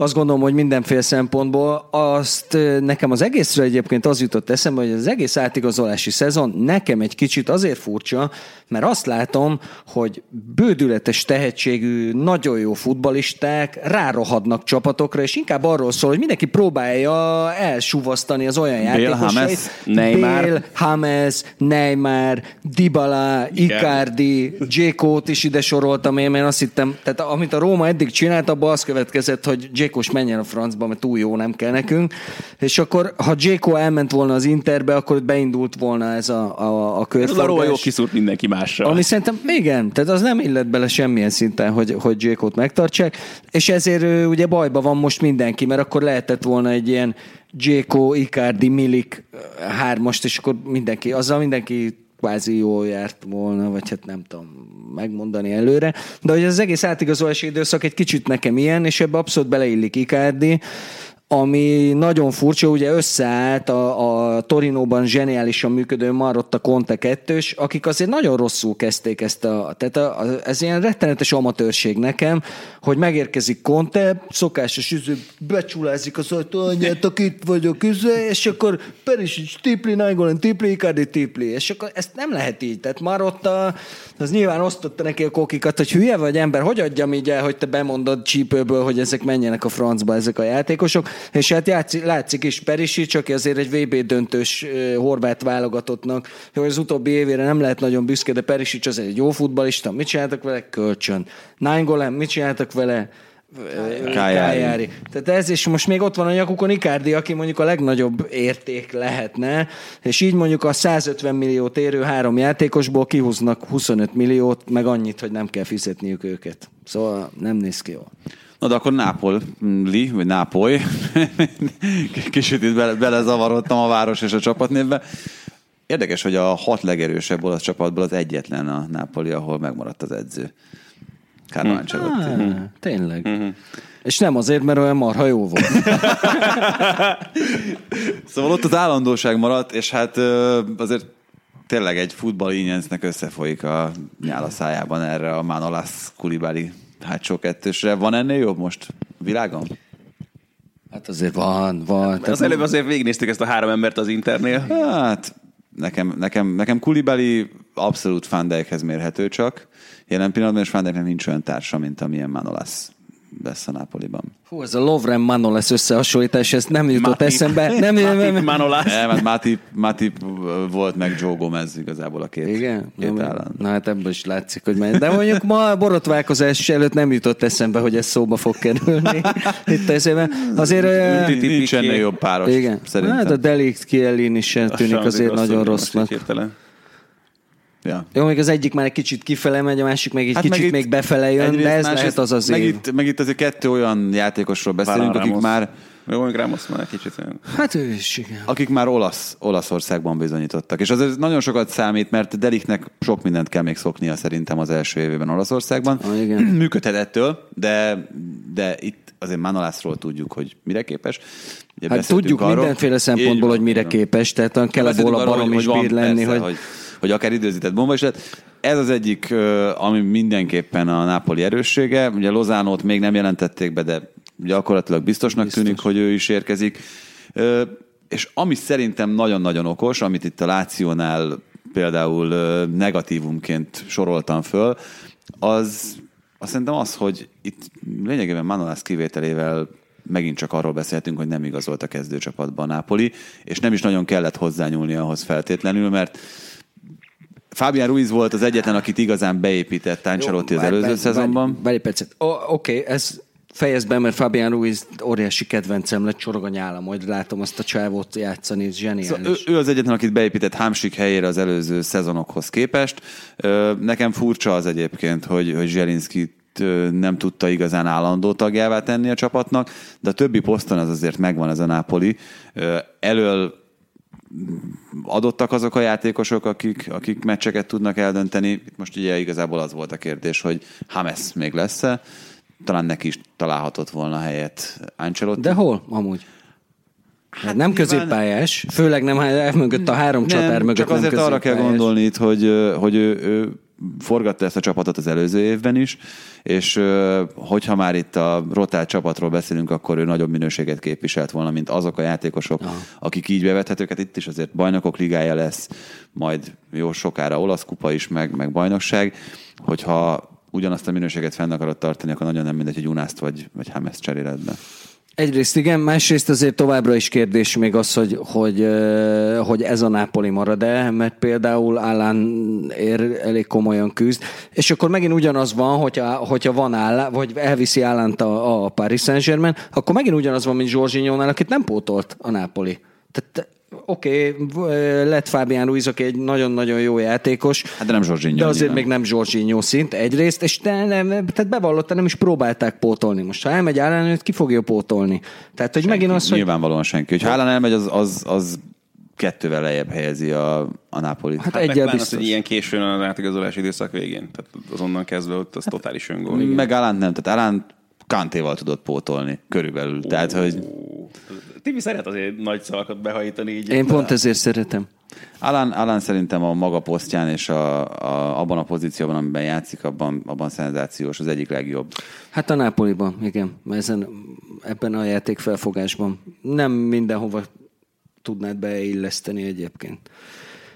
azt gondolom, hogy mindenféle szempontból azt nekem az egészre egyébként az jutott eszembe, hogy az egész átigazolási szezon nekem egy kicsit azért furcsa, mert azt látom, hogy bődületes tehetségű, nagyon jó futbalisták rárohadnak csapatokra, és inkább arról szól, hogy mindenki próbálja elsuvasztani az olyan játékosait. Neymar. Bale, James, Neymar, Dybala, Icardi, Dzsékót is ide soroltam én, mert azt hittem, tehát amit a Róma eddig csinált, abban az következett, hogy Dzsékos menjen a francba, mert túl jó nem kell nekünk. És akkor, ha Dzséko elment volna az Interbe, akkor beindult volna ez a, a, a körforgás. Ez a jó kiszúrt mindenki másra. Ami szerintem, igen, tehát az nem illet bele semmilyen szinten, hogy, hogy Dzsékot megtartsák, és ezért ugye bajban van most mindenki, mert akkor lehetett volna egy ilyen Dzséko, Icardi, Milik hármast, és akkor mindenki, azzal mindenki kvázi jól járt volna, vagy hát nem tudom megmondani előre. De hogy az egész átigazolási időszak egy kicsit nekem ilyen, és ebbe abszolút beleillik Icardi, ami nagyon furcsa, ugye összeállt a, a Torinóban zseniálisan működő Marotta Conte kettős, akik azért nagyon rosszul kezdték ezt a, tehát a, a, ez ilyen rettenetes amatőrség nekem, hogy megérkezik Conte, szokásos üző, becsulázik az ajtóanyát, aki itt vagyok, üző, és akkor Perisic, Tipli, Nainggolan, Tipli, Icardi, Tipli, és akkor ezt nem lehet így, tehát Marotta, az nyilván osztotta neki a kokikat, hogy hülye vagy ember, hogy adjam így el, hogy te bemondod csípőből, hogy ezek menjenek a francba, ezek a játékosok, és hát játszik, látszik is Perisic, aki azért egy VB döntős horvát válogatottnak, hogy az utóbbi évére nem lehet nagyon büszke, de Perisic az egy jó futbalista, mit csináltak vele? Kölcsön. Nainggolan, mit csináltak vele? Kájári. Tehát ez, és most még ott van a nyakukon Icardi, aki mondjuk a legnagyobb érték lehetne, és így mondjuk a 150 milliót érő három játékosból kihúznak 25 milliót, meg annyit, hogy nem kell fizetniük őket. Szóval nem néz ki jól. Na de akkor Nápoli, vagy Nápoly. (laughs) Kicsit itt bele, belezavarodtam a város és a csapatnévbe. Érdekes, hogy a hat legerősebb olasz csapatból az egyetlen a Nápoli, ahol megmaradt az edző. Carlo Ancelotti. Ah, tényleg. Mm-hmm. És nem azért, mert olyan marha jó volt. (laughs) szóval ott az állandóság maradt, és hát azért tényleg egy futball összefolyik a nyála szájában erre a Manolas Kulibali hátsó kettősre. Van ennél jobb most világon? Hát azért van, van. Hát, az előbb azért végignéztük ezt a három embert az Internél. Hát, nekem, nekem, nekem Kulibeli abszolút Fandejkhez mérhető csak. Jelen pillanatban, és Fandejknek nincs olyan társa, mint amilyen Manolas lesz a Napoliban. Hú, ez a Lovren Manoles összehasonlítás, ez nem jutott Matip. eszembe. Nem, (laughs) Matip, nem, nem. Manolas. Nem, mert Matip, Matip volt meg Joe Gomez igazából a két, Igen? két Na, állam. Na hát ebből is látszik, hogy megy. De mondjuk ma a borotválkozás előtt nem jutott eszembe, hogy ez szóba fog kerülni. (laughs) Itt eszébe. Azért... Nincs ennél jobb páros, Igen. szerintem. Hát a Delikt Kielin is tűnik azért nagyon rossznak. hirtelen. Ja. Jó, még az egyik már egy kicsit kifele megy, a másik meg egy hát kicsit meg még befele jön, de ez lehet az az meg év. itt, meg itt azért kettő olyan játékosról beszélünk, Varane akik Ramos. már Jó, mondjuk Ramos már egy kicsit olyan. Hát ő is, igen. akik már olasz, Olaszországban bizonyítottak. És az nagyon sokat számít, mert Deliknek sok mindent kell még szoknia szerintem az első évében Olaszországban. Ah, igen. (clears throat) Működhet ettől, de, de itt azért Manolászról tudjuk, hogy mire képes. Ugye Hát tudjuk arról- mindenféle Így szempontból, van, hogy mire így van. képes, tehát kell a arról, barom is van, bír lenni, persze, hogy... hogy, hogy akár időzített bomba is lett. Ez az egyik, ami mindenképpen a Nápoli erőssége. Ugye Lozánót még nem jelentették be, de gyakorlatilag biztosnak Biztos. tűnik, hogy ő is érkezik. És ami szerintem nagyon-nagyon okos, amit itt a Lációnál például negatívumként soroltam föl, az, azt szerintem az, hogy itt lényegében Manolász kivételével megint csak arról beszéltünk, hogy nem igazolt a kezdőcsapatban a Nápoli, és nem is nagyon kellett hozzányúlni ahhoz feltétlenül, mert Fabián Ruiz volt az egyetlen, akit igazán beépített Ancelotti az előző várj, szezonban. Várj, egy percet. Oké, okay, ez fejezd be, mert Fabián Ruiz óriási kedvencem lett, csorog a nyálam, hogy látom azt a csávót játszani, ez zseniális. Szóval ő, ő az egyetlen, akit beépített Hámsik helyére az előző szezonokhoz képest. Nekem furcsa az egyébként, hogy, hogy Zselinszkit ö, nem tudta igazán állandó tagjává tenni a csapatnak, de a többi poszton az azért megvan ez a Nápoli. Elől adottak azok a játékosok, akik, akik meccseket tudnak eldönteni. Itt most ugye igazából az volt a kérdés, hogy Hames még lesz-e. Talán neki is találhatott volna helyet Ancelotti. De hol amúgy? Hát nem nyilván- középpályás, főleg nem mögött a három csatár mögött csak nem azért arra kell gondolni itt, hogy, hogy ő, ő forgatta ezt a csapatot az előző évben is, és hogyha már itt a rotált csapatról beszélünk, akkor ő nagyobb minőséget képviselt volna, mint azok a játékosok, akik így bevethetők. Hát itt is azért bajnokok ligája lesz, majd jó sokára olasz kupa is, meg, meg bajnokság. Hogyha ugyanazt a minőséget fenn akarod tartani, akkor nagyon nem mindegy, hogy Unászt vagy, vagy Hames cseréled be. Egyrészt igen, másrészt azért továbbra is kérdés még az, hogy, hogy, hogy ez a Nápoli marad-e, mert például Állán ér elég komolyan küzd, és akkor megint ugyanaz van, hogyha, hogyha van Állán, vagy elviszi Állánt a, a Paris Saint-Germain, akkor megint ugyanaz van, mint Zsorzsinyónál, akit nem pótolt a Nápoli. Tehát oké, okay, lett Fábián Ruiz, aki egy nagyon-nagyon jó játékos, Hát de nem Zsorzsinyó. de azért nyilván. még nem Zsorzsinyó szint egyrészt, és te nem, tehát bevallotta, nem is próbálták pótolni. Most ha elmegy Állán, őt ki fogja pótolni? Tehát, hogy megint az, hogy Nyilvánvalóan senki. Hogyha Haaland elmegy, az, az, az kettővel lejjebb helyezi a, a Nápolit. hát Hát egyel biztos. hogy ilyen későn a átigazolási időszak végén. Tehát azonnal kezdve ott az totális öngól. Meg Alánt nem, tehát Alánt Kantéval tudott pótolni körülbelül. Tehát, hogy Tibi szeret azért nagy szavakat behajítani így. Én pont ezért szeretem. Alán, Alán szerintem a maga posztján és a, a, abban a pozícióban, amiben játszik, abban, abban szenzációs, az egyik legjobb. Hát a Nápoliban, igen, ezen, ebben a játékfelfogásban. Nem mindenhova tudnád beilleszteni egyébként.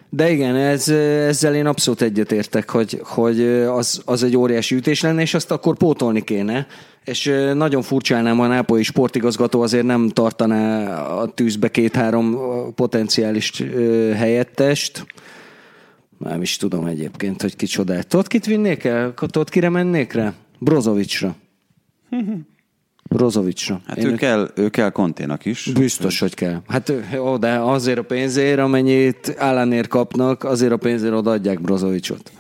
De igen, ez, ezzel én abszolút egyetértek, hogy, hogy az, az egy óriási ütés lenne, és azt akkor pótolni kéne. És nagyon furcsálnám, ha a nápolyi sportigazgató azért nem tartaná a tűzbe két-három potenciális helyettest. Nem is tudom egyébként, hogy kicsodát. Tudod, kit vinnék el? Tudod, kire mennék rá? Brozovicsra. Brozovicsra. Hát Én ő őt- kell, ő kell Konténak is. Biztos, hogy kell. Hát jó, de azért a pénzért, amennyit Állanér kapnak, azért a pénzért odaadják Brozovicsot.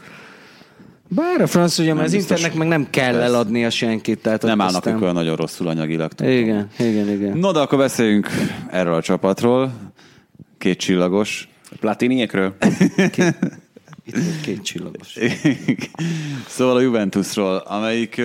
Bár a franc, ugye, mert az biztos. Internek meg nem kell Persze. eladnia senkit. Tehát Nem állnak aztán... ők olyan nagyon rosszul anyagilag. tudom. Igen, igen, igen. No, de akkor beszéljünk erről a csapatról. Két csillagos. Platiniekről? (laughs) Itt még két csillagos. (laughs) szóval a Juventusról, amelyik,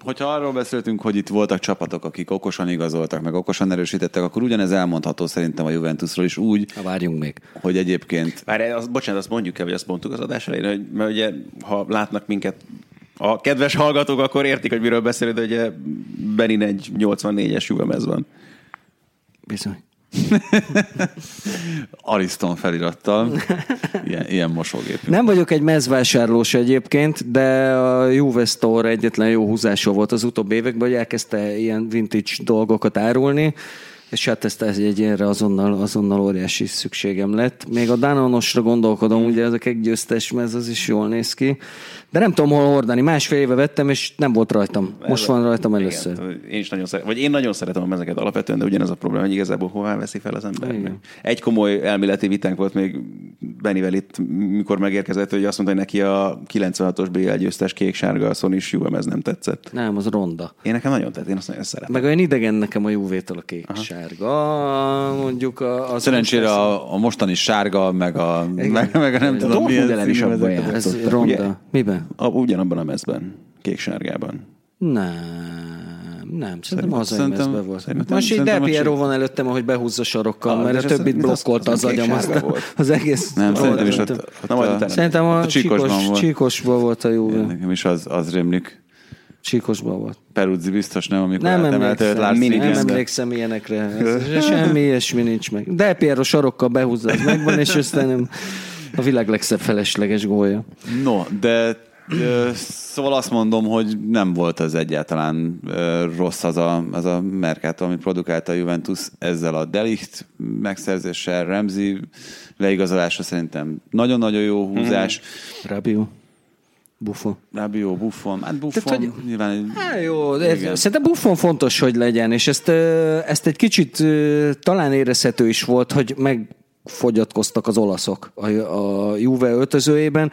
hogyha arról beszéltünk, hogy itt voltak csapatok, akik okosan igazoltak, meg okosan erősítettek, akkor ugyanez elmondható szerintem a Juventusról is úgy, Ha várjunk még. hogy egyébként Várj, az, bocsánat, azt mondjuk el, vagy azt mondtuk az adás elején, hogy, mert ugye, ha látnak minket a kedves hallgatók, akkor értik, hogy miről beszélünk, de ugye Benin egy 84-es Juventus van. Bizony. (laughs) Ariston felirattal, ilyen, ilyen mosógépünk. Nem vagyok egy mezvásárlós egyébként, de a Juve Store egyetlen jó húzása volt az utóbbi években, hogy elkezdte ilyen vintage dolgokat árulni, és hát ezt ez egy ilyenre azonnal, azonnal óriási szükségem lett. Még a Danonosra gondolkodom, ugye ezek egy győztes mez, az is jól néz ki. De nem tudom hol hordani. Másfél éve vettem, és nem volt rajtam. Most van rajtam először. Igen, én is nagyon szeretem, vagy én nagyon szeretem a mezeket alapvetően, de ugyanaz a probléma, hogy igazából hová veszi fel az ember. Igen. Egy komoly elméleti vitánk volt még Benivel itt, mikor megérkezett, hogy azt mondta, hogy neki a 96-os BL győztes kék-sárga a Sony Juve nem tetszett. Nem, az ronda. Én nekem nagyon tett, én azt nagyon szeretem. Meg olyan idegen nekem a Juvétől a kék sárga. mondjuk a, az Szerencsére a, a mostani sárga, meg a, meg, meg a nem tudom Dortmund milyen ellen is színű abban. Ez Ugye? ronda. Miben? A, ugyanabban a mezben, kék-sárgában. Nem, nem, szerintem hazai szerintem- volt. szerintem- Most így Del Piero van előttem, ahogy behúzza sarokkal, Ah, mert a ez- többit blokkolta az az agyam, volt. az egész. Nem, szerintem is ott, Szerintem- ott a, utána. Szerintem a ott a csíkosban csíkos, volt. csíkosban volt a jó. Nekem is az, az rémlik. Csíkosban volt. Peruzzi biztos nem, amikor Nem emlékszem, Lars nem emlékszem ilyenekre. Ez- (laughs) Semmi ilyesmi nincs meg. De Piero sarokkal behúzza, az megvan, és aztán nem a világ legszebb felesleges gólja. No, de szóval azt mondom, hogy nem volt az egyáltalán rossz az a, az a Mercato, amit produkálta a Juventus ezzel a Delicht megszerzéssel, Remzi leigazolása szerintem nagyon-nagyon jó húzás. Rabiu. Buffon. Rabiot, Buffon, hát Buffon Tehát, hogy- nyilván egy, Hát jó, de Igen. szerintem Buffon fontos, hogy legyen, és ezt, ezt egy kicsit talán érezhető is volt, hogy megfogyatkoztak az olaszok a, a Juve öltözőjében,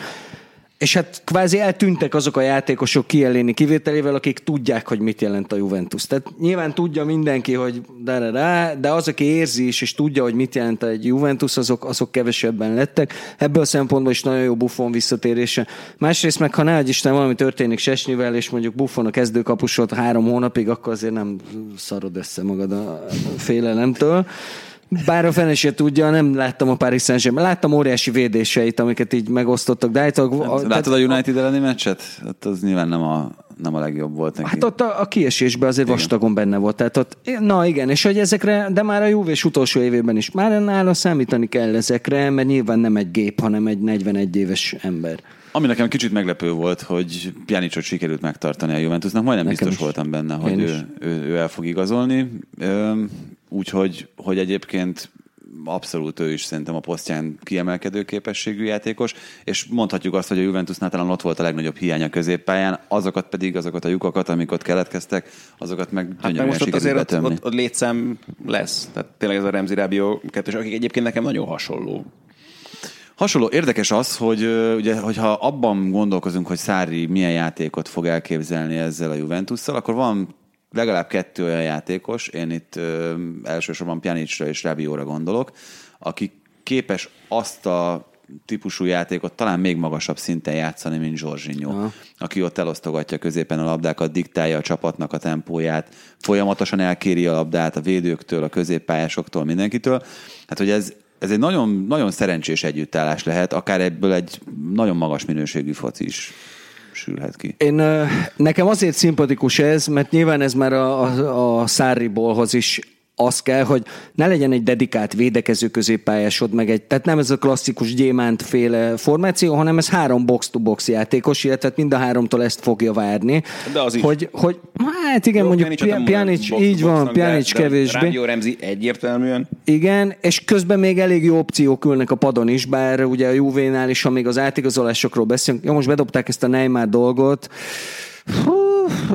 és hát kvázi eltűntek azok a játékosok Kielléni kivételével, akik tudják, hogy mit jelent a Juventus. Tehát nyilván tudja mindenki, hogy de, de, de, de az, aki érzi is, és tudja, hogy mit jelent egy Juventus, azok, azok kevesebben lettek. Ebből a szempontból is nagyon jó Buffon visszatérése. Másrészt meg, ha ne Isten, valami történik Sesnivel, és mondjuk Buffon a kezdőkapusod három hónapig, akkor azért nem szarod össze magad a félelemtől. Bár a fene se tudja, nem láttam a Paris saint Láttam óriási védéseit, amiket így megosztottak, de állítólag... a- Hát, Látod a United elleni meccset? Ott az nyilván nem a, nem a legjobb volt neki. Hát ott a, a kiesésben azért vastagon benne volt. Tehát ott, na igen, és hogy ezekre, de már a Juve utolsó évében is, már nála számítani kell ezekre, mert nyilván nem egy gép, hanem egy 41 éves ember. Ami nekem kicsit meglepő volt, hogy Pjanicot sikerült megtartani a Juventusnak. Majdnem Nekem biztos is. voltam benne, hogy ő, ő, ő el fog igazolni. Öm, Úgyhogy hogy egyébként abszolút ő is szerintem a posztján kiemelkedő képességű játékos, és mondhatjuk azt, hogy a Juventusnál talán ott volt a legnagyobb hiány a középpályán, azokat pedig, azokat a lyukakat, amik ott keletkeztek, azokat meg Hát meg most ott azért ott, betömni. ott, ott létszám lesz. Tehát tényleg ez a Remzi Rábió kettős, akik egyébként nekem nagyon hasonló. Hasonló, érdekes az, hogy ugye, hogyha abban gondolkozunk, hogy Szári milyen játékot fog elképzelni ezzel a Juventusszal, akkor van legalább kettő olyan játékos, én itt ö, elsősorban Pjanicra és Rabióra gondolok, aki képes azt a típusú játékot talán még magasabb szinten játszani, mint Aha. aki ott elosztogatja középen a labdákat, diktálja a csapatnak a tempóját, folyamatosan elkéri a labdát a védőktől, a középpályásoktól, mindenkitől. Hát, hogy ez, ez egy nagyon, nagyon szerencsés együttállás lehet, akár ebből egy nagyon magas minőségű foci is sülhet ki. Én, nekem azért szimpatikus ez, mert nyilván ez már a, a, a Sarribolhoz is az kell, hogy ne legyen egy dedikált védekező középpályásod, meg egy, tehát nem ez a klasszikus gyémánt féle formáció, hanem ez három box-to-box játékos, illetve mind a háromtól ezt fogja várni. De az is. Hogy, hogy hát igen, mondjuk Pjanicot nem Pjanic, így van, Pjanic kevésbé. Rábió Remzi egyértelműen. Igen, és közben még elég jó opciók ülnek a padon is, bár ugye a Juvénál is, amíg az átigazolásokról beszélünk, jó, most bedobták ezt a Neymar dolgot, Hú,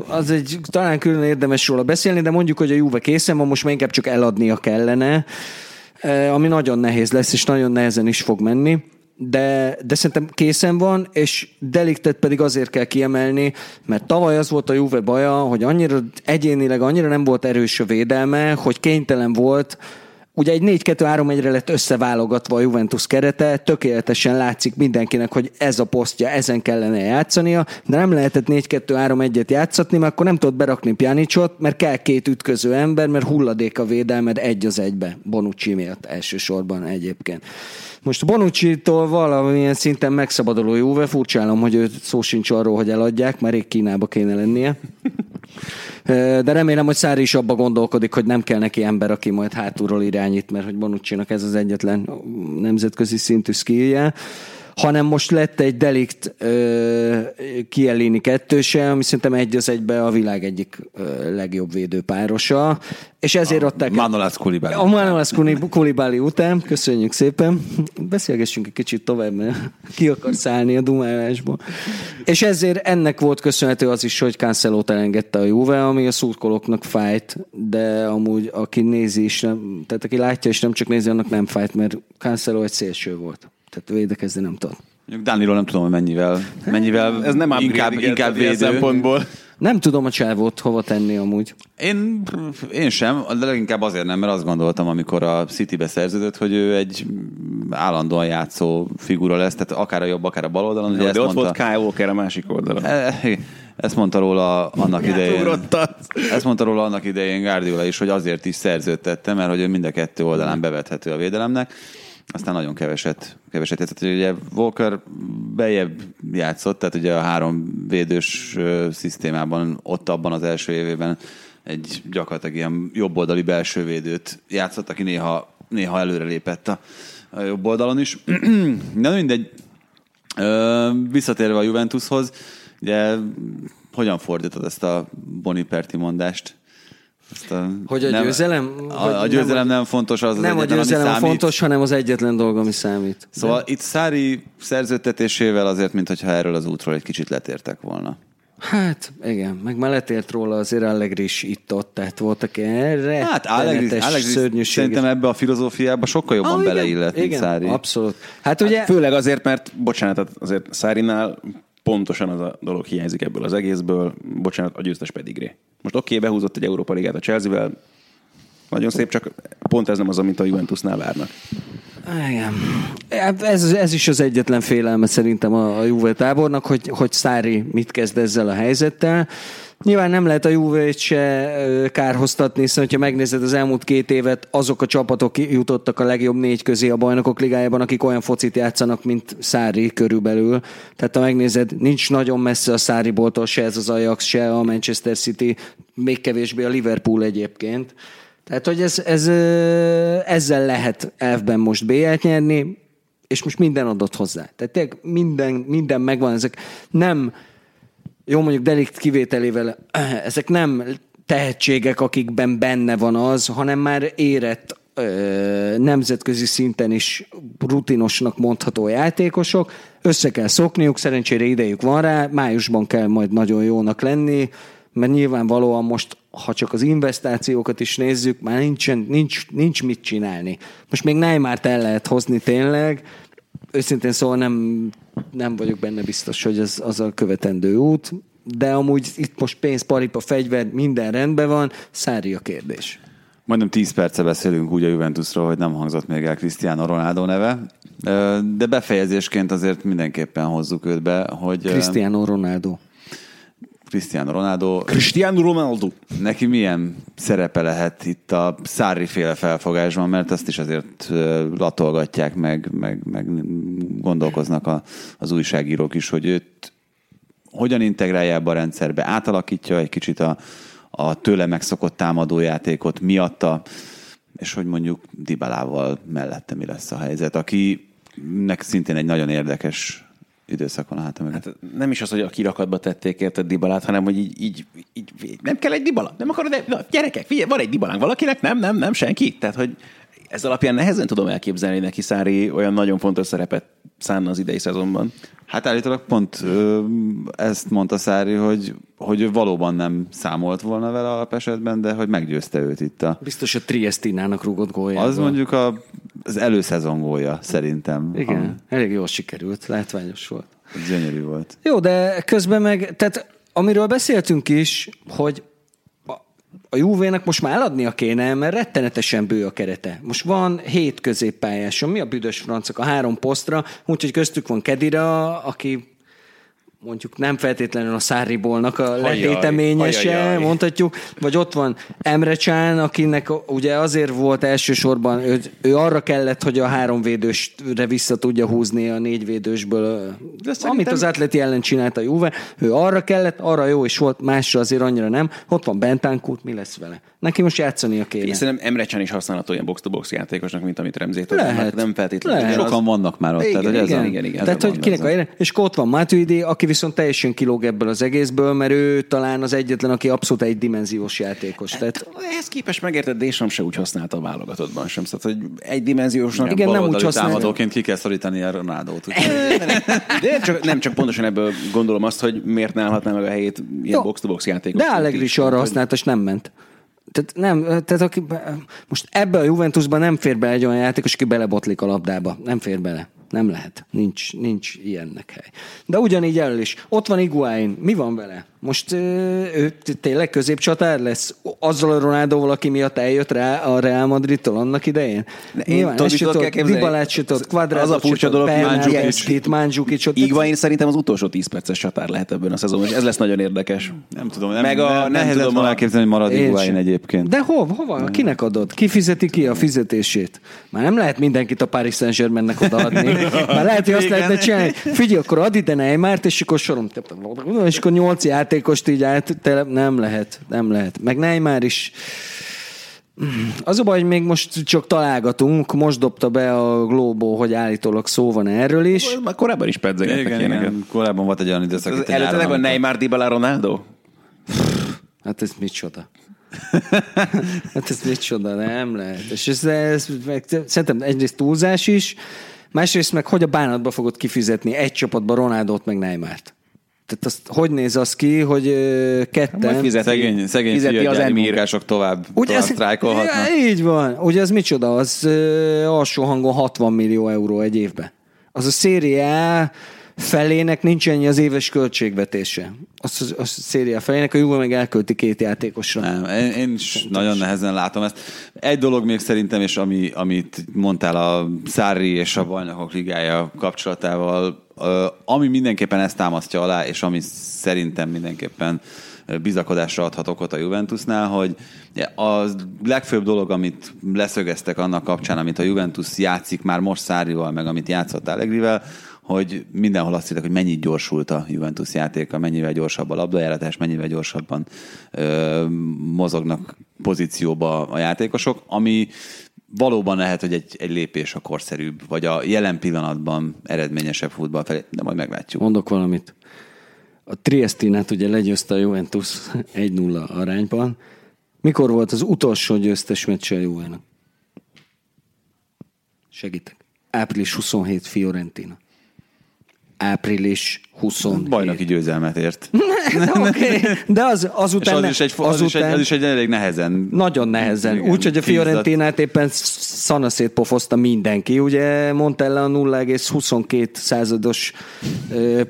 az egy, talán külön érdemes róla beszélni, de mondjuk, hogy a Juve készen van, most már inkább csak eladnia kellene, eh, ami nagyon nehéz lesz, és nagyon nehezen is fog menni. De, de szerintem készen van, és Deliktet pedig azért kell kiemelni, mert tavaly az volt a Juve baja, hogy annyira egyénileg annyira nem volt erős a védelme, hogy kénytelen volt Ugye egy 4-2-3-1-re lett összeválogatva a Juventus kerete, tökéletesen látszik mindenkinek, hogy ez a posztja, ezen kellene játszania, de nem lehetett 4-2-3-1-et játszatni, mert akkor nem tudod berakni Pjanicot, mert kell két ütköző ember, mert hulladék a védelmed egy az egybe, Bonucci miatt elsősorban egyébként. Most Bonucci-tól valamilyen szinten megszabaduló Juve, furcsálom, hogy ő szó sincs arról, hogy eladják, már rég Kínába kéne lennie. De remélem, hogy Szári is abba gondolkodik, hogy nem kell neki ember, aki majd hátulról irányít, mert hogy Bonucci-nak ez az egyetlen nemzetközi szintű skillje hanem most lett egy delikt ö, Kielini kettőse, ami szerintem egy az egybe a világ egyik ö, legjobb védőpárosa, és ezért a, adták... Manolász Kulibáli. A Manolász Kulibáli után, köszönjük szépen. Beszélgessünk egy kicsit tovább, mert ki akar szállni a dumálásból. És ezért ennek volt köszönhető az is, hogy cancelo elengedte a Juve, ami a szurkolóknak fájt, de amúgy aki nézi is, nem, tehát aki látja és nem csak nézi, annak nem fájt, mert Cancelo egy szélső volt. Tehát védekezni nem tud. Dánilról nem tudom, hogy mennyivel, mennyivel Ez nem inkább, inkább védő. szempontból. Nem tudom a csávót hova tenni amúgy. Én, én sem, de leginkább azért nem, mert azt gondoltam, amikor a City-be szerződött, hogy ő egy állandóan játszó figura lesz, tehát akár a jobb, akár a bal oldalon. Ugye De ezt ott mondta, volt Kyle Walker a másik oldalon. Eh, Ezt mondta róla annak idején. Ezt mondta róla annak idején Guardiola is, hogy azért is szerződtette, mert hogy ő mind a kettő oldalán bevethető a védelemnek. Aztán nagyon keveset, keveset játszott. Ugye Walker bejebb játszott, tehát ugye a három védős szisztémában ott abban az első évében egy gyakorlatilag ilyen jobboldali belső védőt játszott, aki néha, néha előre lépett a, a jobb oldalon is. (clears throat) De mindegy, Ö, visszatérve a Juventushoz, ugye hogyan fordítod ezt a Boniperti mondást? Ezt a, Hogy a győzelem? A, a nem győzelem nem, a- fontos, az Nem az a egyetlen, ami győzelem a számít. fontos, hanem az egyetlen dolog, ami számít. Szóval itt Szári szerződtetésével azért, mintha erről az útról egy kicsit letértek volna. Hát, igen, meg már letért róla azért Allegri is itt-ott, tehát voltak ilyen Hát Allegri, Allegri szerintem ebbe a filozófiába sokkal jobban Ah, igen, beleillett, mint igen, Szári. abszolút. Hát ugye, Főleg azért, mert bocsánat, azért Szárinál pontosan az a dolog hiányzik ebből az egészből. Bocsánat, a győztes pedigré. Most oké, okay, behúzott egy Európa Ligát a Chelsea-vel, nagyon szép, csak pont ez nem az, amit a Juventusnál várnak. igen. Hát Ez, ez is az egyetlen félelme szerintem a, a Juve tábornak, hogy, hogy Szári mit kezd ezzel a helyzettel. Nyilván nem lehet a Juve-t se kárhoztatni, hiszen ha megnézed az elmúlt két évet, azok a csapatok jutottak a legjobb négy közé a bajnokok ligájában, akik olyan focit játszanak, mint Szári körülbelül. Tehát ha megnézed, nincs nagyon messze a Száriboltól se ez az Ajax, se a Manchester City, még kevésbé a Liverpool egyébként. Tehát, hogy ez, ez, ezzel lehet elfben most BL-t nyerni, és most minden adott hozzá. Tehát tényleg minden, minden megvan, ezek nem jó, mondjuk delikt kivételével, (clears throat) ezek nem tehetségek, akikben benne van az, hanem már érett nemzetközi szinten is rutinosnak mondható játékosok. Össze kell szokniuk, szerencsére idejük van rá, májusban kell majd nagyon jónak lenni, mert nyilvánvalóan most, ha csak az investációkat is nézzük, már nincsen, nincs, nincs mit csinálni. Most még Neymart el lehet hozni tényleg, őszintén szóval nem, nem vagyok benne biztos, hogy ez az a követendő út, de amúgy itt most pénz, paripa, fegyver, minden rendben van, szári a kérdés. Majdnem 10 perce beszélünk úgy a Juventusról, hogy nem hangzott még el Cristiano Ronaldo neve, de befejezésként azért mindenképpen hozzuk őt be, hogy Cristiano Ronaldo. Cristiano Ronaldo Cristiano Ronaldo. neki milyen szerepe lehet itt a Szári féle felfogásban, mert azt is azért latolgatják meg, meg, meg gondolkoznak a, az újságírók is, hogy őt hogyan integrálja ebbe a rendszerbe, átalakítja egy kicsit a, a tőle megszokott támadójátékot miatta, és hogy mondjuk Dibalával mellette mi lesz a helyzet, akinek szintén egy nagyon érdekes időszak van a háta mögött. Hát nem is az, hogy a kirakatba tették érted Dibalát, hanem hogy így, így, így, nem kell egy Dibala, nem akarod, de, na, gyerekek, figyelj, van egy Dibalánk valakinek, nem, nem, nem, senki. Tehát, hogy ez alapján nehezen tudom elképzelni, neki Szári olyan nagyon fontos szerepet szánna az idei szezonban. Hát állítólag pont ö, ezt mondta Szári, hogy, hogy ő valóban nem számolt volna vele alapesetben, de hogy meggyőzte őt itt a... Biztos a Triestinának rúgott góljával. Az mondjuk a, az előszezon gólja szerintem. Igen, elég jól sikerült, látványos volt. Gyönyörű volt. Jó, de közben meg, tehát amiről beszéltünk is, hogy a, Juvének most már eladnia kéne, mert rettenetesen bő a kerete. Most van hét középpályáson, mi a büdös francok? A három posztra, úgyhogy köztük van Kedira, aki mondjuk nem feltétlenül a Száribolnak a letéteményese, ajajaj. mondhatjuk, vagy ott van Emre Csán, akinek ugye azért volt elsősorban, ő, ő arra kellett, hogy a három védősre vissza tudja húzni a négy védősből, szerintem- amit az atleti ellen csinált a Juve, ő arra kellett, arra jó is volt, másra azért annyira nem. Ott van Bentancurt, mi lesz vele? Neki most játszania kéne. Én szerintem Emre Can is használható ilyen box-to-box játékosnak, mint amit Remzétől. Lehet. Nem feltétlenül. Lehet. Sokan vannak már ott. Igen, tehát, igen, a- igen, igen. Tehát, hogy a- kinek a a- jelen, és akkor ott van Matuidi, aki viszont teljesen kilóg ebből az egészből, mert ő talán az egyetlen, aki abszolút egy dimenziós játékos. Tehát Ehhez képest megérted, Deschamps se úgy használta a válogatottban sem. Szóval, hogy egy dimenziósnak Igen, nem úgy támadóként ki kell szorítani a Ronaldót. De nem csak, nem csak pontosan ebből gondolom azt, hogy miért ne állhatná meg a helyét ilyen box-to-box játékos. De Allegri is arra használta, és nem ment. Tehát, nem, tehát aki, most ebbe a Juventusban nem fér bele egy olyan játékos, aki belebotlik a labdába. Nem fér bele. Nem lehet. Nincs, nincs ilyennek hely. De ugyanígy elől is. Ott van Iguain. Mi van vele? Most ő tényleg középcsatár lesz? Azzal a Ronaldóval, aki miatt eljött rá a Real Madridtól annak idején? én Nyilván, tudod, tudod, elképzelni? Dybalát se tudod, Az a furcsa dolog, hogy Bernardeschi-t, Mandzukic-ot. Igvain szerintem az utolsó 10 perces csatár lehet ebben a szezonban, és ez lesz nagyon érdekes. Nem tudom, nem, Meg a- nem, tudom, a- elképzelni, hogy marad Én Higuain sem. egyébként. De hova? hova? Kinek adod? Ki fizeti ki a fizetését? Már nem lehet mindenkit a Paris Saint-Germainnek odaadni. (laughs) Már lehet, hogy azt lehetne csinálni. Figyelj, akkor add ide Neymart, és akkor sorom. És akkor nyolc játékost így át, tele, nem lehet, nem lehet. Meg Neymar is az a baj, hogy még most csak találgatunk, most dobta be a Globo, hogy állítólag szó van erről is. Már korábban is pedzegettek Igen, ilyeneket. igen, korábban volt egy olyan időszak, Az itt Előtte nyáron, meg van Neymar, Dybala, Ronaldo? Hát ez micsoda? (laughs) hát ez micsoda, nem lehet. És ez, ez meg, szerintem egyrészt túlzás is, másrészt meg hogy a bánatba fogod kifizetni egy csapatba Ronaldot meg Neymart. Tehát azt, hogy néz az ki, hogy ö, Majd ketten... fizeti, Szegény, szegény fizeti az munkások tovább, Ugye tovább sztrájkolhatnak. Ja, így van. Ugye ez micsoda? Az ö, alsó hangon 60 millió euró egy évben. Az a széria felének nincs ennyi az éves költségvetése. Az, az, az a széria felének, a Juve meg elkölti két játékosra. Nem, én, én is nagyon nehezen látom ezt. Egy dolog még szerintem, és ami, amit mondtál a Szári és a Bajnokok Ligája kapcsolatával, ami mindenképpen ezt támasztja alá, és ami szerintem mindenképpen bizakodásra adhat okot a Juventusnál, hogy a legfőbb dolog, amit leszögeztek annak kapcsán, amit a Juventus játszik már most Szárival, meg amit játszott Allegrivel, hogy mindenhol azt hittek, hogy mennyit gyorsult a Juventus játéka, mennyivel gyorsabb a labdajáratás, mennyivel gyorsabban ö, mozognak pozícióba a játékosok, ami valóban lehet, hogy egy, egy lépés a korszerűbb, vagy a jelen pillanatban eredményesebb futball felé, de majd meglátjuk. Mondok valamit. A Triestinát ugye legyőzte a Juventus 1-0 arányban. Mikor volt az utolsó győztes meccse a Juve-nak? Segítek. Április 27 Fiorentina. Április 27. Bajnoki győzelmet ért. (laughs) Oké, okay. de az, (laughs) És azután... az is, egy, az, is egy, az is egy elég nehezen. Nagyon nehezen. Igen, Úgy, hogy a. Fiorentinát éppen szanaszét pofozta mindenki. Ugye Montella a 0,22 százados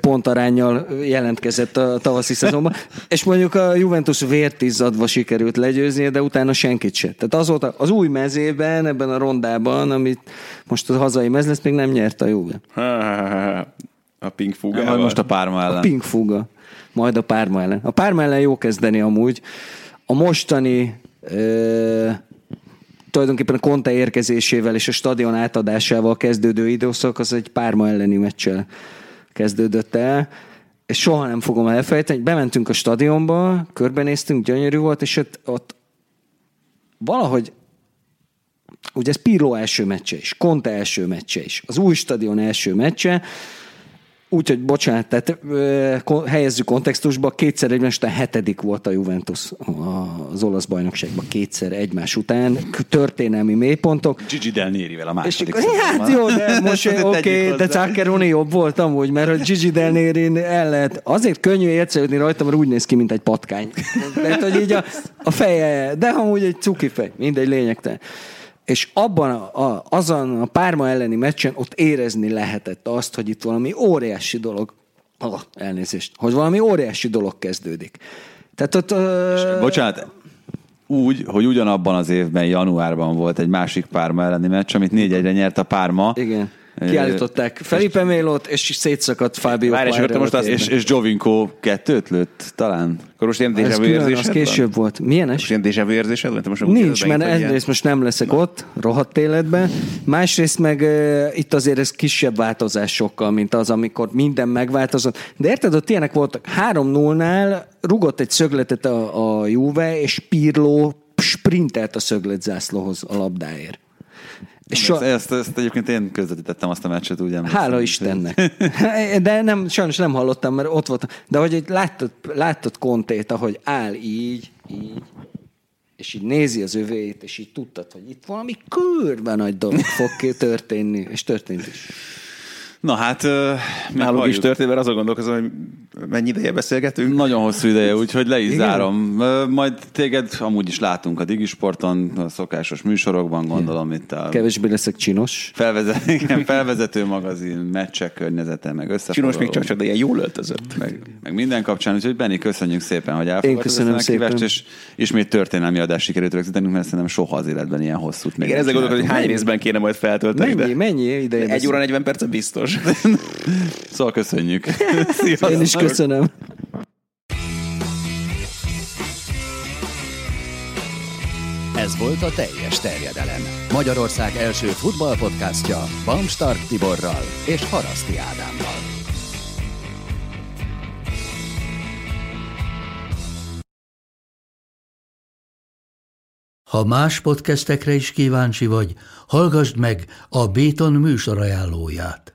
pontarányjal jelentkezett a tavaszi szezonban, és mondjuk a Juventus vért izzadva sikerült legyőzni, de utána senkit se. Tehát azóta az új mezében, ebben a rondában, amit most a hazai mez lesz, még nem nyert a Juve. (laughs) A Pink Majd Fugával. most a Párma ellen. A Pink Fuga. Majd a Párma ellen. A Párma ellen jó kezdeni amúgy. A mostani ö, tulajdonképpen a Conte érkezésével és a stadion átadásával kezdődő időszak az egy Párma elleni meccsel kezdődött el. És soha nem fogom elfelejteni, hogy bementünk a stadionba, körbenéztünk, gyönyörű volt, és ott, ott valahogy ugye ez Pirlo első meccse is, Conte első meccse is, az új stadion első meccse, Úgyhogy bocsánat, tehát ö, helyezzük kontextusba, kétszer egymás után hetedik volt a Juventus a- az olasz bajnokságban, kétszer egymás után, történelmi mélypontok. Gigi Del Nérivel a És második akkor, hát jó, de (laughs) most oké, okay, de Zaccheroni jobb volt amúgy, mert hogy Gigi Del Nérin el lehet. Azért könnyű értszerűtni rajta, mert úgy néz ki, mint egy patkány. Mert hogy így a, a feje, de amúgy egy cuki fej, mindegy lényegtelen. És abban a, a, azon a Párma elleni meccsen ott érezni lehetett azt, hogy itt valami óriási dolog, oh, elnézést, hogy valami óriási dolog kezdődik. Tehát ott... Ö, Bocsánat, úgy, hogy ugyanabban az évben, januárban volt egy másik Párma elleni meccs, amit 4-1-re nyert a Párma. igen. Kiállították Felipe Mélót, és szétszakadt Fábio Várj, és most azt- És, és Jovinko kettőt lőtt talán. Akkor most ilyen Ez déjà az érzésed később van? volt. Milyenes? Most ilyen déjà érzésed van? Te most Nincs, mert egyrészt most nem leszek ott, rohadt életben. Másrészt meg uh, itt azért ez kisebb változásokkal, mint az, amikor minden megváltozott. De érted, ott ilyenek voltak. 3-0-nál rugott egy szögletet a, a Juve, és Pirlo sprintelt a szögletzászlóhoz a labdáért. És Ezt, so, ezt, ezt egyébként én közvetítettem azt a meccset, úgy emlékszem. Hála Istennek. (laughs) De nem, sajnos nem hallottam, mert ott voltam. De hogy egy láttad, láttad Kontét, ahogy áll így, így, és így nézi az övéit, és így tudtad, hogy itt valami kurva nagy dolog fog történni, és történt is. Na hát, Nálunk is halljuk. történt, mert azon gondolkozom, hogy mennyi ideje beszélgetünk. Nagyon hosszú ideje, úgyhogy le is Igen? zárom. Majd téged amúgy is látunk a Digisporton, a szokásos műsorokban, gondolom itt a Kevésbé leszek csinos. felvezet, (laughs) igen, felvezető magazin, meccsek környezete, meg Csinos összefoglaló. még csak, csak, de ilyen jól öltözött. meg, meg minden kapcsán, úgyhogy Benni, köszönjük szépen, hogy Én elfogadtad köszönöm a meghívást, szépen. és ismét történelmi adást sikerült rögzítenünk, mert szerintem soha az életben ilyen hosszút még Igen, ezzel gondolok, hogy hány részben kéne majd feltölteni. Mennyi, de mennyi ideje? Egy óra 40 perc biztos. (laughs) Szóval köszönjük. Sziasztok! (laughs) Én is köszönöm. Ez volt a teljes terjedelem. Magyarország első futballpodcastja Bamstart Tiborral és Haraszti Ádámmal. Ha más podcastekre is kíváncsi vagy, hallgassd meg a Béton műsor ajánlóját.